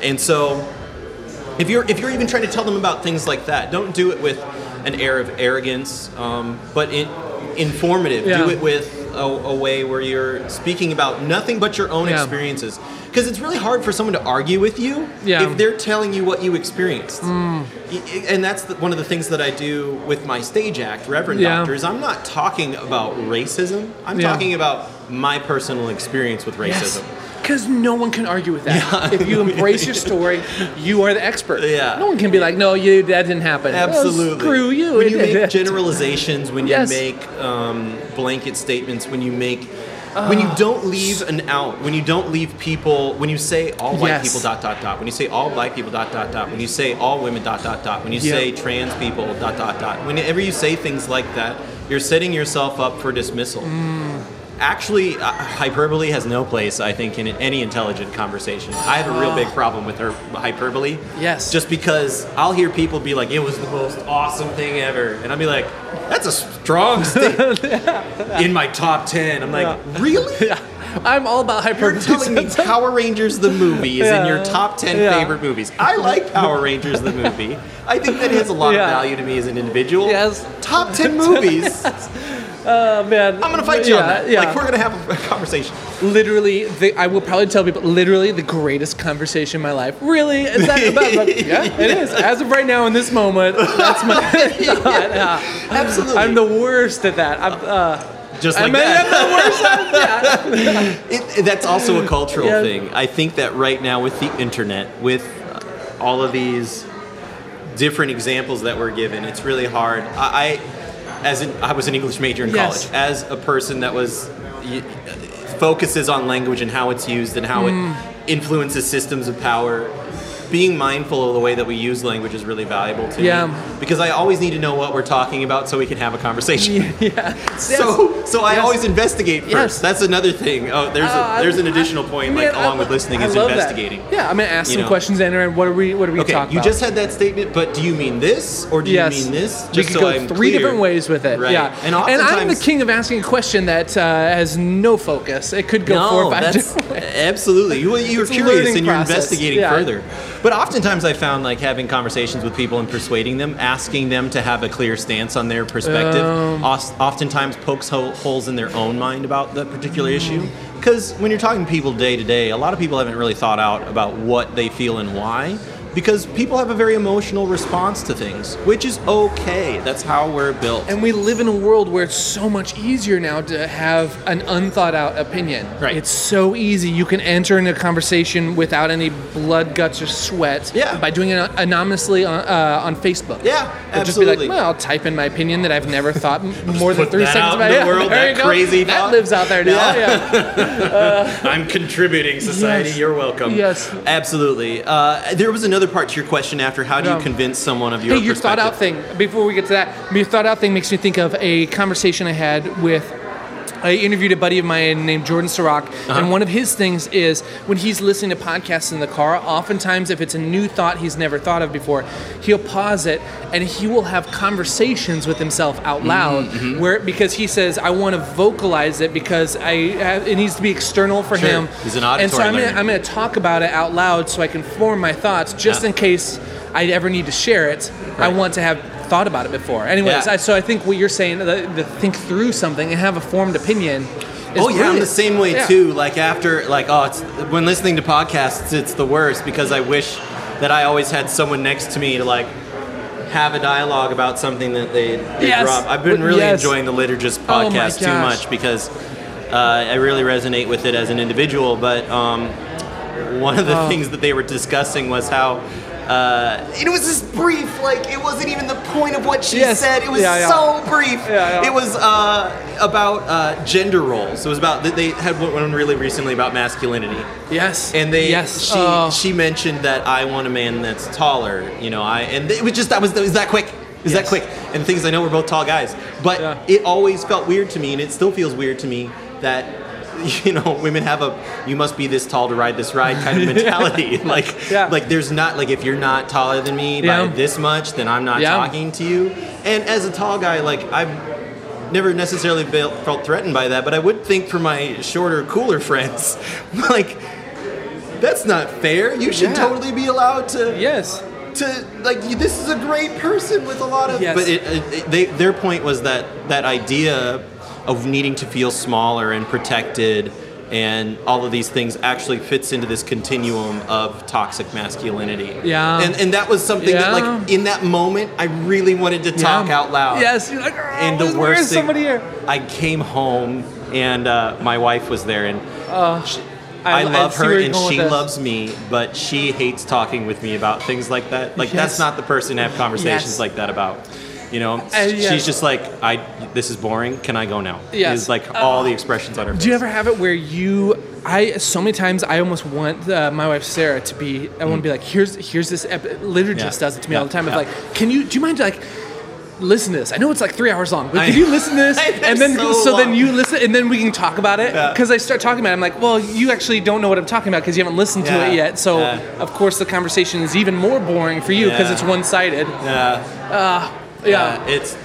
and so if you're if you're even trying to tell them about things like that, don't do it with an air of arrogance, um, but in, informative. Yeah. Do it with a, a way where you're speaking about nothing but your own Yeah. experiences. Because it's really hard for someone to argue with you Yeah. Mm. if they're telling you what you experienced. Y- y- And that's the, one of the things that I do with my stage act, Reverend Yeah. Doctor, is I'm not talking about racism. I'm Yeah. talking about my personal experience with racism. Because no one can argue with that. If you embrace your story, you are the expert. Yeah. No one can be like, no, you that didn't happen. Oh, Absolutely. screw you. When you make generalizations, when Yes. you make um, blanket statements, when you make, when you don't leave an out, when you don't leave people, when you say all white Yes. people dot dot dot, when you say all black people dot dot dot, when you say all women dot dot dot, when you Yeah. say trans people dot dot dot, whenever you say things like that, you're setting yourself up for dismissal. Mm. Actually, uh, hyperbole has no place, I think, in any intelligent conversation. I have a real big problem with her hyperbole. Yes. Just because I'll hear people be like, "It was the most awesome thing ever," and I'll be like, "That's a strong statement." in my top ten, I'm like, "Really? I'm all about You're hyperbole. telling me Power Rangers the movie is in your top ten Yeah. favorite movies? I like Power Rangers the movie. I think that has a lot Yeah. of value to me as an individual. Yes. Top ten movies. Oh, man. I'm gonna fight you yeah, on that. Yeah. Like we're gonna have a, conversation. literally, the, I will probably tell people, literally the greatest conversation in my life. Really? Is that about? But yeah, it is. As of right now, in this moment, that's my. Absolutely. I'm the worst at that. I'm, uh, Just I like mean, that. The worst at that. It, that's also a cultural Yeah. thing. I think that right now with the internet, with all of these different examples that we're given, it's really hard. I, I as in, I was an English major in Yes. college, as a person that was focuses on language and how it's used and how Mm. it influences systems of power. Being mindful of the way that we use language is really valuable to Yeah. me because I always need to know what we're talking about so we can have a conversation. yeah. So, so I Yes. always investigate first. Yes. That's another thing. Oh, there's Uh, a, there's an I- additional point, man, like I along lo- with listening, I is love that. investigating. Yeah, I'm gonna ask You some know. questions. And what are we? What are we Okay, talking you about? You just had that statement, but do you mean this or do yes. you mean this? we Just could so go I'm three clear. different ways with it. Right. Yeah, And I'm the king of asking a question that uh, has no focus. It could go no, four or five that's different ways. absolutely. You, you're curious and you're investigating further. But oftentimes, I found like having conversations with people and persuading them, asking them to have a clear stance on their perspective, Um. oftentimes pokes ho- holes in their own mind about that particular issue. Because when you're talking to people day to day, a lot of people haven't really thought out about what they feel and why. Because people have a very emotional response to things, which is okay. That's how we're built. And we live in a world where it's so much easier now to have an unthought out opinion. Right. It's so easy. You can enter into a conversation without any blood, guts, or sweat. Yeah. By doing it anonymously on, uh, on Facebook. Yeah, Or Just be like, well, I'll type in my opinion that I've never thought more than three that seconds out about. in the Yeah, world, there that you go. crazy That thought. lives out there now. Yeah. Yeah. I'm contributing, society. Yes. You're welcome. Yes. absolutely. Uh, there was another part to your question after. How do you convince someone of your Hey, your thought out thing. Before we get to that, your thought out thing makes me think of a conversation I had with I interviewed a buddy of mine named Jordan Sirach, Uh-huh. and one of his things is when he's listening to podcasts in the car, oftentimes if it's a new thought he's never thought of before, he'll pause it and he will have conversations with himself out Mm-hmm, loud, where because he says I want to vocalize it because I it needs to be external for Sure. him. He's an auditory and so I'm gonna. I'm going to talk about it out loud so I can form my thoughts just Yeah. in case I ever need to share it. I want to have thought about it before. Anyways, Yeah. I, so I think what you're saying, the, the think through something and have a formed opinion. Is Oh yeah, I'm the same way Yeah. too. Like after, like oh, it's when listening to podcasts, it's the worst because I wish that I always had someone next to me to like have a dialogue about something that they, they Yes. drop. I've been really yes. enjoying the Liturgist Oh podcast too much because uh, I really resonate with it as an individual. But um, one of the Oh. things that they were discussing was how. Uh, it was just brief, like it wasn't even the point of what she Yes. said. It was Yeah, yeah. so brief. Yeah. It was uh, about uh, gender roles. It was about they had one really recently about masculinity, Yes. and they yes. she Oh. she mentioned that I want a man that's taller. You know, I and it was just that was was that quick. It was Yes. that quick. And the thing I know we're both tall guys, but it always felt weird to me, and it still feels weird to me that. You know, women have a "you must be this tall to ride this ride" kind of mentality. like, Yeah. like there's not like if you're not taller than me Yeah. by this much, then I'm not Yeah. talking to you. And as a tall guy, like I've never necessarily felt, felt threatened by that, but I would think for my shorter, cooler friends, like that's not fair. You should totally be allowed to yes. to like this is a great person with a lot of Yes. but it, it- they, their point was that that idea of needing to feel smaller and protected and all of these things actually fits into this continuum of toxic masculinity Yeah. and and that was something that like in that moment i really wanted to talk Yeah. out loud Yes. You're like, oh, and the worst thing somebody here? i came home and uh, my wife was there and she- I, I love her and she loves me, but she hates talking with me about things like that. Like Yes. that's not the person to have conversations Yes. like that about. You know, yes. she's just like, I. This is boring. Can I go now? Yes. is like all the expressions on her. Do you ever have it where you? I so many times I almost want uh, my wife Sarah to be. I want to be like, here's here's this. Ep-. Liturgist Mm. Yeah. does it to me Yeah. all the time. Yeah. like, can you? Do you mind like? Listen to this. I know it's like three hours long, but I- can you listen to this? And then so so, then you listen, and then we can talk about it. Yeah. Because I start talking about it, I'm like, well, you actually don't know what I'm talking about because you haven't listened to it yet. So Yeah. of course the conversation is even more boring for you because Yeah. it's one sided. Yeah, Yeah. yeah. It's.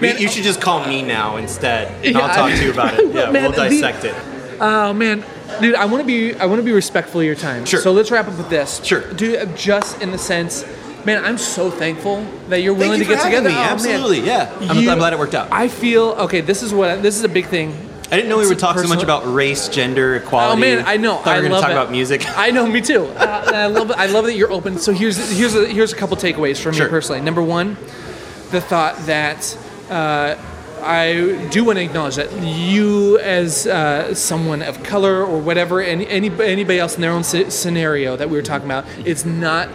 Man, you, should just call me now instead. and Yeah, I'll talk to you about it. Yeah, Man, we'll the- dissect it. Oh man, dude, I want to be I want to be respectful of your time. Sure. So let's wrap up with this. Sure. Dude, just in the sense, man, I'm so thankful that you're willing you to get together. me. Oh, man. Absolutely, yeah. I'm, You- I'm glad it worked out. I feel okay. This is what this is a big thing. I didn't know we It's would talk so much about race, gender, equality. Oh man, I know. Thought I we were love going to talk it. about music. I know, me too. Uh, I love I love that you're open. So here's here's a, here's a couple takeaways from Sure. me personally. Number one, the thought that. Uh, I do want to acknowledge that you, as uh, someone of color or whatever, any, any anybody else in their own sce- scenario that we were talking about, it's not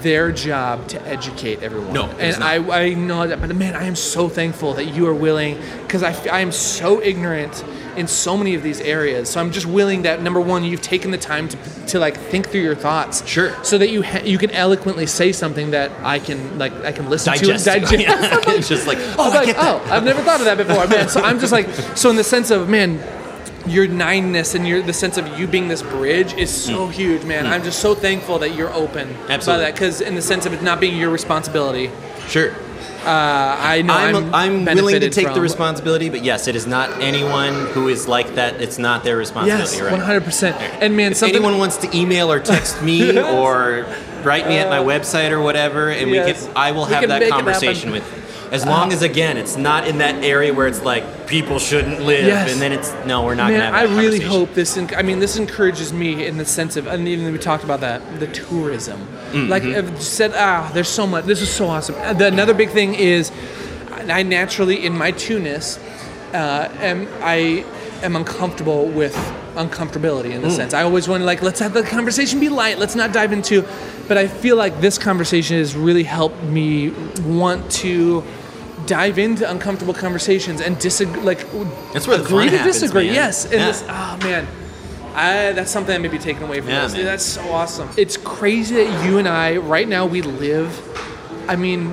their job to educate everyone. No, and. I, I know that, but man, I am so thankful that you are willing because I am so ignorant in so many of these areas. So I'm just willing that number one, you've taken the time to, to like think through your thoughts, Sure. so that you ha- you can eloquently say something that I can like I can listen digest. to and digest. Yeah. it's just like, oh, like, oh, I've never thought of that before, man. So I'm just like, so in the sense of, man, your nineness and your the sense of you being this bridge is so huge, man. I'm just so thankful that you're open by Mm. That, because in the sense of it not being your responsibility, Sure. Uh, I know I'm, I'm, I'm, willing to take the responsibility, but yes, it is not anyone who is like that. It's not their responsibility. Yes, right? one hundred percent. And man, If anyone wants to email or text me or write me at my website or whatever, and we yes. can, I will We have that conversation with. As long as again, it's not in that area where it's like people shouldn't live, Yes. and then it's no, we're not Man, gonna I really hope this. I mean, this encourages me in the sense of, and even we talked about that, the tourism. Mm-hmm. Like I've said, ah, there's so much. This is so awesome. The, another big thing is, I naturally, in my two-ness, uh, am I am uncomfortable with uncomfortability Mm. in the sense. I always want to like, let's have the conversation be light. Let's not dive into. But I feel like this conversation has really helped me want to dive into uncomfortable conversations and disagree. Like That's where the agree to happens, disagree. man. Yes, and Yeah. this. Oh man, I, that's something that may be taken away from Yeah, this. man. That's so awesome. It's crazy that you and I right now we live. I mean,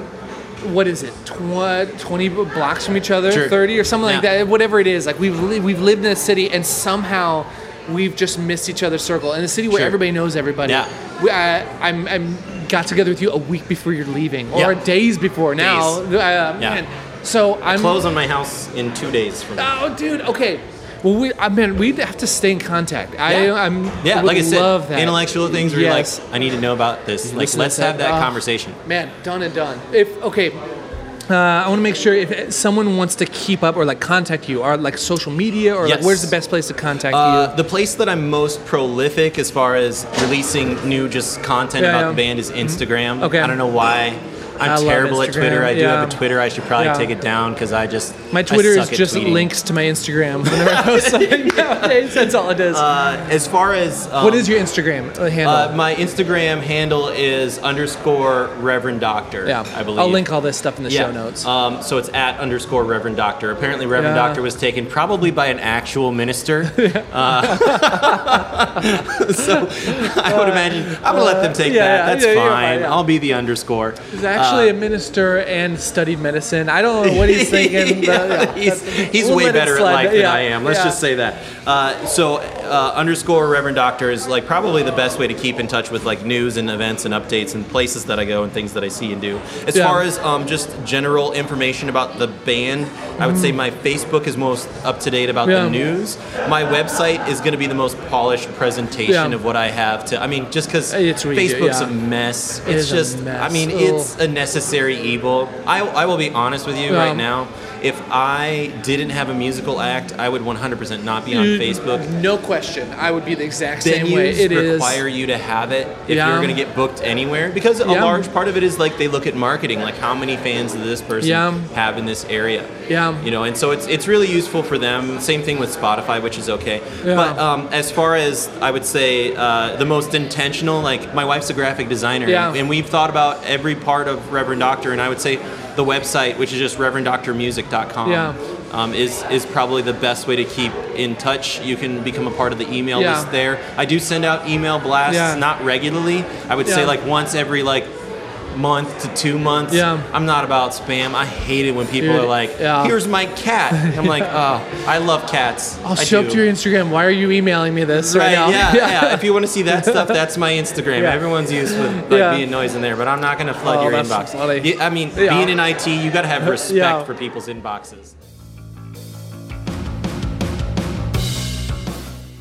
what is it, tw- 20 blocks from each other, Sure. 30 or something like that, whatever it is. Like we've li- we've lived in a city and somehow we've just missed each other's circle. In a city where Sure. everybody knows everybody. Yeah. We, I, I'm, I'm got together with you a week before you're leaving or Yeah. days before now. Days. Uh, man. So I'm Close on my house in two days from now. Oh, dude. Okay. Well, we, I mean, we'd have to stay in contact. I, Yeah. I'm. Yeah, like I said, love that. intellectual things where Yes. you're like, I need to know about this. Like, let's have that uh, conversation. Man, done and done. If okay, uh, I want to make sure if someone wants to keep up or like contact you, or like social media, or like where's the best place to contact Uh, you? the place that I'm most prolific as far as releasing new just content Yeah, about yeah. the band is Instagram. Okay. I don't know why. I'm I terrible at Twitter. I do yeah. have a Twitter. I should probably Yeah. take it down because I just My Twitter is just links to my Instagram. Whenever I post something nowadays, that's all it is. Uh, as far as um, what is your Instagram uh, handle? uh, my Instagram handle is underscore Reverend Doctor. yeah, I believe. I'll link all this stuff in the yeah. show notes. Um, so it's at underscore Reverend Doctor. Apparently, Reverend. Doctor was taken probably by an actual minister. uh, so I would imagine I'm gonna let them take that. That's fine. I'll be the underscore. He's actually uh, a minister and studied medicine. I don't know what he's thinking. but, Yeah, yeah, he's he's we'll way better at life than Yeah, I am. Let's yeah. just say that. Uh, so uh, underscore Reverend Doctor is like probably the best way to keep in touch with like news and events and updates and places that I go and things that I see and do. As Yeah. far as um, just general information about the band, I would say my Facebook is most up to date about Mm-hmm. Yeah. the news. My website is going to be the most polished presentation Yeah. of what I have to. I mean, just because Facebook's yeah. a mess. It it's a just. mess. I mean, Ugh. it's a necessary evil. I, I will be honest with you Yeah. right um, now. If I didn't have a musical act, I would 100% not be on Facebook. No question. I would be the exact same way. Venues It is. require you to have it if Yeah. you're going to get booked anywhere because a Yeah. large part of it is like they look at marketing, like how many fans does this person Yeah. have in this area? Yeah. You know, and so it's it's really useful for them. Same thing with Spotify, which is okay. Yeah. But um, as far as I would say, uh, the most intentional, like my wife's a graphic designer, Yeah. and we've thought about every part of Reverend Doctor, and I would say the website, which is just reverendoctormusic.com. Yeah. Um, is is probably the best way to keep in touch. You can become a part of the email Yeah. list there. I do send out email blasts, Yeah. not regularly. I would say like once every like month to two months. Yeah. I'm not about spam. I hate it when people Dude, are like, yeah. "Here's my cat." I'm like, "Oh, I love cats." I'll I show do. up to your Instagram. Why are you emailing me this right, Right, now? yeah, yeah. If you want to see that stuff, that's my Instagram. Yeah. Everyone's used with like Yeah. being noise in there, but I'm not going to flood Oh, your inbox. funny. Yeah, I mean, Yeah. being in IT, you got to have respect Yeah. for people's inboxes.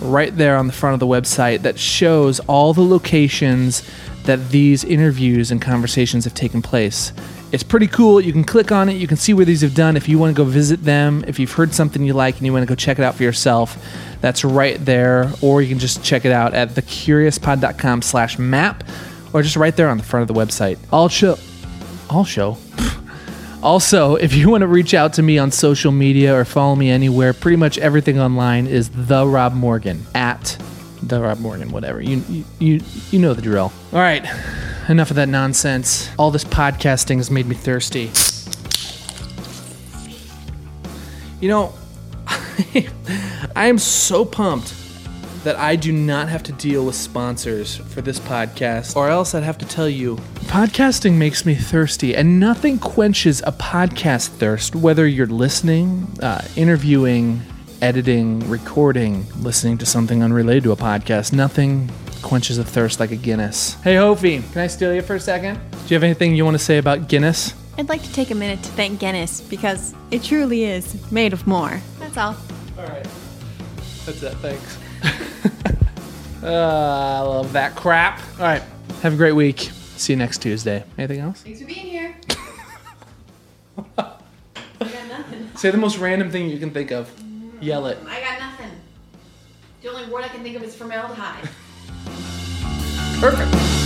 right there on the front of the website that shows all the locations that these interviews and conversations have taken place. It's pretty cool. You can click on it, you can see where these have done. If you want to go visit them, if you've heard something you like and you want to go check it out for yourself, that's right there. Or you can just check it out at thecuriouspod.com slash map or just right there on the front of the website. I'll show. I'll show. Also, if you want to reach out to me on social media or follow me anywhere, pretty much everything online is the Rob Morgan at the Rob Morgan, whatever. You you you, know the drill. All right, enough of that nonsense. All this podcasting has made me thirsty. You know, I am so pumped that I do not have to deal with sponsors for this podcast, or else I'd have to tell you podcasting makes me thirsty, and nothing quenches a podcast thirst, whether you're listening, uh, interviewing, editing, recording, listening to something unrelated to a podcast. Nothing quenches a thirst like a Guinness. Hey, Hofi, can I steal you for a second? Do you have anything you want to say about Guinness? I'd like to take a minute to thank Guinness because it truly is made of more. That's all. All right. That's it. Thanks. Uh, I love that crap. All right. Have a great week. See you next Tuesday. Anything else? Thanks for being here. I got nothing. Say the most random thing you can think of. Yell it. I got nothing. The only word I can think of is formaldehyde. Perfect.